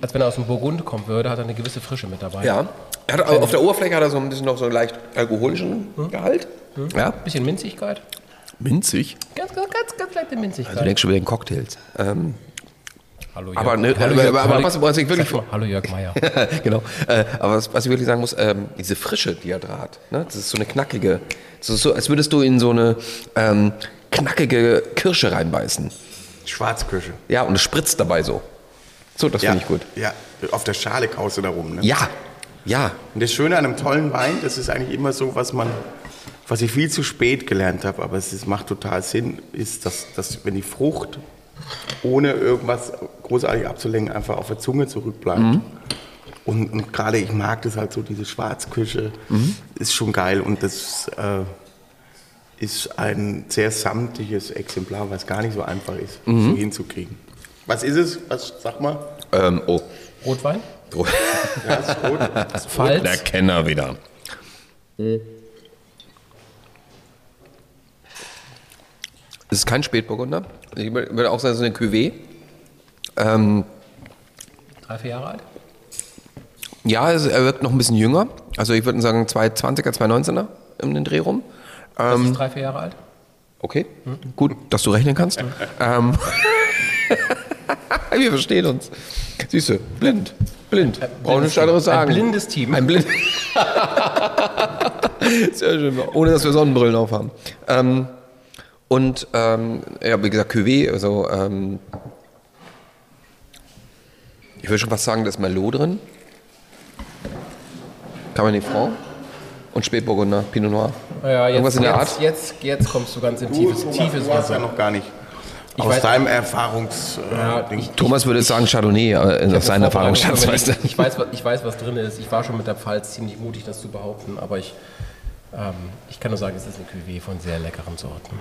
als wenn er aus dem Burgund kommen würde, hat er eine gewisse Frische mit dabei. Ja. Er hat, auf der Oberfläche hat er so ein bisschen noch so einen leicht alkoholischen Gehalt. Ja. Bisschen Minzigkeit. Minzig. Ganz, ganz, ganz, ganz leichte Minzigkeit. Also du denkst schon wieder in Cocktails. Ähm, hallo Jörg. aber ne, hallo aber- Jörg, aber hallo- was- was ich wirklich- mal, Hallo Jörg Meier. genau. Äh, aber was, was ich wirklich sagen muss, ähm, diese Frische, die er da hat, ne? das ist so eine knackige, das ist so, als würdest du in so eine ähm, knackige Kirsche reinbeißen. Schwarzkirsche. Ja, und es spritzt dabei so. So, das ja. finde ich gut. Ja, auf der Schale kaust du da rum. Ne? Ja, ja. Und das Schöne an einem tollen Wein, das ist eigentlich immer so, was man was ich viel zu spät gelernt habe, aber es ist, macht total Sinn, ist, dass, dass wenn die Frucht ohne irgendwas großartig abzulenken einfach auf der Zunge zurückbleibt. Mhm. Und, und gerade ich mag das halt so, diese Schwarzküche Mhm. ist schon geil und das äh, ist ein sehr samtiges Exemplar, was gar nicht so einfach ist, Mhm. so hinzukriegen. Was ist es? Was, sag mal. Ähm, oh. Rotwein? Ja, ist rot. Pfalz. Der Kenner wieder. Es ist kein Spätburgunder. Ich würde auch sagen, es ist eine Cuvée. Ähm, Drei, vier Jahre alt? ja, es, er wird noch ein bisschen jünger. Also ich würde sagen 220er, 219er in den Dreh rum. Das Ähm, ist drei, vier Jahre alt? okay, gut, dass du rechnen kannst. ähm, wir verstehen uns. Siehst du, blind. Blind. Brauchen nichts anderes sagen. Ein blindes Team. Ein blind. Sehr schön. Ohne dass wir Sonnenbrillen aufhaben. Ähm, und ähm, ja, wie gesagt, Cuvée, also ähm, ich würde schon fast sagen, da ist Merlot drin. Cabernet Franc und Spätburgunder, Pinot Noir. Ja, jetzt, Irgendwas in der jetzt, Art? Jetzt, jetzt kommst du ganz in Du, tiefes, Thomas, tiefes du hast Wasser. ja noch gar nicht. Ich aus weiß- deinem Erfahrungs... Äh, Ja, ich- Thomas würde sagen Chardonnay, äh, Ich aus seiner hab Erfahrung, eine Vorbereitung Schatz, weißt du. Ich weiß, was, ich weiß, was drin ist. Ich war schon mit der Pfalz ziemlich mutig, das zu behaupten, aber ich, ähm, ich kann nur sagen, es ist eine Cuvée von sehr leckeren Sorten.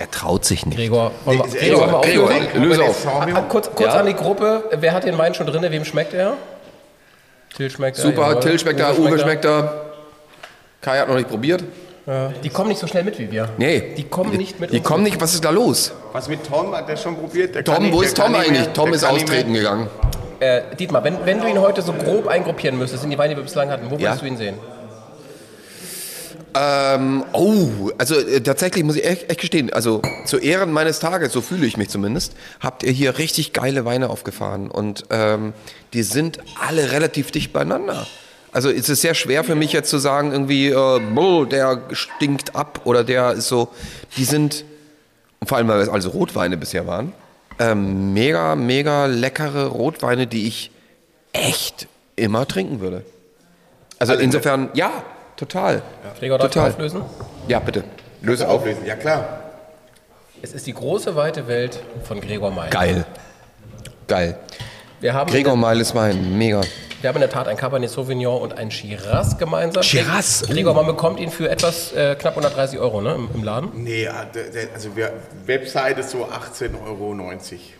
Er traut sich nicht. Gregor, wollen wir, Nee, Gregor, Gregor, auflösen? löse auf. Ah, ah, kurz kurz Ja? an die Gruppe. Wer hat den Wein schon drin? Wem schmeckt er? Till schmeckt er. Super. Till schmeckt er, Uwe schmeckt er. Kai hat noch nicht probiert. Ja. Die kommen nicht so schnell mit wie wir. Nee. Die kommen nicht mit Die uns kommen mit. nicht, was ist da los? Was mit Tom? Hat der schon probiert? Der kann Tom, nicht- wo ist Tom eigentlich? mehr. Tom ist austreten gegangen. Äh, Dietmar, wenn, wenn du ihn heute so grob eingruppieren müsstest in die Weine, die wir bislang hatten, wo würdest Ja. du ihn sehen? Ähm, oh, also äh, tatsächlich muss ich echt, echt gestehen, also zu Ehren meines Tages, so fühle ich mich zumindest, habt ihr hier richtig geile Weine aufgefahren und ähm, die sind alle relativ dicht beieinander. Also es ist sehr schwer für mich jetzt zu sagen, irgendwie, äh, boah, der stinkt ab oder der ist so, die sind, und vor allem weil es also Rotweine bisher waren, ähm, mega, mega leckere Rotweine, die ich echt immer trinken würde. Also insofern, ja, total. Gregor, darf ich Total. auflösen? Ja, bitte. Löse auf. Auflösen, ja klar. Es ist die große, weite Welt von Gregor May. Geil. Geil. Wir haben, Gregor Meiles Wein, mega. Wir haben in der Tat ein Cabernet Sauvignon und ein Shiraz gemeinsam. Shiraz? Gregor, man bekommt ihn für etwas äh, knapp 130 Euro ne, im, im Laden. Nee, der- also wir, Website ist so 18,90 Euro.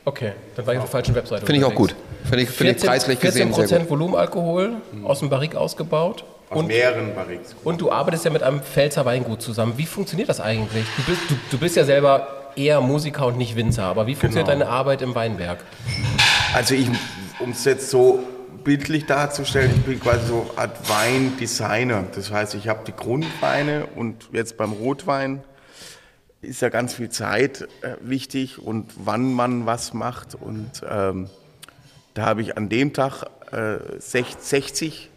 Okay, dann war ich auf der falschen Webseite. Finde ich auch gut. Finde ich, finde ich 14, preislich gesehen sehr 14% gut. Volumenalkohol aus dem Barrik ausgebaut. Aus Und, mehreren Barriques. und du arbeitest ja mit einem Pfälzer Weingut zusammen. Wie funktioniert das eigentlich? Du bist, du, du bist ja selber eher Musiker und nicht Winzer, aber wie funktioniert Genau. deine Arbeit im Weinberg? Also ich, um es jetzt so bildlich darzustellen, ich bin quasi so eine Art Weindesigner. Das heißt, ich habe die Grundweine und jetzt beim Rotwein ist ja ganz viel Zeit äh, wichtig und wann man was macht. Und ähm, da habe ich an dem Tag äh, sech- 60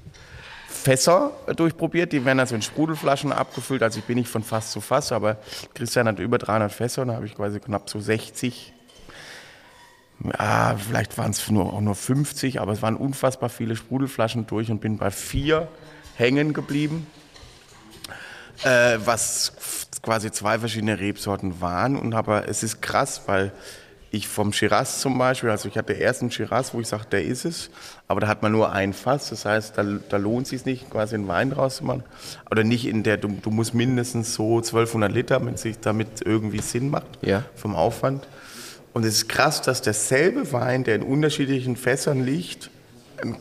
Fässer durchprobiert. Die werden also in Sprudelflaschen abgefüllt. Also ich bin nicht von Fass zu Fass, aber Christian hat über 300 Fässer und da habe ich quasi knapp so 60 ja, vielleicht waren es nur, auch nur 50, aber es waren unfassbar viele Sprudelflaschen durch und bin bei vier hängen geblieben, äh, was quasi zwei verschiedene Rebsorten waren. Und aber es ist krass, weil ich vom Shiraz zum Beispiel, also ich hatte erst einen Shiraz, wo ich sage, der ist es, aber da hat man nur ein Fass, das heißt, da, da lohnt es sich nicht, quasi einen Wein draus zu machen. Oder nicht in der, du, du musst mindestens so 1200 Liter, damit sich damit irgendwie Sinn macht Ja. vom Aufwand. Und es ist krass, dass derselbe Wein, der in unterschiedlichen Fässern liegt,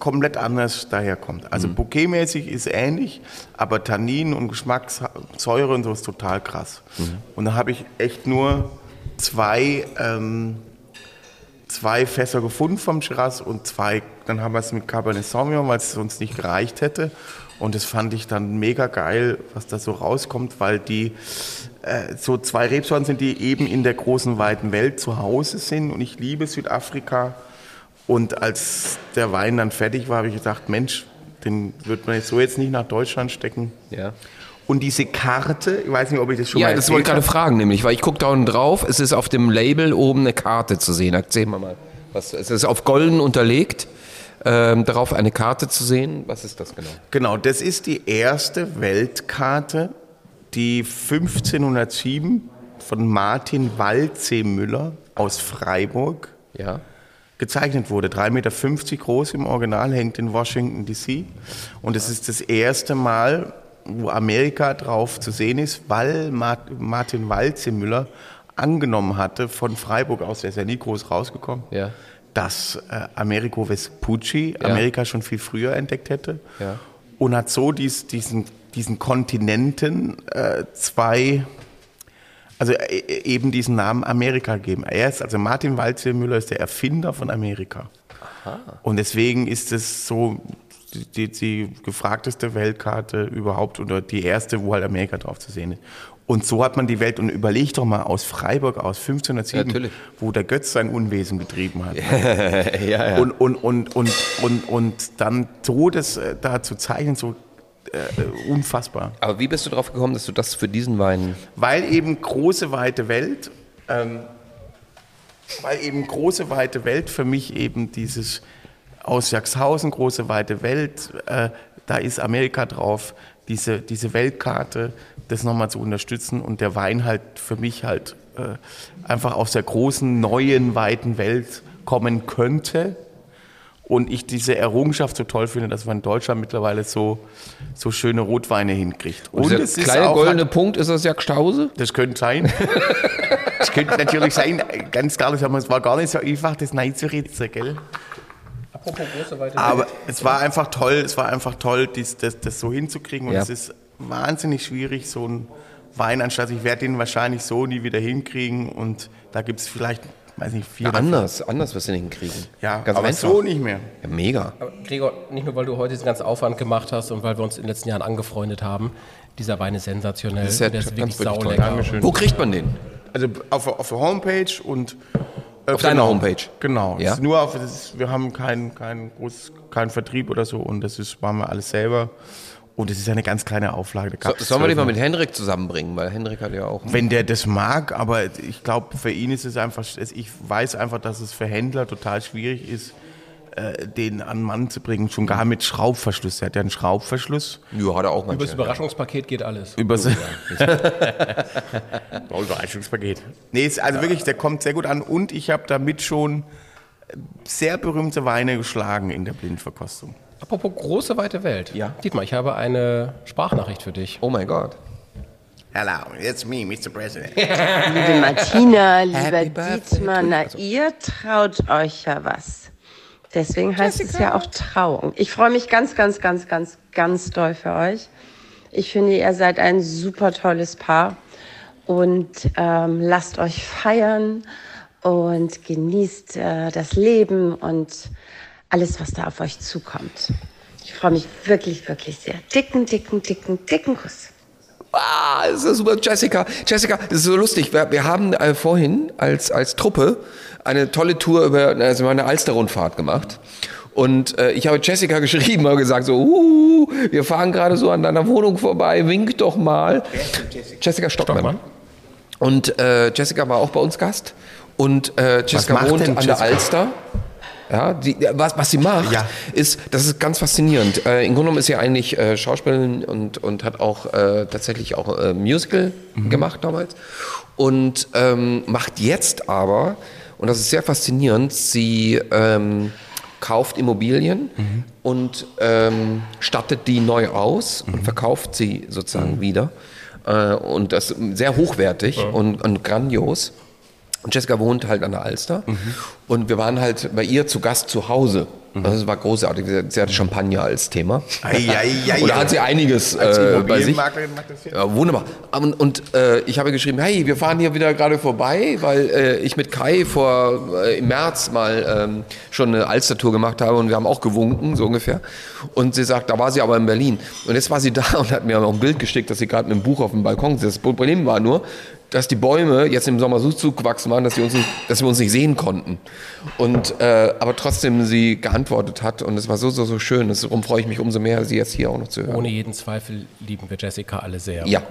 komplett anders daherkommt. Also Mhm. bouquetmäßig ist ähnlich, aber Tannin und Geschmackssäure und so ist total krass. Mhm. Und da habe ich echt nur zwei, ähm, zwei Fässer gefunden vom Shiraz und zwei, dann haben wir es mit Cabernet Sauvignon, weil es sonst nicht gereicht hätte. Und das fand ich dann mega geil, was da so rauskommt, weil die äh, so zwei Rebsorten sind, die eben in der großen, weiten Welt zu Hause sind. Und ich liebe Südafrika. Und als der Wein dann fertig war, habe ich gedacht, Mensch, den wird man jetzt so jetzt nicht nach Deutschland stecken. Ja. Und diese Karte, ich weiß nicht, ob ich das schon Ja, mal das wollte ich gerade fragen, nämlich, weil ich gucke da unten drauf, es ist auf dem Label oben eine Karte zu sehen. Erzähl mal mal. Was, es ist auf golden unterlegt, ähm, darauf eine Karte zu sehen. Was ist das genau? Genau, das ist die erste Weltkarte die 1507 von Martin Waldsee-Müller aus Freiburg Ja. gezeichnet wurde. 3,50 Meter groß im Original, hängt in Washington, D.C. Und es ist das erste Mal, wo Amerika drauf zu sehen ist, weil Mart- Martin Waldsee-Müller angenommen hatte von Freiburg aus, der ist ja nie groß rausgekommen, Ja. dass äh, Amerigo Vespucci Ja. Amerika schon viel früher entdeckt hätte Ja. und hat so dies, diesen, diesen Kontinenten äh, zwei, also äh, eben diesen Namen Amerika gegeben. Er ist, also Martin Waldsee-Müller ist der Erfinder von Amerika. Und deswegen ist es so die, die gefragteste Weltkarte überhaupt oder die erste, wo halt Amerika drauf zu sehen ist. Und so hat man die Welt, und überleg doch mal aus Freiburg aus 1507, Natürlich. wo der Götz sein Unwesen getrieben hat. ja, ja. Und, und, und, und, und, und dann so das äh, da zu zeichnen, so äh, unfassbar. Aber wie bist du drauf gekommen, dass du das für diesen Wein. Weil eben große, weite Welt, ähm, weil eben große, weite Welt für mich eben dieses aus Jaxhausen, große, weite Welt, äh, da ist Amerika drauf, diese, diese Weltkarte, das nochmal zu unterstützen und der Wein halt für mich halt äh, einfach aus der großen, neuen, weiten Welt kommen könnte. Und ich diese Errungenschaft so toll finde, dass man in Deutschland mittlerweile so, so schöne Rotweine hinkriegt. Und dieser es ist kleine auch- goldene Punkt, ist das Jagdstause? das könnte sein. Das könnte natürlich sein, ganz klar, aber es war gar nicht so einfach, das Nein zu ritzen, gell? Apropos große weite Aber es war einfach toll, es war einfach toll, dies, das, das so hinzukriegen. Und Ja. es ist wahnsinnig schwierig, so einen Wein anstatt. Ich werde den wahrscheinlich so nie wieder hinkriegen. Und da gibt es vielleicht, weiß nicht, vier. Ja, anders, anders wirst du nicht hinkriegen. Ja, Ganz aber einfach. so nicht mehr. Ja, mega. Aber Gregor, nicht nur weil du heute diesen ganzen Aufwand gemacht hast und weil wir uns in den letzten Jahren angefreundet haben, dieser Wein ist sensationell. Das ist ja der ist ganz wirklich saulecker. Dankeschön. Wo kriegt man den? Also auf, auf der Homepage und. Auf deiner Homepage? Genau. Ja? Nur auf, ist, wir haben keinen kein groß, keinen Vertrieb oder so und das ist, machen wir alles selber. Und es ist ja eine ganz kleine Auflage. Da So, sollen wir den mal mit Henrik zusammenbringen? Weil Henrik hat ja auch. Wenn der das mag, aber ich glaube, für ihn ist es einfach, ich weiß einfach, dass es für Händler total schwierig ist, äh, den an den Mann zu bringen. Schon gar mit Schraubverschluss. Er hat ja einen Schraubverschluss. Ja, hat er auch Über das. Überraschungspaket geht alles. Übers oh, Überraschungspaket. Nee, ist, also wirklich, der kommt sehr gut an und ich habe damit schon sehr berühmte Weine geschlagen in der Blindverkostung. Apropos große weite Welt. Ja. Dietmar, ich habe eine Sprachnachricht für dich. Oh mein Gott. Hello, it's me, Mr. President. Liebe Martina, lieber Dietmar, na, ihr traut euch ja was. Deswegen heißt es ja auch Trauung. Ich freue mich ganz, ganz, ganz, ganz, ganz doll für euch. Ich finde, ihr seid ein super tolles Paar und ähm, lasst euch feiern und genießt äh, das Leben und alles, was da auf euch zukommt. Ich freue mich wirklich, wirklich sehr. Dicken, dicken, dicken, dicken Kuss. Ah, das ist super. Jessica, Jessica, das ist so lustig. Wir, wir haben äh, vorhin als, als Truppe eine tolle Tour über also eine Alster-Rundfahrt gemacht. Und äh, ich habe Jessica geschrieben und gesagt so, uh, wir fahren gerade so an deiner Wohnung vorbei, wink doch mal. Jessica Stockmann. Stockmann. Und äh, Jessica war auch bei uns Gast. Und äh, Jessica wohnt an Jessica? der Alster. Ja, die, ja, was, was sie macht, Ja. ist, das ist ganz faszinierend. Äh, Im Grunde genommen ist sie eigentlich äh, Schauspielerin und, und hat auch äh, tatsächlich auch äh, Musical gemacht damals. Und ähm, macht jetzt aber, und das ist sehr faszinierend, sie ähm, kauft Immobilien und ähm, stattet die neu aus und verkauft sie sozusagen wieder. Äh, und das sehr hochwertig und, und grandios. Und Jessica wohnt halt an der Alster. Und wir waren halt bei ihr zu Gast zu Hause. Das war großartig. Sie- hatte Champagner als Thema. Ei, ei, ei, Und da ei. hat sie einiges äh, bei sich. Ja, wunderbar. Und, und äh, ich habe geschrieben, hey, wir fahren hier wieder gerade vorbei, weil äh, ich mit Kai vor äh, im März mal ähm, schon eine Alster-Tour gemacht habe und wir haben auch gewunken, so ungefähr. Und sie sagt, da war sie aber in Berlin. Und jetzt war sie da und hat mir noch ein Bild geschickt, dass sie gerade mit einem Buch auf dem Balkon sitzt. Das Problem war nur, dass die Bäume jetzt im Sommer so zugewachsen waren, dass, sie uns nicht, dass wir uns nicht sehen konnten. Und, äh, aber trotzdem sie geantwortet hat und es war so, so, so schön. Darum freue ich mich umso mehr, sie jetzt hier auch noch zu hören. Ohne jeden Zweifel lieben wir Jessica alle sehr. Ja.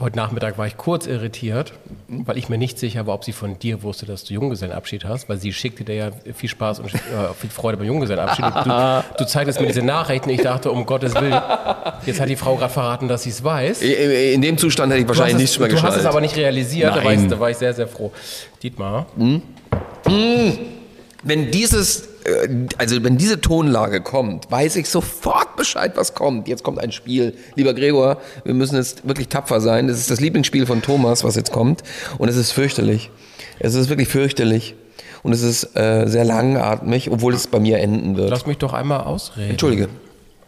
Heute Nachmittag war ich kurz irritiert, weil ich mir nicht sicher war, ob sie von dir wusste, dass du Junggesellenabschied hast, weil sie schickte dir ja viel Spaß und äh, viel Freude beim Junggesellenabschied. Du, du zeigtest mir diese Nachrichten. Ich dachte, um Gottes Willen, jetzt hat die Frau gerade verraten, dass sie es weiß. In, dem Zustand hätte ich wahrscheinlich nichts mehr Du hast es aber nicht realisiert, da war, ich, da war ich sehr, sehr froh. Dietmar, Wenn dieses, also wenn diese Tonlage kommt, weiß ich sofort Bescheid, was kommt. Jetzt kommt ein Spiel. Lieber Gregor, wir müssen jetzt wirklich tapfer sein. Das ist das Lieblingsspiel von Thomas, was jetzt kommt. Und es ist fürchterlich. Es ist wirklich fürchterlich. Und es ist äh, sehr langatmig, obwohl es bei mir enden wird. lass mich doch einmal ausreden. Entschuldige.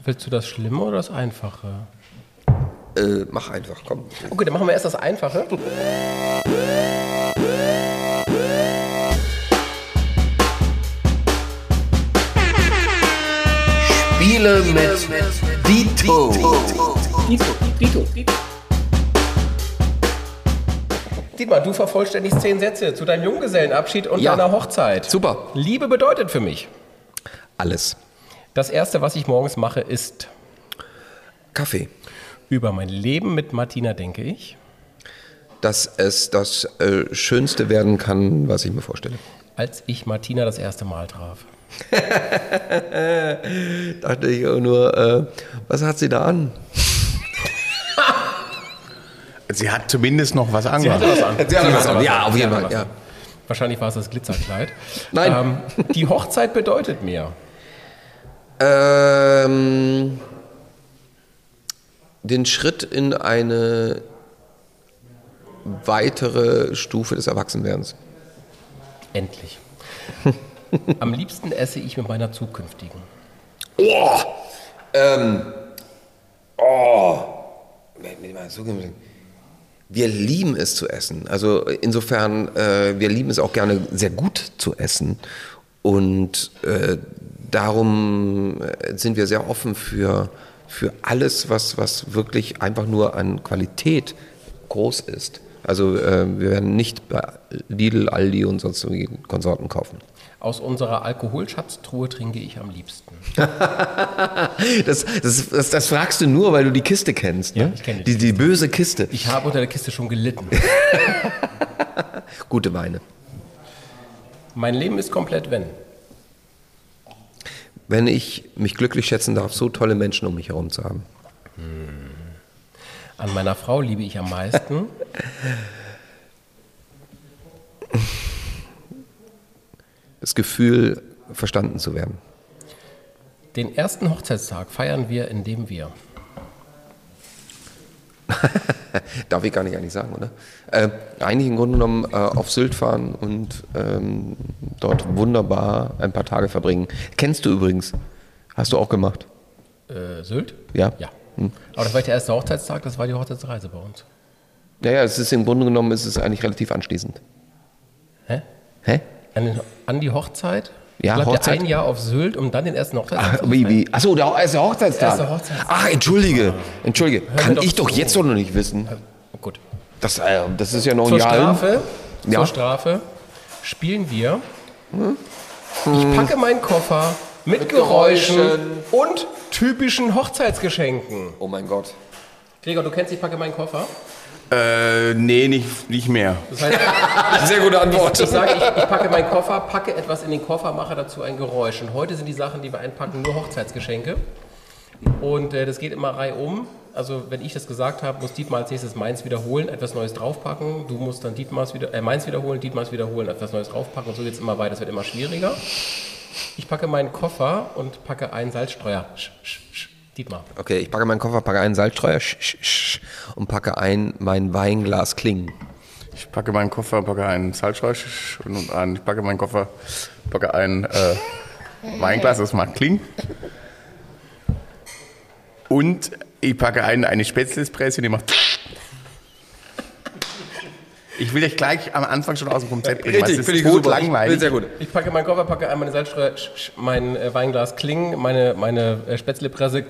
Willst du das Schlimme oder das Einfache? Äh, mach einfach, komm. Okay, dann machen wir erst das Einfache. Spiele mit Dito. Dietmar, du vervollständigst zehn Sätze zu deinem Junggesellenabschied und Ja. deiner Hochzeit. Super. Liebe bedeutet für mich. Alles. Das erste, was ich morgens mache, ist Kaffee. über mein Leben mit Martina denke ich. Dass es das äh, Schönste werden kann, was ich mir vorstelle. Als ich Martina das erste Mal traf. Dachte ich auch nur, äh, was hat sie da an? Sie hat zumindest noch was Sie angehört. hatte was an. Sie hatte was an. Ja, auf Sie jeden Fall, ja. an. Wahrscheinlich war es das Glitzerkleid. Nein. Ähm, die Hochzeit bedeutet mir. Ähm, den Schritt in eine weitere Stufe des Erwachsenwerdens. Endlich. Am liebsten esse ich mit meiner zukünftigen. Oh! Ähm, oh! Wir lieben es zu essen. Also insofern, äh, wir lieben es auch gerne sehr gut zu essen. Und äh, darum äh, sind wir sehr offen für, für alles, was, was wirklich einfach nur an Qualität groß ist. Also äh, wir werden nicht bei Lidl, Aldi und sonst irgendwie Konsorten kaufen. Aus unserer Alkoholschatztruhe trinke ich am liebsten. Das, das, das, das fragst du nur, weil du die Kiste kennst. Ne? ich kenne die die, die böse Kiste. Ich habe unter der Kiste schon gelitten. Gute Weine. Mein Leben ist komplett wenn. Wenn ich mich glücklich schätzen darf, so tolle Menschen um mich herum zu haben. An meiner Frau liebe ich am meisten. Das Gefühl, verstanden zu werden. Den ersten Hochzeitstag feiern wir, indem wir. Darf ich gar nicht eigentlich sagen, oder? Äh, eigentlich im Grunde genommen äh, auf Sylt fahren und ähm, dort wunderbar ein paar Tage verbringen. Kennst du übrigens. Hast du auch gemacht. Äh, Sylt? Ja? Ja. Hm. Aber das war nicht der erste Hochzeitstag, das war die Hochzeitsreise bei uns. Naja, es ist im Grunde genommen ist es eigentlich relativ anschließend. Hä? Hä? An, an die Hochzeit? Ja, Bleibt Hochzeit. ihr ein Jahr auf Sylt, um dann den ersten Hochzeitstag Ach, zu wie, feiern? wie? Achso, der erste Hochzeitstag. Erster Hochzeitstag. Ach, entschuldige. Entschuldige. Hör Kann mir ich doch doch zu. jetzt doch noch nicht wissen. Gut. Das, äh, das ist ja noch Zur ein Jahr. Strafe, Ja. zur Strafe spielen wir. Ich packe meinen Koffer mit, Geräuschen, Geräuschen. und typischen Hochzeitsgeschenken. Oh mein Gott. Gregor, du kennst, ich packe meinen Koffer. Äh, nee, nicht, nicht mehr. Das heißt, Sehr gute Antwort. Ich, ich sage, ich, ich packe meinen Koffer, packe etwas in den Koffer, mache dazu ein Geräusch. Und heute sind die Sachen, die wir einpacken, nur Hochzeitsgeschenke. Und äh, das geht immer reihum. Also wenn ich das gesagt habe, muss Dietmar als nächstes meins wiederholen, etwas Neues draufpacken. Du musst dann Dietmars wieder, äh, meins wiederholen, Dietmars wiederholen, etwas Neues draufpacken. Und so geht es immer weiter. Es wird immer schwieriger. Ich packe meinen Koffer und packe einen Salzstreuer. Sch, sch, sch. Dietmar. Okay, ich packe meinen Koffer, packe einen Salzstreuer sch, sch, sch, und packe ein mein Weinglas Klingen. Ich packe meinen Koffer, packe einen Salzstreuer und ein, ich packe meinen Koffer, packe ein äh, Weinglas, das macht Kling. Und ich packe ein, eine Spätzlespresse, die macht. Ich will dich gleich am Anfang schon aus dem Konzept bringen. weil es ist tot langweilig. Ich packe meinen Koffer, packe einmal meine Salzstreuer, mein äh, Weinglas Kling, meine, meine äh, Spätzlepresse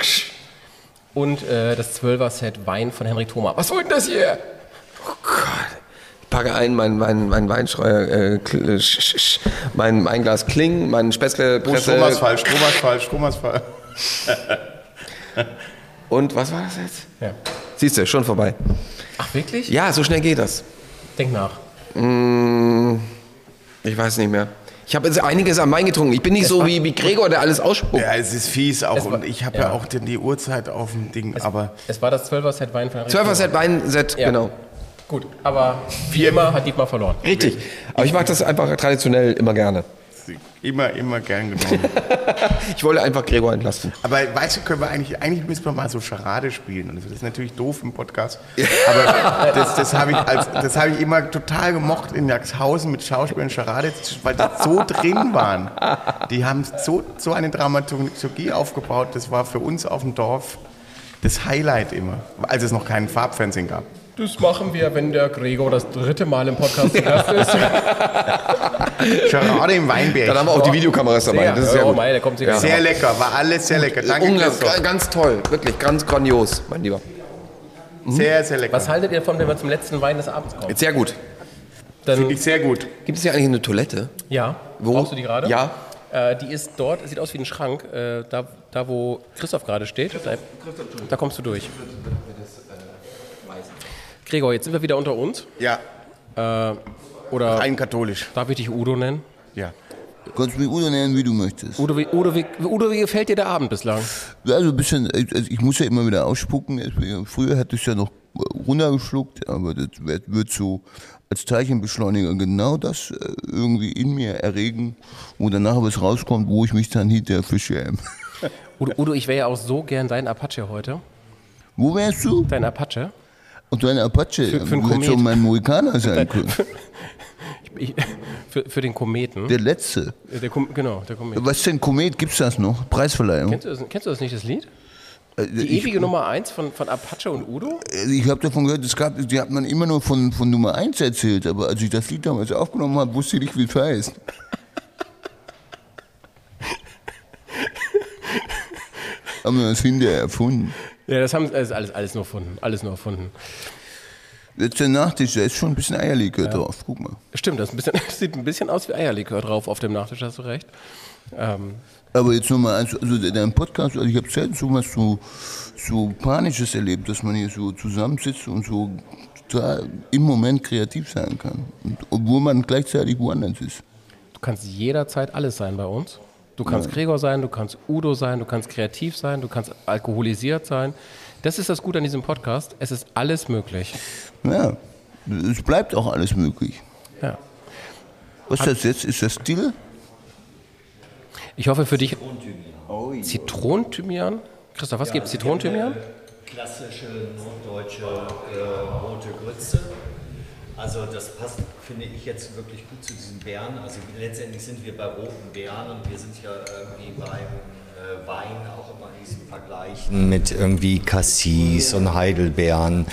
und äh, das 12er-Set Wein von Henrik Thoma. Was soll denn das hier? Ich packe ein mein, mein, mein Weinstreuer, äh, sch, mein Weinglas Klingen, mein Oh, Spätzlepresse. Stromausfall, Stromausfall, Stromausfall. Und was war das jetzt? Ja. Siehst du, schon vorbei. Ach, wirklich? Ja, so schnell geht das. Denk nach. Mm, ich weiß nicht mehr. Ich habe jetzt einiges am Wein getrunken. Ich bin nicht so wie, wie Gregor, der alles ausspuckt. Ja, es ist fies auch. Es war- und ich habe ja. ja. auch den, die Uhrzeit auf dem Ding. aber Es war das 12er Set Wein von 12er Set Weinset, Ja. genau. Gut, aber wie immer hat Dietmar verloren. Richtig. Aber ich mache das einfach traditionell immer gerne. Immer, immer gern genommen. Ich wollte einfach Gregor entlasten. Aber weißt du, können wir eigentlich, eigentlich müssen wir mal so Charade spielen. Und das ist natürlich doof im Podcast. Aber das, das habe ich, als- das habe ich immer total gemocht in Jaxhausen mit Schauspielern Charade, weil die so drin waren. Die haben so, so eine Dramaturgie aufgebaut. Das war für uns auf dem Dorf das Highlight immer, als es noch keinen Farbfernsehen gab. Das machen wir, wenn der Gregor das dritte Mal im Podcast zu Gast ist. Charade im Weinberg. Dann haben wir auch die Videokameras dabei. Sehr. Das ist sehr Oh, gut. mei, der kommt sicher Sehr lecker, war alles sehr lecker. Danke, Christoph. ganz toll, wirklich ganz grandios, mein Lieber. Sehr, sehr lecker. Was haltet ihr davon, wenn wir zum letzten Wein des Abends kommen? Sehr gut. Finde ich sehr gut. Gibt es hier eigentlich eine Toilette? ja, Wo? brauchst du die gerade? Ja. Äh, die ist dort, sieht aus wie ein Schrank, äh, da, da wo Christoph gerade steht. Da, da kommst du durch. Gregor, jetzt sind wir wieder unter uns. Ja, Äh, oder rein katholisch. darf ich dich Udo nennen? Ja. Du kannst mich Udo nennen, wie du möchtest. Udo, wie, Udo, wie, Udo, wie gefällt dir der Abend bislang? Ja, Also ein bisschen, also ich muss ja immer wieder ausspucken. Früher hatte ich ja noch runtergeschluckt, aber das wird, wird so als Teilchenbeschleuniger genau das äh, irgendwie in mir erregen, wo danach was rauskommt, wo ich mich dann hinterher verschäme. Udo, Udo, ich wäre ja auch so gern dein Apache heute. Wo wärst du? Dein Apache. Und dein Apache, Für- du hättest Komet. auch mein Mohikaner sein können. Ich, für, für den Kometen. Der letzte. Der Kom genau, der Komet. Was denn Komet? Gibt's das noch? Preisverleihung? Kennst du, das, kennst du das nicht, das Lied? Äh, Die ich- ewige Nummer 1 von, von Apache und Udo? Ich habe davon gehört, es gab, die hat man immer nur von, von Nummer 1 erzählt, aber als ich das Lied damals aufgenommen habe, wusste ich nicht, wie es heißt. haben wir das hinterher erfunden. Ja, das haben das alles, alles nur erfunden. Alles nur erfunden. Jetzt der Nachtisch, da ist schon ein bisschen Eierlikör drauf. Guck mal. Stimmt, das, ein bisschen, das sieht ein bisschen aus wie Eierlikör drauf auf dem Nachtisch, hast du recht. Ähm, Aber jetzt nochmal, also, also dein Podcast, also ich habe selten so was so, so Panisches erlebt, dass man hier so zusammensitzt und so im Moment kreativ sein kann. Und, obwohl man gleichzeitig woanders ist. du kannst jederzeit alles sein bei uns. Du kannst Ja. Gregor sein, du kannst Udo sein, du kannst kreativ sein, du kannst alkoholisiert sein. Das ist das Gute an diesem Podcast. Es ist alles möglich. Ja, es bleibt auch alles möglich. Ja. Was ist das jetzt? Ist das still? Ich hoffe für dich. Zitronenthymian? Christoph, was gibt es? Zitronenthymian? Klassische norddeutsche äh, rote Grütze. Also das passt, finde ich, jetzt wirklich gut zu diesen Beeren. Also letztendlich sind wir bei roten Beeren und wir sind ja irgendwie beim äh, Wein auch immer in diesem Vergleich mit irgendwie Cassis und Heidelbeeren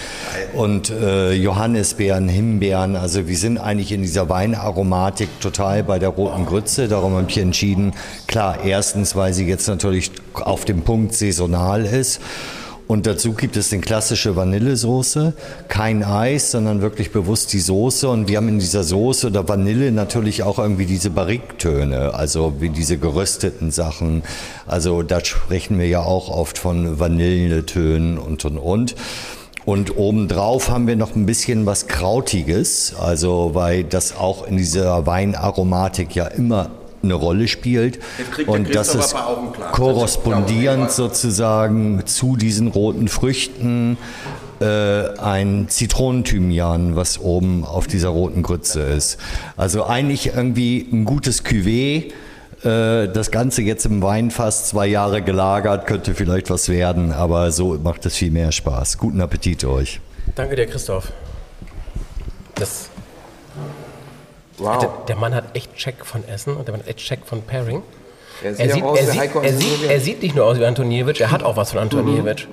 und äh, Johannisbeeren, Himbeeren. Also wir sind eigentlich in dieser Weinaromatik total bei der roten Grütze. Darum habe ich entschieden, klar, erstens, weil sie jetzt natürlich auf dem Punkt saisonal ist. Und dazu gibt es eine klassische Vanillesoße, kein Eis, sondern wirklich bewusst die Soße. Und wir haben in dieser Soße oder Vanille natürlich auch irgendwie diese Barriktöne, also wie diese gerösteten Sachen. Also da sprechen wir ja auch oft von Vanilletönen und und und. Und obendrauf haben wir noch ein bisschen was Krautiges, also weil das auch in dieser Weinaromatik ja immer eine Rolle spielt. Und das Christoph ist aber auch ein Glas. korrespondierend sozusagen zu diesen roten Früchten äh, ein Zitronenthymian, was oben auf dieser roten Grütze ist. Also eigentlich irgendwie ein gutes Cuvée. Äh, Das Ganze jetzt im Weinfass zwei Jahre gelagert, könnte vielleicht was werden, aber so macht es viel mehr Spaß. Guten Appetit euch. Danke dir, Christoph. Das, Wow. der, der Mann hat echt Check von Essen und der Mann hat echt Check von Pairing. Er sieht Er sieht, aus er, sieht, er, sieht, er sieht nicht nur aus wie Antoniewicz, er hat auch was von Antoniewicz.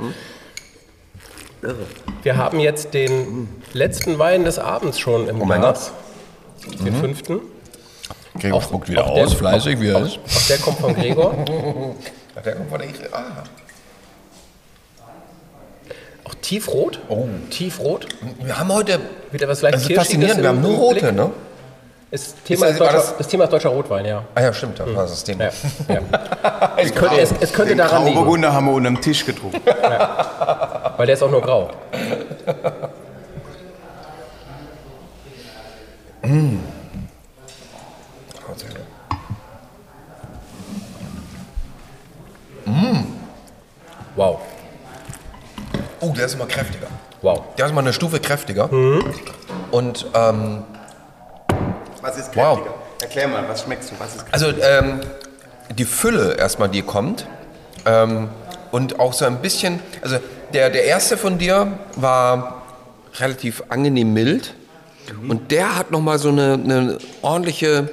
Wir haben jetzt den letzten Wein des Abends schon im Oh mein Glas. Den fünften. Gregor Auch- spuckt wieder auch der- aus, fleißig wie er ist. Auch der kommt von Gregor. Ach, der kommt von der Ah. Auch tiefrot. Oh. Tiefrot. Wir haben heute. Wieder was leicht Das ist faszinierend, wir haben nur rote, Blick. ne? Das Thema, Ist ist das- das- das Thema ist deutscher Rotwein, ja. Ah ja, stimmt, das war das Thema. Ja, ja. Es, könnte, es, es könnte Den daran liegen, Grauburgunder haben wir unterm Tisch getrunken. weil der ist auch nur grau. Mm. Mm. Wow. Oh, der ist immer kräftiger. Wow. Der ist mal eine Stufe kräftiger. Und ähm, Was ist Wow. kräftiger? Erklär mal, was schmeckst du? Was ist also ähm, die Fülle erstmal, die kommt. Ähm, und auch so ein bisschen, also der, der erste von dir war relativ angenehm mild. Und der hat nochmal so eine, eine ordentliche,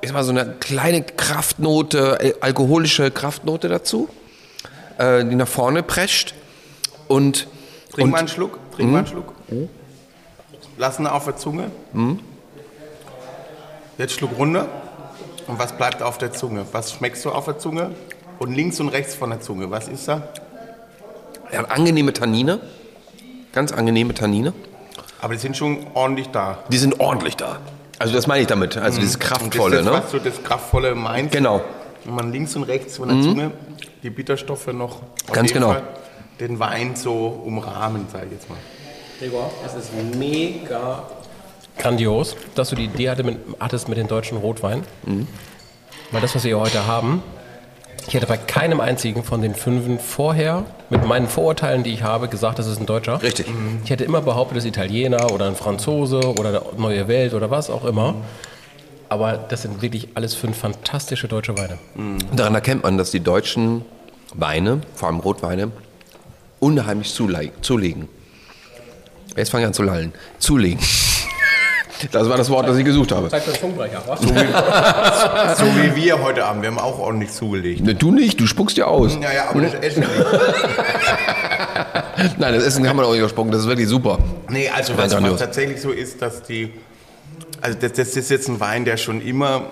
ich sag mal so eine kleine Kraftnote, äh, alkoholische Kraftnote dazu, äh, die nach vorne prescht. Und, Trink und mal einen Schluck. Trink mal einen Mhm. Schluck. Lassen auf der Zunge. Mhm. Jetzt Schluck runter. Und was bleibt auf der Zunge? Was schmeckst du auf der Zunge? Und links und rechts von der Zunge, was ist da? Hat angenehme Tannine, ganz angenehme Tannine. Aber die sind schon ordentlich da. Die sind ordentlich da. Also das meine ich damit, also Mhm. dieses Und kraftvolle, das ist ne? das, was du das kraftvolle meinst. Genau. Wenn man links und rechts von der Mhm. Zunge die Bitterstoffe noch auf Ganz jeden genau. Fall den Wein so umrahmen, sage ich jetzt mal. Gregor, es ist mega grandios, dass du die Idee hattest mit den deutschen Rotwein. Weil das, was wir hier heute haben, ich hätte bei keinem einzigen von den fünfen vorher mit meinen Vorurteilen, die ich habe, gesagt, das ist ein Deutscher. Richtig. Ich hätte immer behauptet, das ist Italiener oder ein Franzose oder eine Neue Welt oder was auch immer. Aber das sind wirklich alles fünf fantastische deutsche Weine. Daran erkennt man, dass die deutschen Weine, vor allem Rotweine, unheimlich zulegen. Jetzt fange ich an zu lallen. Zulegen. Das war das Wort, das ich gesucht habe. Zeigt das Zungenbrecher, was? So wie, so wie wir heute Abend. Wir haben auch ordentlich zugelegt. Ne, du nicht, du spuckst ja aus. Ja, ja, aber das Essen nicht. Nein, das Essen kann man auch nicht überspucken, das ist wirklich super. Nee, also was, was tatsächlich so ist, dass die, also das, das ist jetzt ein Wein, der schon immer,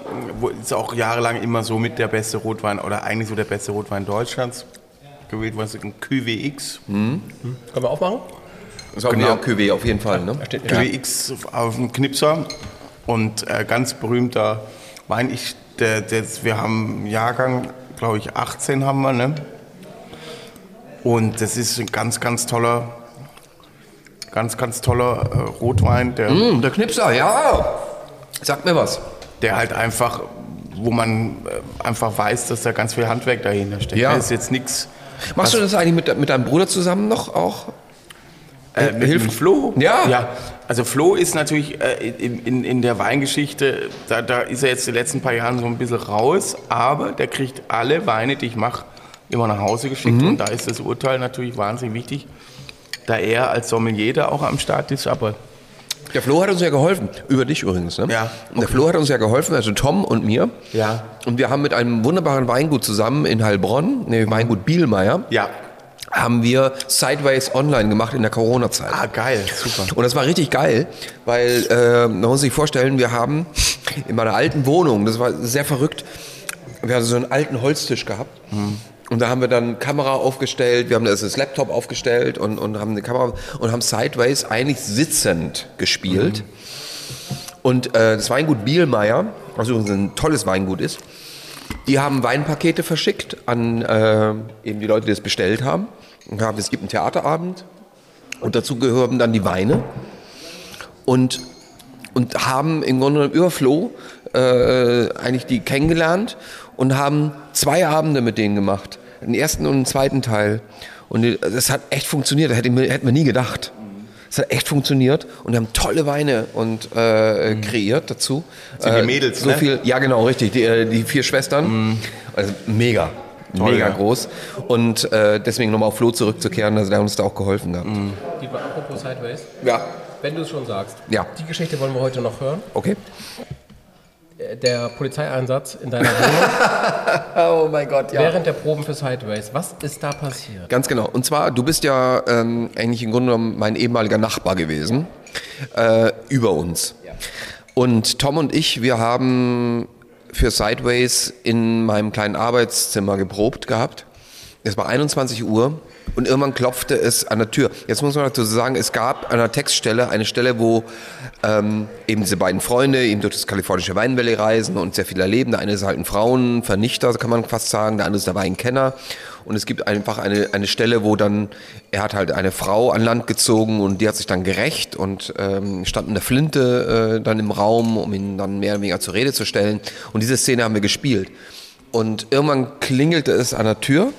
wo ist auch jahrelang immer so mit der beste Rotwein oder eigentlich so der beste Rotwein Deutschlands gewählt worden, ist ein QWX. Mhm. Können wir aufmachen? Das ist auch Genau. Cuvée auf jeden Fall, ne? QWX auf dem Knipser und äh, ganz berühmter Wein. Ich, der, der, wir haben einen Jahrgang, glaube ich, 18 haben wir, ne? Und das ist ein ganz, ganz toller, ganz, ganz toller äh, Rotwein, der, Mm, der Knipser, ja. Sag mir was. der halt einfach, wo man äh, einfach weiß, dass da ganz viel Handwerk dahinter steckt. Ja. Das ist jetzt nichts. Machst du das eigentlich mit, mit deinem Bruder zusammen noch auch? Äh, mit, Hilft- Flo? Ja. ja. Also Flo ist natürlich äh, in, in, in der Weingeschichte, da, da ist er jetzt die letzten paar Jahre so ein bisschen raus, aber der kriegt alle Weine, die ich mache, immer nach Hause geschickt. Mhm. Und da ist das Urteil natürlich wahnsinnig wichtig, da er als Sommelier da auch am Start ist. Aber Der Flo hat uns ja geholfen. Über dich übrigens, ne? Ja, Der Flo hat uns ja geholfen, also Tom und mir. Ja. Und wir haben mit einem wunderbaren Weingut zusammen in Heilbronn, ne, Weingut Bielmeier, ja, haben wir Sideways online gemacht in der Corona-Zeit. ah, geil, super. Und das war richtig geil, weil äh, man muss sich vorstellen, wir haben in meiner alten Wohnung, das war sehr verrückt, wir hatten so einen alten Holztisch gehabt. Und da haben wir dann Kamera aufgestellt, wir haben das, das Laptop aufgestellt und, und haben eine Kamera und haben Sideways eigentlich sitzend gespielt. Und äh, das Weingut Bielmeier, was übrigens ein tolles Weingut ist, die haben Weinpakete verschickt an äh, eben die Leute, die das bestellt haben. Haben, es gibt einen Theaterabend und dazu gehören dann die Weine. Und, und haben im Grunde genommen über Flo äh, eigentlich die kennengelernt und haben zwei Abende mit denen gemacht. Den ersten und den zweiten Teil. Und das hat echt funktioniert. Das hätten wir, hätten wir nie gedacht. Es hat echt funktioniert und wir haben tolle Weine und äh, kreiert dazu. Sind die Mädels, so ne? viel, ja genau, richtig. Die, äh, die vier Schwestern. Also mega. Toll, mega ja. groß. Und äh, deswegen nochmal auf Flo zurückzukehren, also der hat uns da auch geholfen gehabt. Die war apropos Sideways. Ja. Wenn du es schon sagst. Ja. Die Geschichte wollen wir heute noch hören. Okay. Äh, Der Polizeieinsatz in deiner Wohnung Oh mein Gott, während der Proben für Sideways. Was ist da passiert? Ganz genau. Und zwar, du bist ja ähm, eigentlich im Grunde genommen mein ehemaliger Nachbar gewesen, äh, über uns. Und Tom und ich, wir haben für Sideways in meinem kleinen Arbeitszimmer geprobt gehabt. Es war 21 Uhr Und irgendwann klopfte es an der Tür. Jetzt muss man dazu sagen, es gab an der Textstelle eine Stelle, wo ähm, eben diese beiden Freunde eben durch das kalifornische Weinvalley reisen und sehr viel erleben. Der eine ist halt ein Frauenvernichter, kann man fast sagen. Der andere ist der Weinkenner. Und es gibt einfach eine, eine Stelle, wo dann, er hat halt eine Frau an Land gezogen und die hat sich dann gerecht und ähm, stand in der Flinte äh, dann im Raum, um ihn dann mehr oder weniger zur Rede zu stellen. Und diese Szene haben wir gespielt. Und irgendwann klingelte es an der Tür.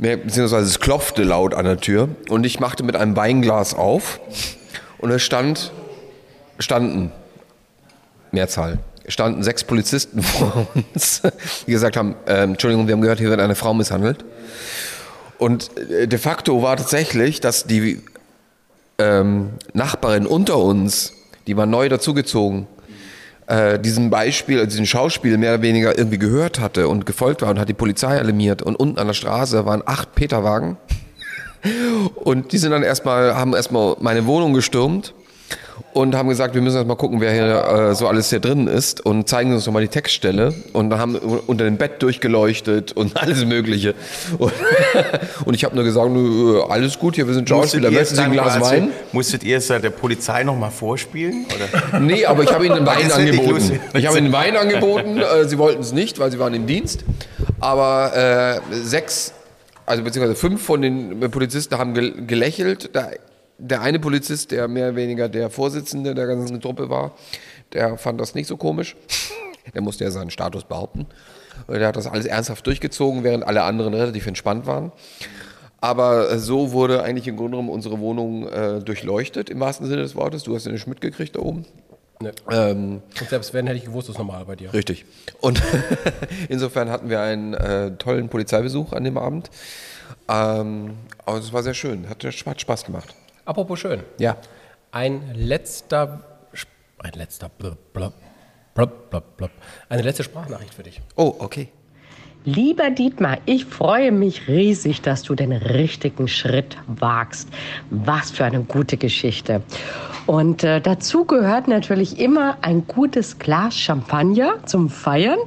Beziehungsweise es klopfte laut an der Tür und ich machte mit einem Weinglas auf und es stand, standen, Mehrzahl, standen sechs Polizisten vor uns, die gesagt haben, ähm, Entschuldigung, wir haben gehört, hier wird eine Frau misshandelt. Und äh, de facto war tatsächlich, dass die ähm, Nachbarin unter uns, die war neu dazugezogen, äh, diesem Beispiel, also diesem Schauspiel mehr oder weniger irgendwie gehört hatte und gefolgt war und hat die Polizei alarmiert. Und unten an der Straße waren acht Peterwagen. Und die sind dann erstmal, haben erstmal meine Wohnung gestürmt und haben gesagt, wir müssen erstmal gucken, wer hier äh, so alles hier drin ist und zeigen uns nochmal die Textstelle und haben unter dem Bett durchgeleuchtet und alles Mögliche. Und, und ich habe nur gesagt, alles gut, hier, wir sind Schauspieler, möchten Sie ein Glas Wein? Musstet ihr es der Polizei nochmal vorspielen? Oder? Nee, aber ich habe ihnen einen Wein angeboten. Ich habe ihnen Wein angeboten. Äh, sie wollten es nicht, weil sie waren im Dienst. Aber äh, sechs, also beziehungsweise fünf von den Polizisten haben gel gelächelt. Der, der eine Polizist, der mehr oder weniger der Vorsitzende der ganzen Truppe war, der fand das nicht so komisch. Der musste ja seinen Status behaupten. Der hat das alles ernsthaft durchgezogen, während alle anderen relativ entspannt waren. Aber äh, so wurde eigentlich im Grunde genommen unsere Wohnung äh, durchleuchtet, im wahrsten Sinne des Wortes. Du hast ja nicht mitgekriegt da oben. Nee. Ähm, Und selbst wenn, hätte ich gewusst, das ist normal bei dir. Richtig. Und insofern hatten wir einen äh, tollen Polizeibesuch an dem Abend. Ähm, aber es war sehr schön, hat, hat Spaß gemacht. Apropos schön. Ja. Ein letzter, ein letzter, blub, blub, blub, blub, blub. eine letzte Sprachnachricht für dich. Oh, okay. Lieber Dietmar, ich freue mich riesig, dass du den richtigen Schritt wagst. Was für eine gute Geschichte. Und äh, dazu gehört natürlich immer ein gutes Glas Champagner zum Feiern.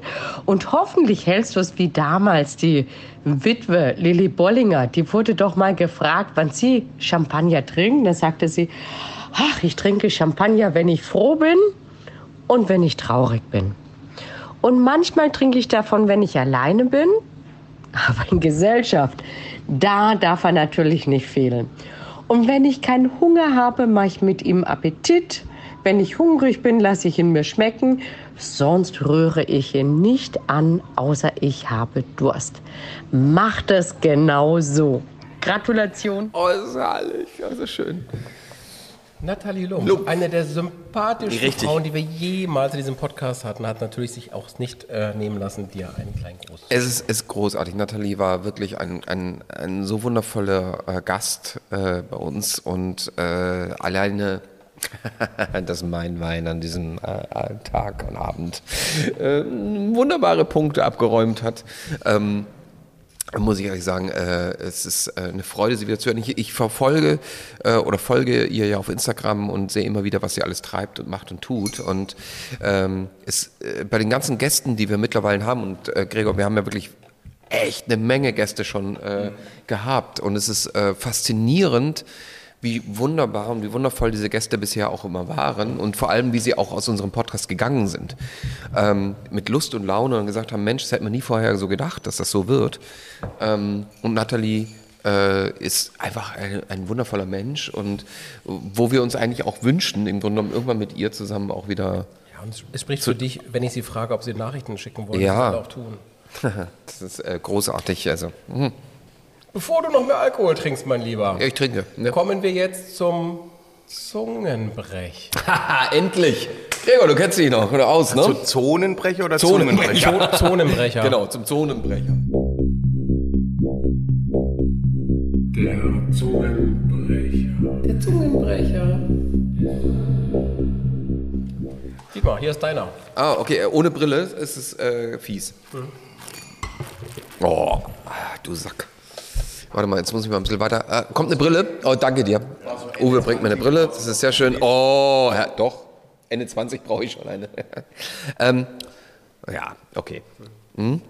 Und hoffentlich hältst du es wie damals die Witwe Lilly Bollinger. Die wurde doch mal gefragt, wann sie Champagner trinkt. Da sagte sie, ach, ich trinke Champagner, wenn ich froh bin und wenn ich traurig bin. Und manchmal trinke ich davon, wenn ich alleine bin. Aber in Gesellschaft, da darf er natürlich nicht fehlen. Und wenn ich keinen Hunger habe, mache ich mit ihm Appetit. Wenn ich hungrig bin, lasse ich ihn mir schmecken. Sonst rühre ich ihn nicht an, außer ich habe Durst. Macht es genau so. Gratulation. Oh, das ist herrlich, das schön. Nathalie Lump, eine der sympathischsten Richtig. Frauen, die wir jemals in diesem Podcast hatten, hat natürlich sich auch nicht äh, nehmen lassen, dir einen kleinen Gruß. Es ist, ist großartig. Nathalie war wirklich ein, ein, ein so wundervoller äh, Gast äh, bei uns und äh, alleine, das mein Wein an diesem äh, Tag und Abend, äh, wunderbare Punkte abgeräumt hat. Ähm, muss ich ehrlich sagen, äh, es ist äh, eine Freude, sie wieder zu hören. Ich, ich verfolge äh, oder folge ihr ja auf Instagram und sehe immer wieder, was sie alles treibt und macht und tut. Und ähm, es, äh, bei den ganzen Gästen, die wir mittlerweile haben, und äh, Gregor, wir haben ja wirklich echt eine Menge Gäste schon äh, gehabt. Und es ist äh, faszinierend, wie wunderbar und wie wundervoll diese Gäste bisher auch immer waren und vor allem, wie sie auch aus unserem Podcast gegangen sind. Ähm, mit Lust und Laune und gesagt haben, Mensch, das hätte man nie vorher so gedacht, dass das so wird. Ähm, und Nathalie äh, ist einfach ein, ein wundervoller Mensch und wo wir uns eigentlich auch wünschen, im Grunde genommen irgendwann mit ihr zusammen auch wieder. Ja, und es spricht für dich, wenn ich sie frage, ob sie Nachrichten schicken wollen, Ja. das auch tun. das ist äh, großartig. Also, mhm. Bevor du noch mehr Alkohol trinkst, mein Lieber, ja, ich trinke. Ja. kommen wir jetzt zum Zungenbrech. Haha, endlich! Gregor, du kennst dich noch oder aus, ne? Zu Zonenbrecher oder Zonenbrecher. Zungenbrecher? Zonenbrecher. Genau, zum Zonenbrecher. Der Zungenbrecher. Der Zungenbrecher. Dietmar, hier ist deiner. Ah, okay, äh, ohne Brille ist es äh, fies. Oh, ah, du Sack. Warte mal, jetzt muss ich mal ein bisschen weiter. Äh, kommt eine Brille? Oh, danke dir. Uwe bringt mir eine Brille, das ist sehr schön. Oh, ja, doch. Ende 20 brauche ich schon eine. ähm, ja, okay. Hm?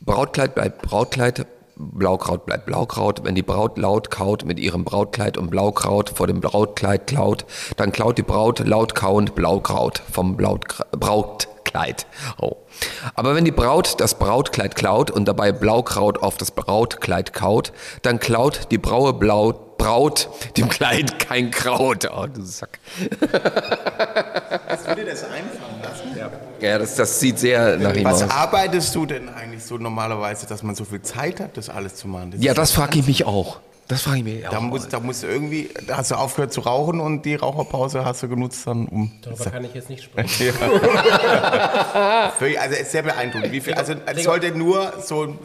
Brautkleid bleibt Brautkleid, Blaukraut bleibt Blaukraut. Wenn die Braut laut kaut mit ihrem Brautkleid und Blaukraut vor dem Brautkleid klaut, dann klaut die Braut laut kauend Blaukraut vom Blautkra- Brautkleid. Oh. Aber wenn die Braut das Brautkleid klaut und dabei Blaukraut auf das Brautkleid kaut, dann klaut die braue Blau Braut dem Kleid kein Kraut. Oh, du Sack. Was würde das einfallen lassen? Ja. Ja, das, das sieht sehr nach ihm Was aus. arbeitest du denn eigentlich so normalerweise, dass man so viel Zeit hat, das alles zu machen? Ja, ist das frage ich mich auch. Das frage ich mich Da auch. muss, da muss irgendwie, da hast du aufgehört zu rauchen und die Raucherpause hast du genutzt dann um. Darüber kann ich jetzt nicht sprechen. Also es ist sehr beeindruckend. Wie viel, also es sollte nur so ein,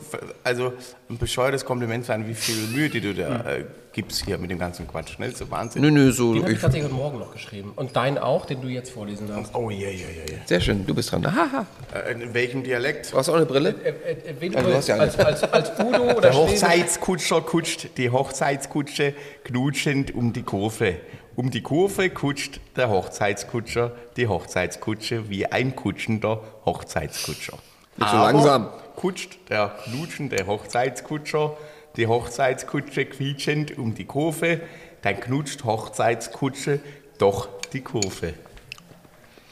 also ein bescheuertes Kompliment sein, wie viel Mühe, die du da äh, gibst hier mit dem ganzen Quatsch. Ne? Das ist so Wahnsinn. Nö, nö, so. Den habe ich Ich, tatsächlich heute Morgen noch geschrieben. Und deinen auch, den du jetzt vorlesen darfst. Oh ja, ja, ja, ja. sehr schön, du bist dran. Haha. Äh, in welchem Dialekt? Du hast auch eine Brille? Äh, äh, äh, wen Ah, du hast ja eine. als, als, als Udo oder Der? Hochzeitskutscher kutscht die Hochzeitskutsche knutschend um die Kurve. Um die Kurve kutscht der Hochzeitskutscher die Hochzeitskutsche wie ein kutschender Hochzeitskutscher. Nicht so langsam. kutscht der knutschende Hochzeitskutscher die Hochzeitskutsche quietschend um die Kurve, dann knutscht Hochzeitskutsche doch die Kurve.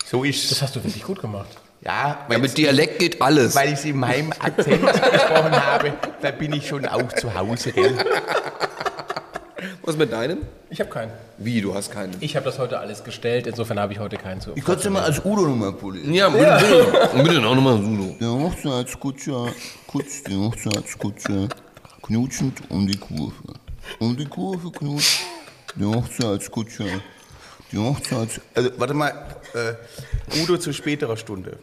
So ist Das hast du wirklich gut gemacht. ja, Ja, mit Dialekt geht alles. weil ich es in meinem Akzent gesprochen habe, da bin ich schon auch zu Hause. Gell? Was mit deinem? Ich habe keinen. Wie, du hast keinen? Ich habe das heute alles gestellt, insofern habe ich heute keinen zu. Ich kann es ja mal als Udo nochmal polieren. Ja, bitte, bitte. bitte auch nochmal Sudo. Der Hochzeitskutscher kutscht die Hochzeitskutsche knutschend um die Kurve. Um die Kurve knutscht die Hochzeitskutscher. Die Hochzeits... Also, warte mal, äh, Udo zu späterer Stunde.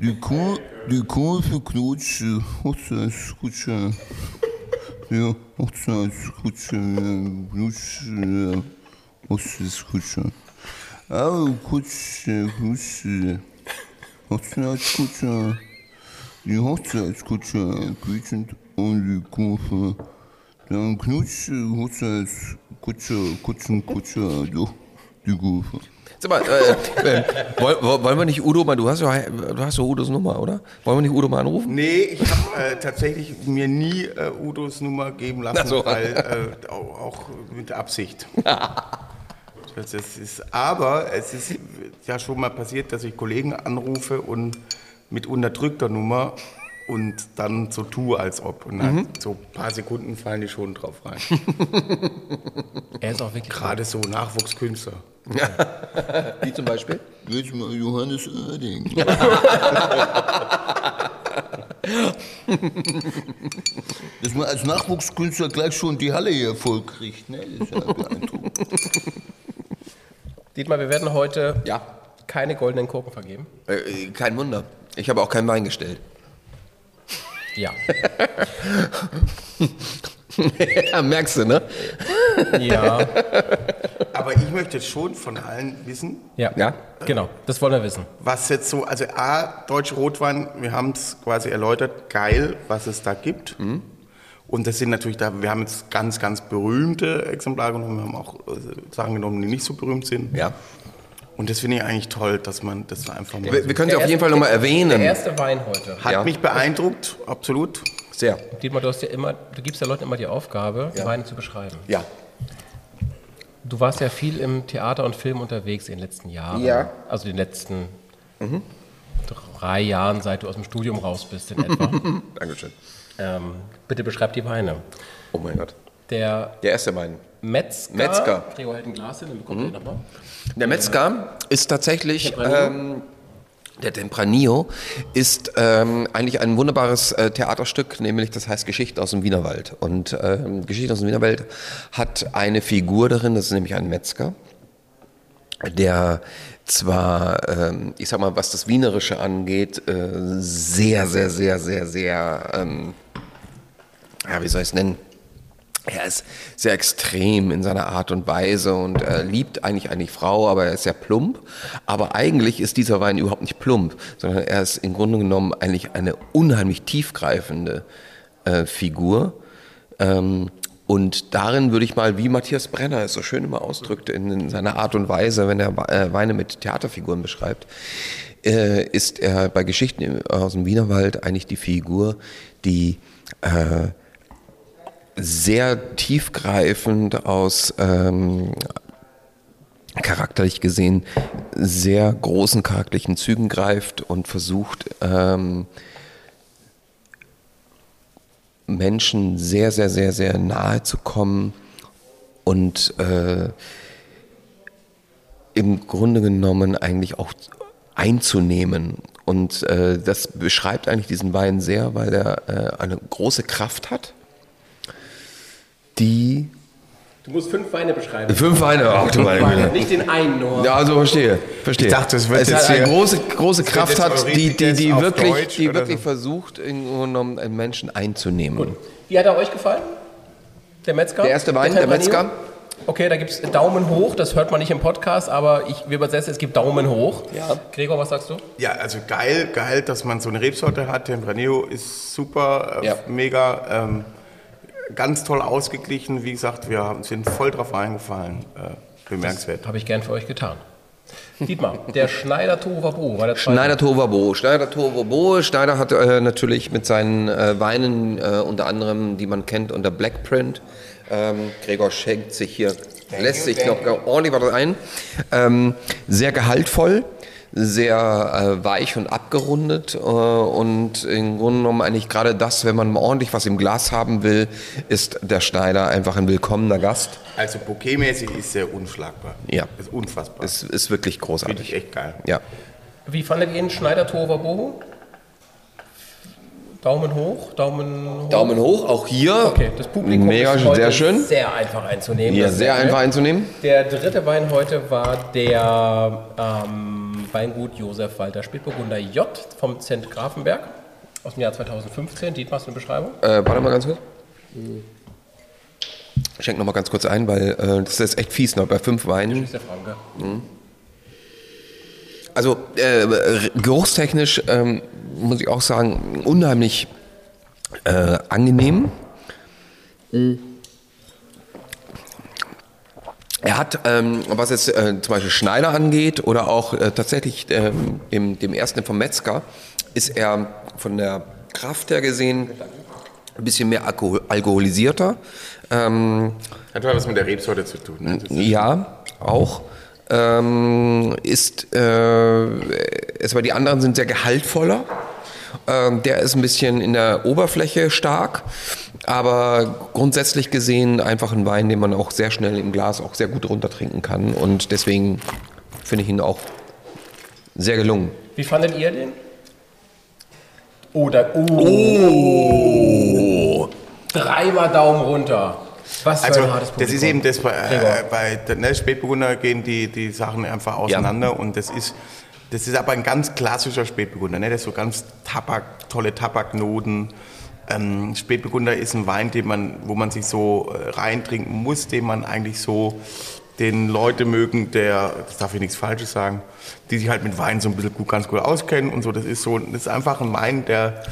Die, Kur die Kurve knutscht die Hochzeitskutsche. Die Hochzeitskutsche knutscht die Hochzeitskutsche. Aber Kutsche knutscht die Hochzeitskutsche. Die Hochzeitskutsche quietschend um die Kurve. Dann knutscht Hochzeitskutsche, Kutschenkutsche durch die Kurve. Sag mal, äh, äh, woll- woll- wollen wir nicht Udo mal, du hast ja, du hast ja Udos Nummer, oder? Wollen wir nicht Udo mal anrufen? Nee, ich habe äh, tatsächlich mir nie äh, Udos Nummer geben lassen, so. weil äh, auch, auch mit Absicht. Das ist, aber es ist ja schon mal passiert, dass ich Kollegen anrufe und mit unterdrückter Nummer und dann so tue, als ob. Und dann Mhm. so ein paar Sekunden fallen die schon drauf rein. Er ist auch wirklich. Gerade so Nachwuchskünstler. Wie zum Beispiel? Jetzt mal Johannes Oerding. Dass man als Nachwuchskünstler gleich schon die Halle hier voll kriegt, ne? Das ist ja beeindruckend. Dietmar, wir werden heute Ja. keine goldenen Kurken vergeben. Äh, kein Wunder. Ich habe auch kein Wein gestellt. Ja. ja, merkst du, ne? Ja. Aber ich möchte schon von allen wissen, Ja. Ja? Genau, das wollen wir wissen. was jetzt so, also A, deutsche Rotwein, wir haben es quasi erläutert, geil, was es da gibt. Und das sind natürlich da, wir haben jetzt ganz, ganz berühmte Exemplare genommen, wir haben auch äh, Sachen genommen, die nicht so berühmt sind. Ja. Und das finde ich eigentlich toll, dass man das einfach mal Wir, so wir können sie auf Der jeden Fall nochmal Der erwähnen. erste Wein heute. Hat Ja. mich beeindruckt, absolut. Sehr. Dietmar, du, hast ja immer, du gibst ja Leuten immer die Aufgabe, Weine zu beschreiben. Ja. Du warst ja viel im Theater und Film unterwegs in den letzten Jahren. Ja. Also den letzten drei Jahren, seit du aus dem Studium raus bist in etwa. Dankeschön. ähm, bitte beschreib die Weine. Oh mein Gott. Der Der erste Wein. Metzger. Metzger. Gregor hält ein Glas hin, dann bekommt ihr nochmal. Der Metzger ist tatsächlich, ähm, der Tempranillo ist ähm, eigentlich ein wunderbares äh, Theaterstück, nämlich das heißt Geschichten aus dem Wienerwald. Und ähm, Geschichten aus dem Wienerwald hat eine Figur darin, das ist nämlich ein Metzger, der zwar, ähm, ich sag mal, was das Wienerische angeht, äh, sehr, sehr, sehr, sehr, sehr, ähm, ja, wie soll ich es nennen? Er ist sehr extrem in seiner Art und Weise und er liebt eigentlich eigentlich Frau, aber er ist sehr plump. Aber eigentlich ist dieser Wein überhaupt nicht plump, sondern er ist im Grunde genommen eigentlich eine unheimlich tiefgreifende äh, Figur. Ähm, Und darin würde ich mal, wie Matthias Brenner es so schön immer ausdrückt, in, in seiner Art und Weise, wenn er äh, Weine mit Theaterfiguren beschreibt, äh, ist er bei Geschichten aus dem Wienerwald eigentlich die Figur, die äh, sehr tiefgreifend aus ähm, charakterlich gesehen sehr großen charakterlichen Zügen greift und versucht, ähm, Menschen sehr, sehr, sehr, sehr nahe zu kommen und äh, im Grunde genommen eigentlich auch einzunehmen. Und äh, das beschreibt eigentlich diesen Wein sehr, weil er äh, eine große Kraft hat, die Du musst fünf Weine beschreiben. Fünf Weine, ach du meine Weine, Güte. Nicht den einen nur. Ja, also verstehe, verstehe. Ich dachte, es wird es jetzt hat eine große, große Kraft hat, die, die, die wirklich, Deutsch die wirklich so. versucht, genommen einen Menschen einzunehmen. Wie hat er euch gefallen? Der Metzger? Der erste Wein, der Tempranillo? Metzger. Okay, da gibt es Daumen hoch, das hört man nicht im Podcast, aber ich, wir übersetzen, es gibt Daumen hoch. Ja. Gregor, was sagst du? Ja, also geil, geil, dass man so eine Rebsorte hat. Tempranillo ist super, äh, mega, ähm, ganz toll ausgeglichen. Wie gesagt, wir haben, sind voll drauf eingefallen. Äh, bemerkenswert. Habe ich gern für euch getan. Dietmar, der Schneider Tovabo war der zweite. Schneider Tovabo. Schneider Tovabo. Schneider hat äh, natürlich mit seinen äh, Weinen, äh, unter anderem, die man kennt, unter Blackprint. Ähm, Gregor schenkt sich hier, lässt sich noch ordentlich was ein. Ähm, sehr gehaltvoll, sehr äh, weich und abgerundet äh, und im Grunde genommen eigentlich gerade das, wenn man ordentlich was im Glas haben will, ist der Schneider einfach ein willkommener Gast. Also bouquetmäßig ist er unschlagbar. Ja. Ist unfassbar. Es ist wirklich großartig. Finde ich echt geil. Ja. Wie fandet ihr den Schneider Tovabo? Daumen hoch, Daumen hoch. Daumen hoch, auch hier. Okay, das Publikum Mega, ist heute sehr schön. Sehr einfach einzunehmen. Ja, ist sehr einfach einzunehmen. Der dritte Wein heute war der ähm, Weingut Josef Walter Spätburgunder J vom Zent Grafenberg aus dem Jahr 2015. Dietmar, hast du eine Beschreibung? Äh, warte mal ganz kurz. Schenk noch mal ganz kurz ein, weil äh, das ist echt fies noch bei fünf Weinen. ist der Franke. Mhm. Also äh, geruchstechnisch ähm, muss ich auch sagen, unheimlich äh, angenehm. Er hat, ähm, was jetzt äh, zum Beispiel Schneider angeht oder auch äh, tatsächlich ähm, dem, dem ersten vom Metzger, ist er von der Kraft her gesehen ein bisschen mehr alkohol alkoholisierter. Ähm, Hat aber was mit der Rebsorte zu tun. Ne? Ja, auch. Ähm, ist, äh, ist, aber die anderen sind sehr gehaltvoller. Ähm, der ist ein bisschen in der Oberfläche stark, aber grundsätzlich gesehen einfach ein Wein, den man auch sehr schnell im Glas auch sehr gut runtertrinken kann. Und deswegen finde ich ihn auch sehr gelungen. Wie fandet ihr den? Oh, da, oh. Oh. Dreimal Daumen runter. Was für Also ein hartes das ist eben das, bei, äh, bei ne, Spätburgunder gehen die, die Sachen einfach auseinander und das ist, das ist aber ein ganz klassischer Spätburgunder, ne? das ist so ganz Tabak, tolle Tabaknoten. Ähm, Spätburgunder ist ein Wein, den man, wo man sich so äh, reintrinken muss, den man eigentlich so den Leute mögen, der, das darf ich nichts Falsches sagen, die sich halt mit Wein so ein bisschen gut, ganz gut auskennen und so. Das ist so, das ist einfach ein Wein, der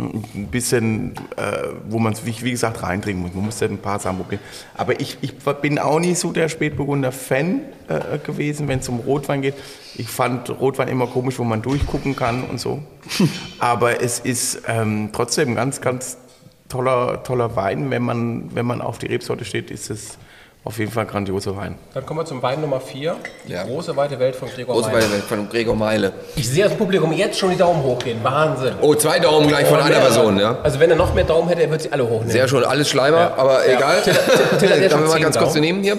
ein bisschen, äh, wo man es, wie, wie gesagt, reintrinken muss. Man muss ja ein paar Sachen probieren. Aber ich, ich bin auch nicht so der Spätburgunder-Fan äh, gewesen, wenn es um Rotwein geht. Ich fand Rotwein immer komisch, wo man durchgucken kann und so. Aber es ist ähm, trotzdem ganz, ganz toller, toller Wein. Wenn man, wenn man auf die Rebsorte steht, ist es auf jeden Fall ein grandioser Wein. Dann kommen wir zum Wein Nummer 4. Die Ja. große weite Welt von Gregor Große Meyer. Weine von Gregor Meile. Ich sehe das Publikum jetzt schon die Daumen hochgehen. Wahnsinn. Oh, zwei Daumen gleich von Oh, einer. Person, ja. Also wenn er noch mehr Daumen hätte, er würde sie alle hochnehmen. Sehr schon, alles Schleimer, aber Ja. egal. Till- Till- ja Darf ich mal ganz kurz Daumen. nehmen hier?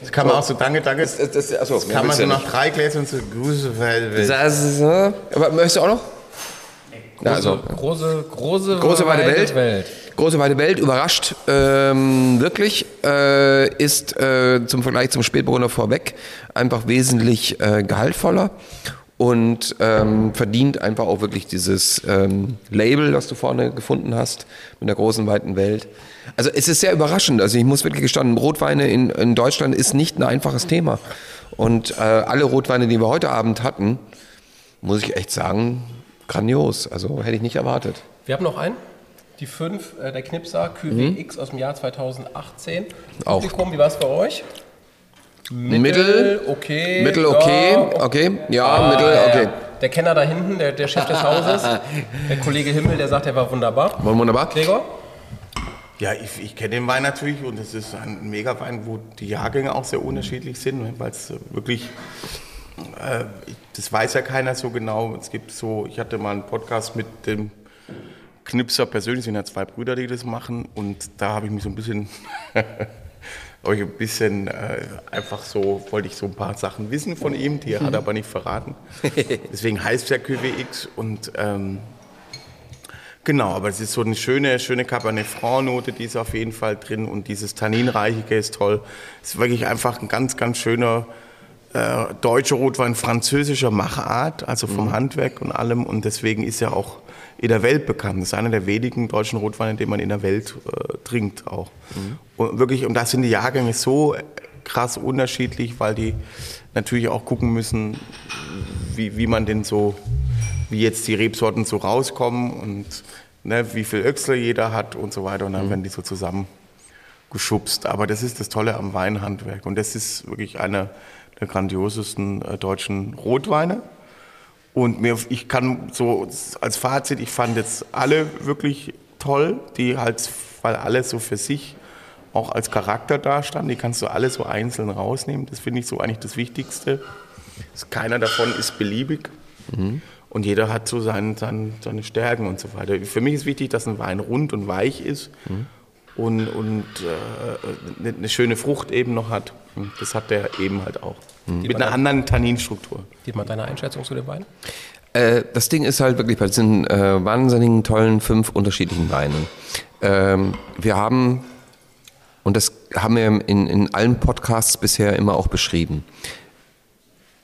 Das kann man auch so, danke, danke. Das, das, achso, mehr kann man so nach drei Gläsern so Grüße, weil, Das ist, äh, aber möchtest du auch noch? Große, Ja, also, große, große, große weite Welt. Große weite Welt, überrascht ähm, wirklich, äh, ist äh, zum Vergleich zum Spätburgunder vorweg einfach wesentlich äh, gehaltvoller und ähm, verdient einfach auch wirklich dieses ähm, Label, das du vorne gefunden hast mit der großen weiten Welt. Also es ist sehr überraschend. Also ich muss wirklich gestanden, Rotweine in, in Deutschland ist nicht ein einfaches Thema. Und äh, alle Rotweine, die wir heute Abend hatten, muss ich echt sagen, grandios. Also hätte ich nicht erwartet. Wir haben noch einen. Die 5, äh, der Knipser QWX aus dem Jahr 2018. Auch. Publikum, wie war es für euch? Mittel, okay. Mittel, okay, ja, okay, ja, Ah, Mittel, okay. ja. Der Kenner da hinten, der, der Chef des Hauses, der Kollege Himmel, der sagt, er war wunderbar. Wunderbar. Gregor? Ja, ich, ich kenne den Wein natürlich und es ist ein Mega-Wein, wo die Jahrgänge auch sehr unterschiedlich sind, ne, weil es wirklich, äh, das weiß ja keiner so genau. Es gibt so, ich hatte mal einen Podcast mit dem Knipser persönlich, sind ja zwei Brüder, die das machen und da habe ich mich so ein bisschen, ich ein bisschen äh, einfach so, wollte ich so ein paar Sachen wissen von ihm, die er hat Mhm. er aber nicht verraten. Deswegen heißt es ja QWX und ähm, Genau, aber es ist so eine schöne, schöne Cabernet Franc-Note, die ist auf jeden Fall drin und dieses Tanninreichige ist toll. Es ist wirklich einfach ein ganz, ganz schöner äh, deutscher Rotwein französischer Machart, also vom Handwerk und allem und deswegen ist er auch in der Welt bekannt. Das ist einer der wenigen deutschen Rotweine, den man in der Welt äh, trinkt auch. Und wirklich, und da sind die Jahrgänge so krass unterschiedlich, weil die natürlich auch gucken müssen, wie, wie man den so wie jetzt die Rebsorten so rauskommen und ne, wie viel Öchsler jeder hat und so weiter. Und dann werden die so zusammen geschubst. Aber das ist das Tolle am Weinhandwerk. Und das ist wirklich einer der grandiosesten äh, deutschen Rotweine. Und mir, ich kann so als Fazit, ich fand jetzt alle wirklich toll, die halt, weil alle so für sich auch als Charakter dastanden. Die kannst du alle so einzeln rausnehmen. Das finde ich so eigentlich das Wichtigste. Keiner davon ist beliebig. Und jeder hat so sein, sein, seine Stärken und so weiter. Für mich ist wichtig, dass ein Wein rund und weich ist und, und äh, eine, schöne Frucht eben noch hat. Das hat der eben halt auch. Mit einer anderen Tanninstruktur. Gib mal deine Einschätzung zu dem Wein. Äh, das Ding ist halt wirklich bei diesen äh, wahnsinnigen, tollen, fünf unterschiedlichen Weinen. Ähm, wir haben, und das haben wir in, in allen Podcasts bisher immer auch beschrieben,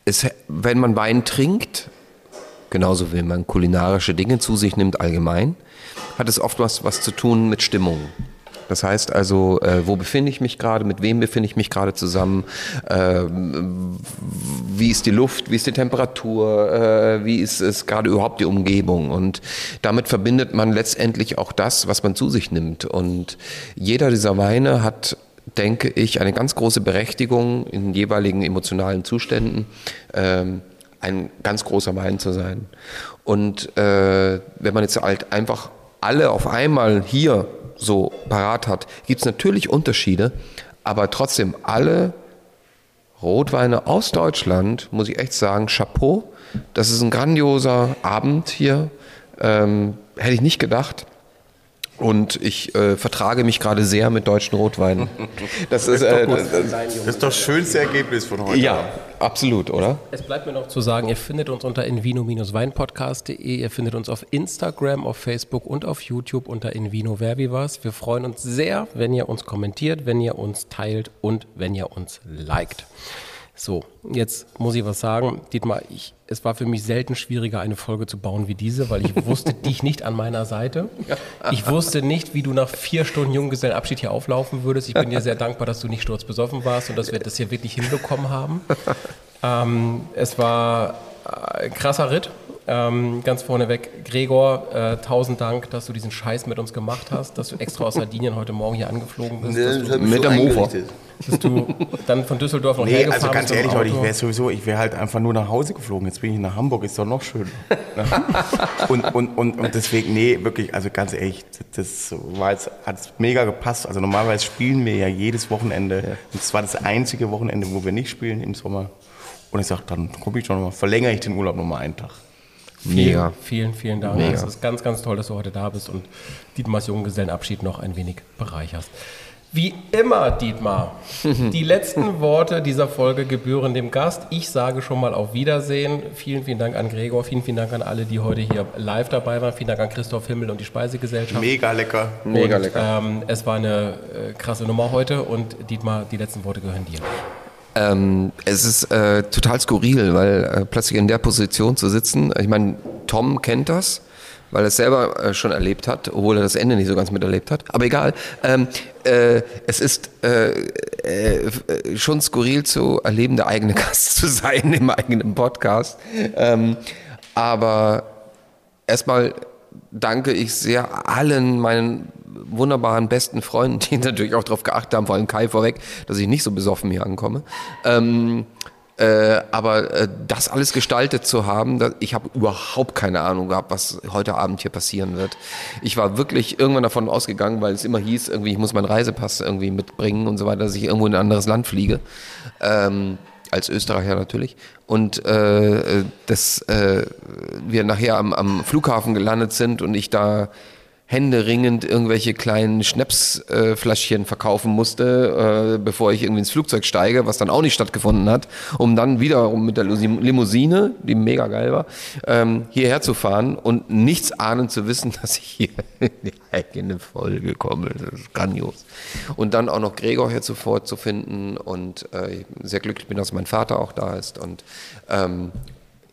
es, wenn man Wein trinkt, genauso wie man kulinarische Dinge zu sich nimmt allgemein, hat es oft was, was zu tun mit Stimmung. Das heißt also, äh, wo befinde ich mich gerade, mit wem befinde ich mich gerade zusammen, ähm, wie ist die Luft, wie ist die Temperatur, äh, wie ist es gerade überhaupt die Umgebung. Und damit verbindet man letztendlich auch das, was man zu sich nimmt. Und jeder dieser Weine hat denke ich, eine ganz große Berechtigung in jeweiligen emotionalen Zuständen, ähm, ein ganz großer Wein zu sein. Und äh, wenn man jetzt halt einfach alle auf einmal hier so parat hat, gibt es natürlich Unterschiede, aber trotzdem alle Rotweine aus Deutschland, muss ich echt sagen, Chapeau. Das ist ein grandioser Abend hier. Ähm, hätte ich nicht gedacht. Und ich äh, vertrage mich gerade sehr mit deutschen Rotweinen. Das ist, äh, doch gut. das, Das ist doch das schönste Ergebnis von heute. Ja, absolut, oder? Es bleibt mir noch zu sagen, ihr findet uns unter invino-weinpodcast.de, ihr findet uns auf Instagram, auf Facebook und auf YouTube unter Invino Verbivas. Wir freuen uns sehr, wenn ihr uns kommentiert, wenn ihr uns teilt und wenn ihr uns liked. So, jetzt muss ich was sagen. Dietmar, ich, es war für mich selten schwieriger, eine Folge zu bauen wie diese, weil ich wusste dich nicht an meiner Seite. Ich wusste nicht, wie du nach vier Stunden Junggesellenabschied hier auflaufen würdest. Ich bin dir sehr dankbar, dass du nicht sturzbesoffen warst und dass wir das hier wirklich hinbekommen haben. Ähm, es war äh, ein krasser Ritt. Ähm, ganz vorneweg, Gregor, äh, tausend Dank, dass du diesen Scheiß mit uns gemacht hast, dass du extra aus Sardinien heute Morgen hier angeflogen bist. Nee, Mit so der Mofa. Dass du dann von Düsseldorf noch Nee, hergefahren also ganz bist ehrlich, Leute, ich wäre sowieso, ich wäre halt einfach nur nach Hause geflogen. Jetzt bin ich nach Hamburg, ist doch noch schön. und, und, und, und deswegen, nee, wirklich, also ganz ehrlich, das war jetzt, hat mega gepasst. Also normalerweise spielen wir ja jedes Wochenende. Und es war das einzige Wochenende, wo wir nicht spielen im Sommer. Und ich sag, dann gucke ich schon mal, verlängere ich den Urlaub noch mal einen Tag. Vielen, vielen, vielen Dank. Mega. Es ist ganz, ganz toll, dass du heute da bist und Dietmars Junggesellenabschied noch ein wenig bereicherst. Wie immer, Dietmar, die letzten Worte dieser Folge gebühren dem Gast. Ich sage schon mal auf Wiedersehen. Vielen, vielen Dank an Gregor, vielen, vielen Dank an alle, die heute hier live dabei waren. Vielen Dank an Christoph Himmel und die Speisegesellschaft. Mega lecker. Und, Mega lecker. Ähm, es war eine äh, krasse Nummer heute und Dietmar, die letzten Worte gehören dir. Ähm, es ist äh, total skurril, weil äh, plötzlich in der Position zu sitzen, ich meine, Tom kennt das, weil er es selber äh, schon erlebt hat, obwohl er das Ende nicht so ganz miterlebt hat. Aber egal, ähm, äh, es ist äh, äh, schon skurril zu erleben, der eigene Gast zu sein im eigenen Podcast. Ähm, aber erstmal danke ich sehr allen meinen wunderbaren besten Freunden, die natürlich auch darauf geachtet haben, vor allem Kai vorweg, dass ich nicht so besoffen hier ankomme. Ähm, äh, aber äh, das alles gestaltet zu haben, da, ich habe überhaupt keine Ahnung gehabt, was heute Abend hier passieren wird. Ich war wirklich irgendwann davon ausgegangen, weil es immer hieß, irgendwie ich muss meinen Reisepass irgendwie mitbringen und so weiter, dass ich irgendwo in ein anderes Land fliege. Ähm, als Österreicher natürlich. Und äh, dass äh, wir nachher am, am Flughafen gelandet sind und ich da händeringend irgendwelche kleinen Schnapsfläschchen äh, verkaufen musste, äh, bevor ich irgendwie ins Flugzeug steige, was dann auch nicht stattgefunden hat, um dann wiederum mit der Limousine, die mega geil war, ähm, hierher zu fahren und nichts ahnend zu wissen, dass ich hier in die eigene Folge komme. Das ist grandios. Und dann auch noch Gregor hier zuvor zu finden und äh, sehr glücklich bin, dass mein Vater auch da ist und ähm,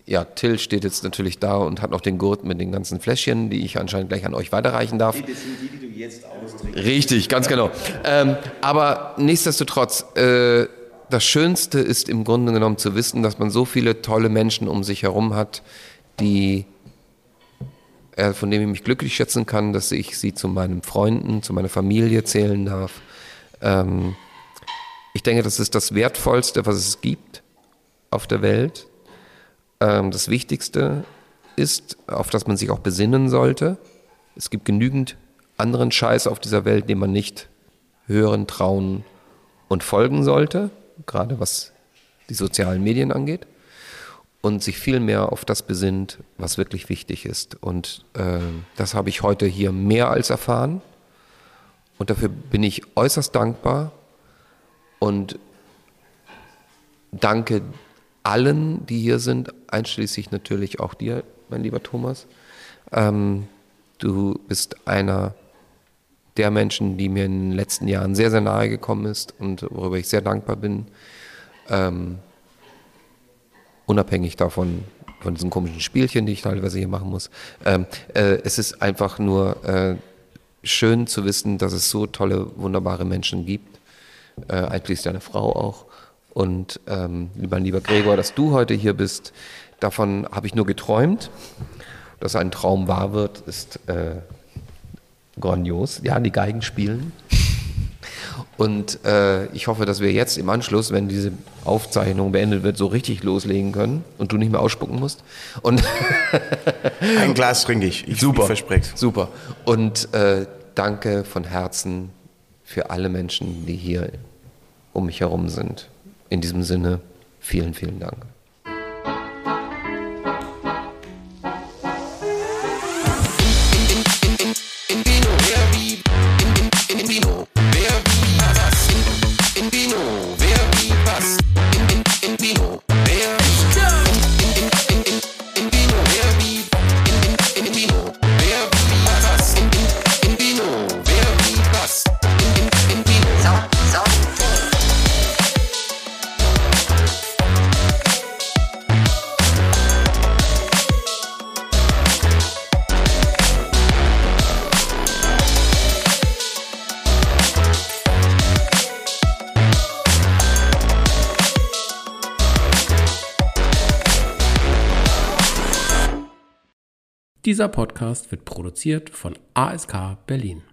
ja, Till steht jetzt natürlich da und hat noch den Gurt mit den ganzen Fläschchen, die ich anscheinend gleich an euch weiterreichen darf. Das sind die, die du jetzt austrinkst. Richtig, ganz genau. Ähm, aber nichtsdestotrotz, äh, das Schönste ist im Grunde genommen zu wissen, dass man so viele tolle Menschen um sich herum hat, die äh, von denen ich mich glücklich schätzen kann, dass ich sie zu meinen Freunden, zu meiner Familie zählen darf. Ähm, ich denke, das ist das Wertvollste, was es gibt auf der Welt ähm, das Wichtigste ist, auf das man sich auch besinnen sollte. Es gibt genügend anderen Scheiß auf dieser Welt, den man nicht hören, trauen und folgen sollte, gerade was die sozialen Medien angeht. Und sich viel mehr auf das besinnt, was wirklich wichtig ist. Und äh, das habe ich heute hier mehr als erfahren. Und dafür bin ich äußerst dankbar und danke allen, die hier sind, einschließlich natürlich auch dir, mein lieber Thomas. Ähm, du bist einer der Menschen, die mir in den letzten Jahren sehr, sehr nahe gekommen ist und worüber ich sehr dankbar bin. Ähm, unabhängig davon, von diesen komischen Spielchen, die ich teilweise hier machen muss. Ähm, äh, es ist einfach nur äh, schön zu wissen, dass es so tolle, wunderbare Menschen gibt, äh, einschließlich deiner Frau auch. Und ähm, lieber, lieber Gregor, dass du heute hier bist, davon habe ich nur geträumt. Dass ein Traum wahr wird, ist äh, grandios. Ja, die Geigen spielen. Und äh, ich hoffe, dass wir jetzt im Anschluss, wenn diese Aufzeichnung beendet wird, so richtig loslegen können und du nicht mehr ausspucken musst. Und Ein Glas trinke ich. ich super, verspreche. Super. Und äh, danke von Herzen für alle Menschen, die hier um mich herum sind. In diesem Sinne, vielen, vielen Dank. Dieser Podcast wird produziert von ASK Berlin.